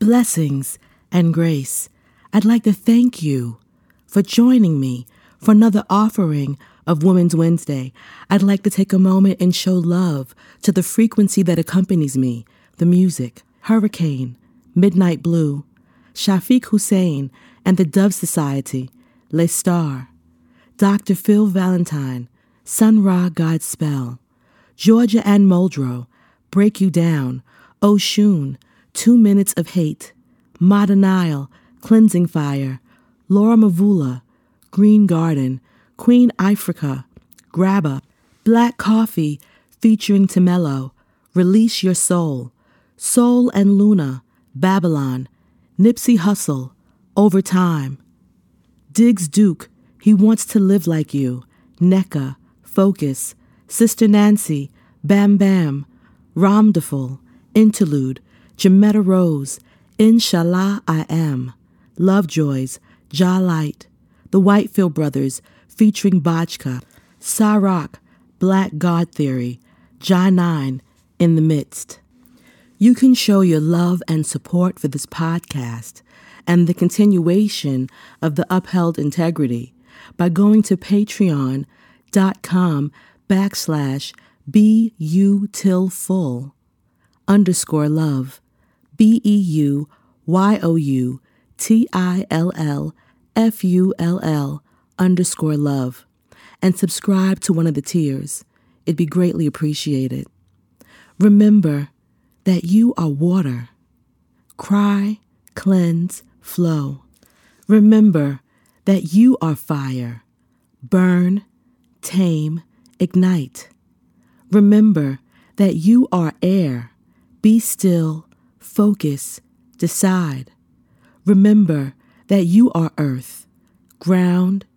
Blessings and grace. I'd like to thank you for joining me for another offering of Wombman Wednesday. I'd like to take a moment and show love to the frequency that accompanies me the music, Hurricane, Midnight Blue, Shafiq Husayn and the Dove Society, Les Star, Dr. Phil Valentine, Sun Ra Godspell, Georgia Ann Muldrow, Break You Down, Oshun, Two Minutes of Hate, Mata Nile, Cleansing Fire, Laura Mvula, Green Garden, Queen Ifrica, Grabba, Black Coffee featuring Temello, Release Your Soul, Soul and Luna, Babylon, Nipsey Hussle, Over Time, Diggs Duke, He Wants to Live Like You, NECA, Focus, Sister Nancy, Bam Bam, Ramdaful, Interlude, Jametta Rose, Inshallah I Am, Lovejoys, Jah Light, The Whitefield Brothers featuring Bajka, Sarak, Black God Theory, Jah 9, In the Midst. You can show your love and support for this podcast and the continuation of the upheld integrity by going to patreon.com backslash bu till full underscore love b e u y o u t i l l f u l l underscore love and subscribe to one of the tiers. It'd be greatly appreciated. Remember that you are water. Cry, cleanse, flow. Remember that you are fire. Burn, tame, ignite. Remember that you are air. Be still, focus, decide. Remember that you are earth. Ground,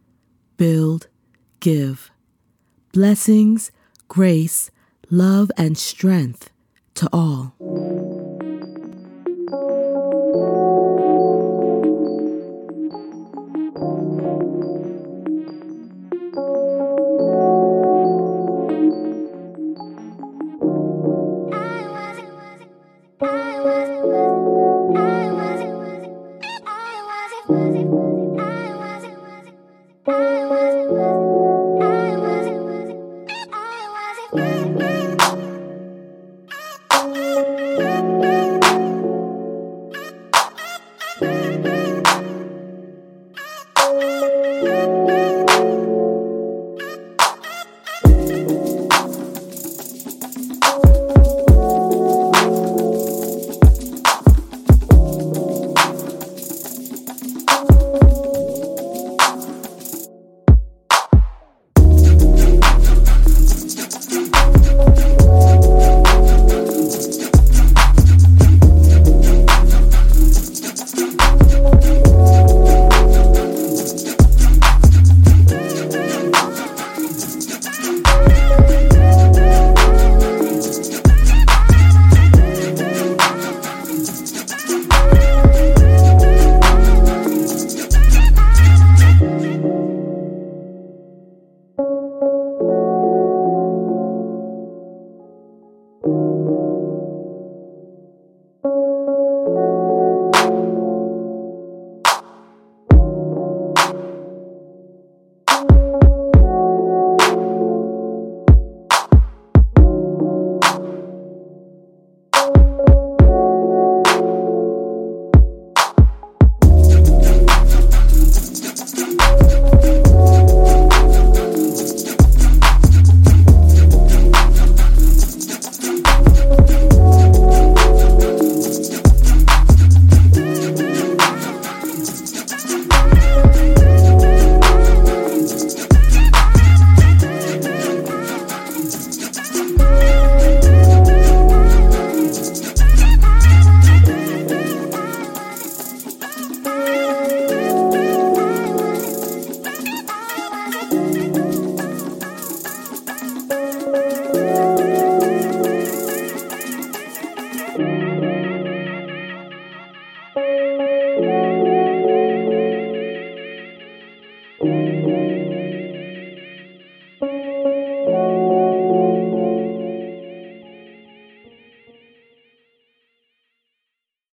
build, give. Blessings, grace, love, and strength to all.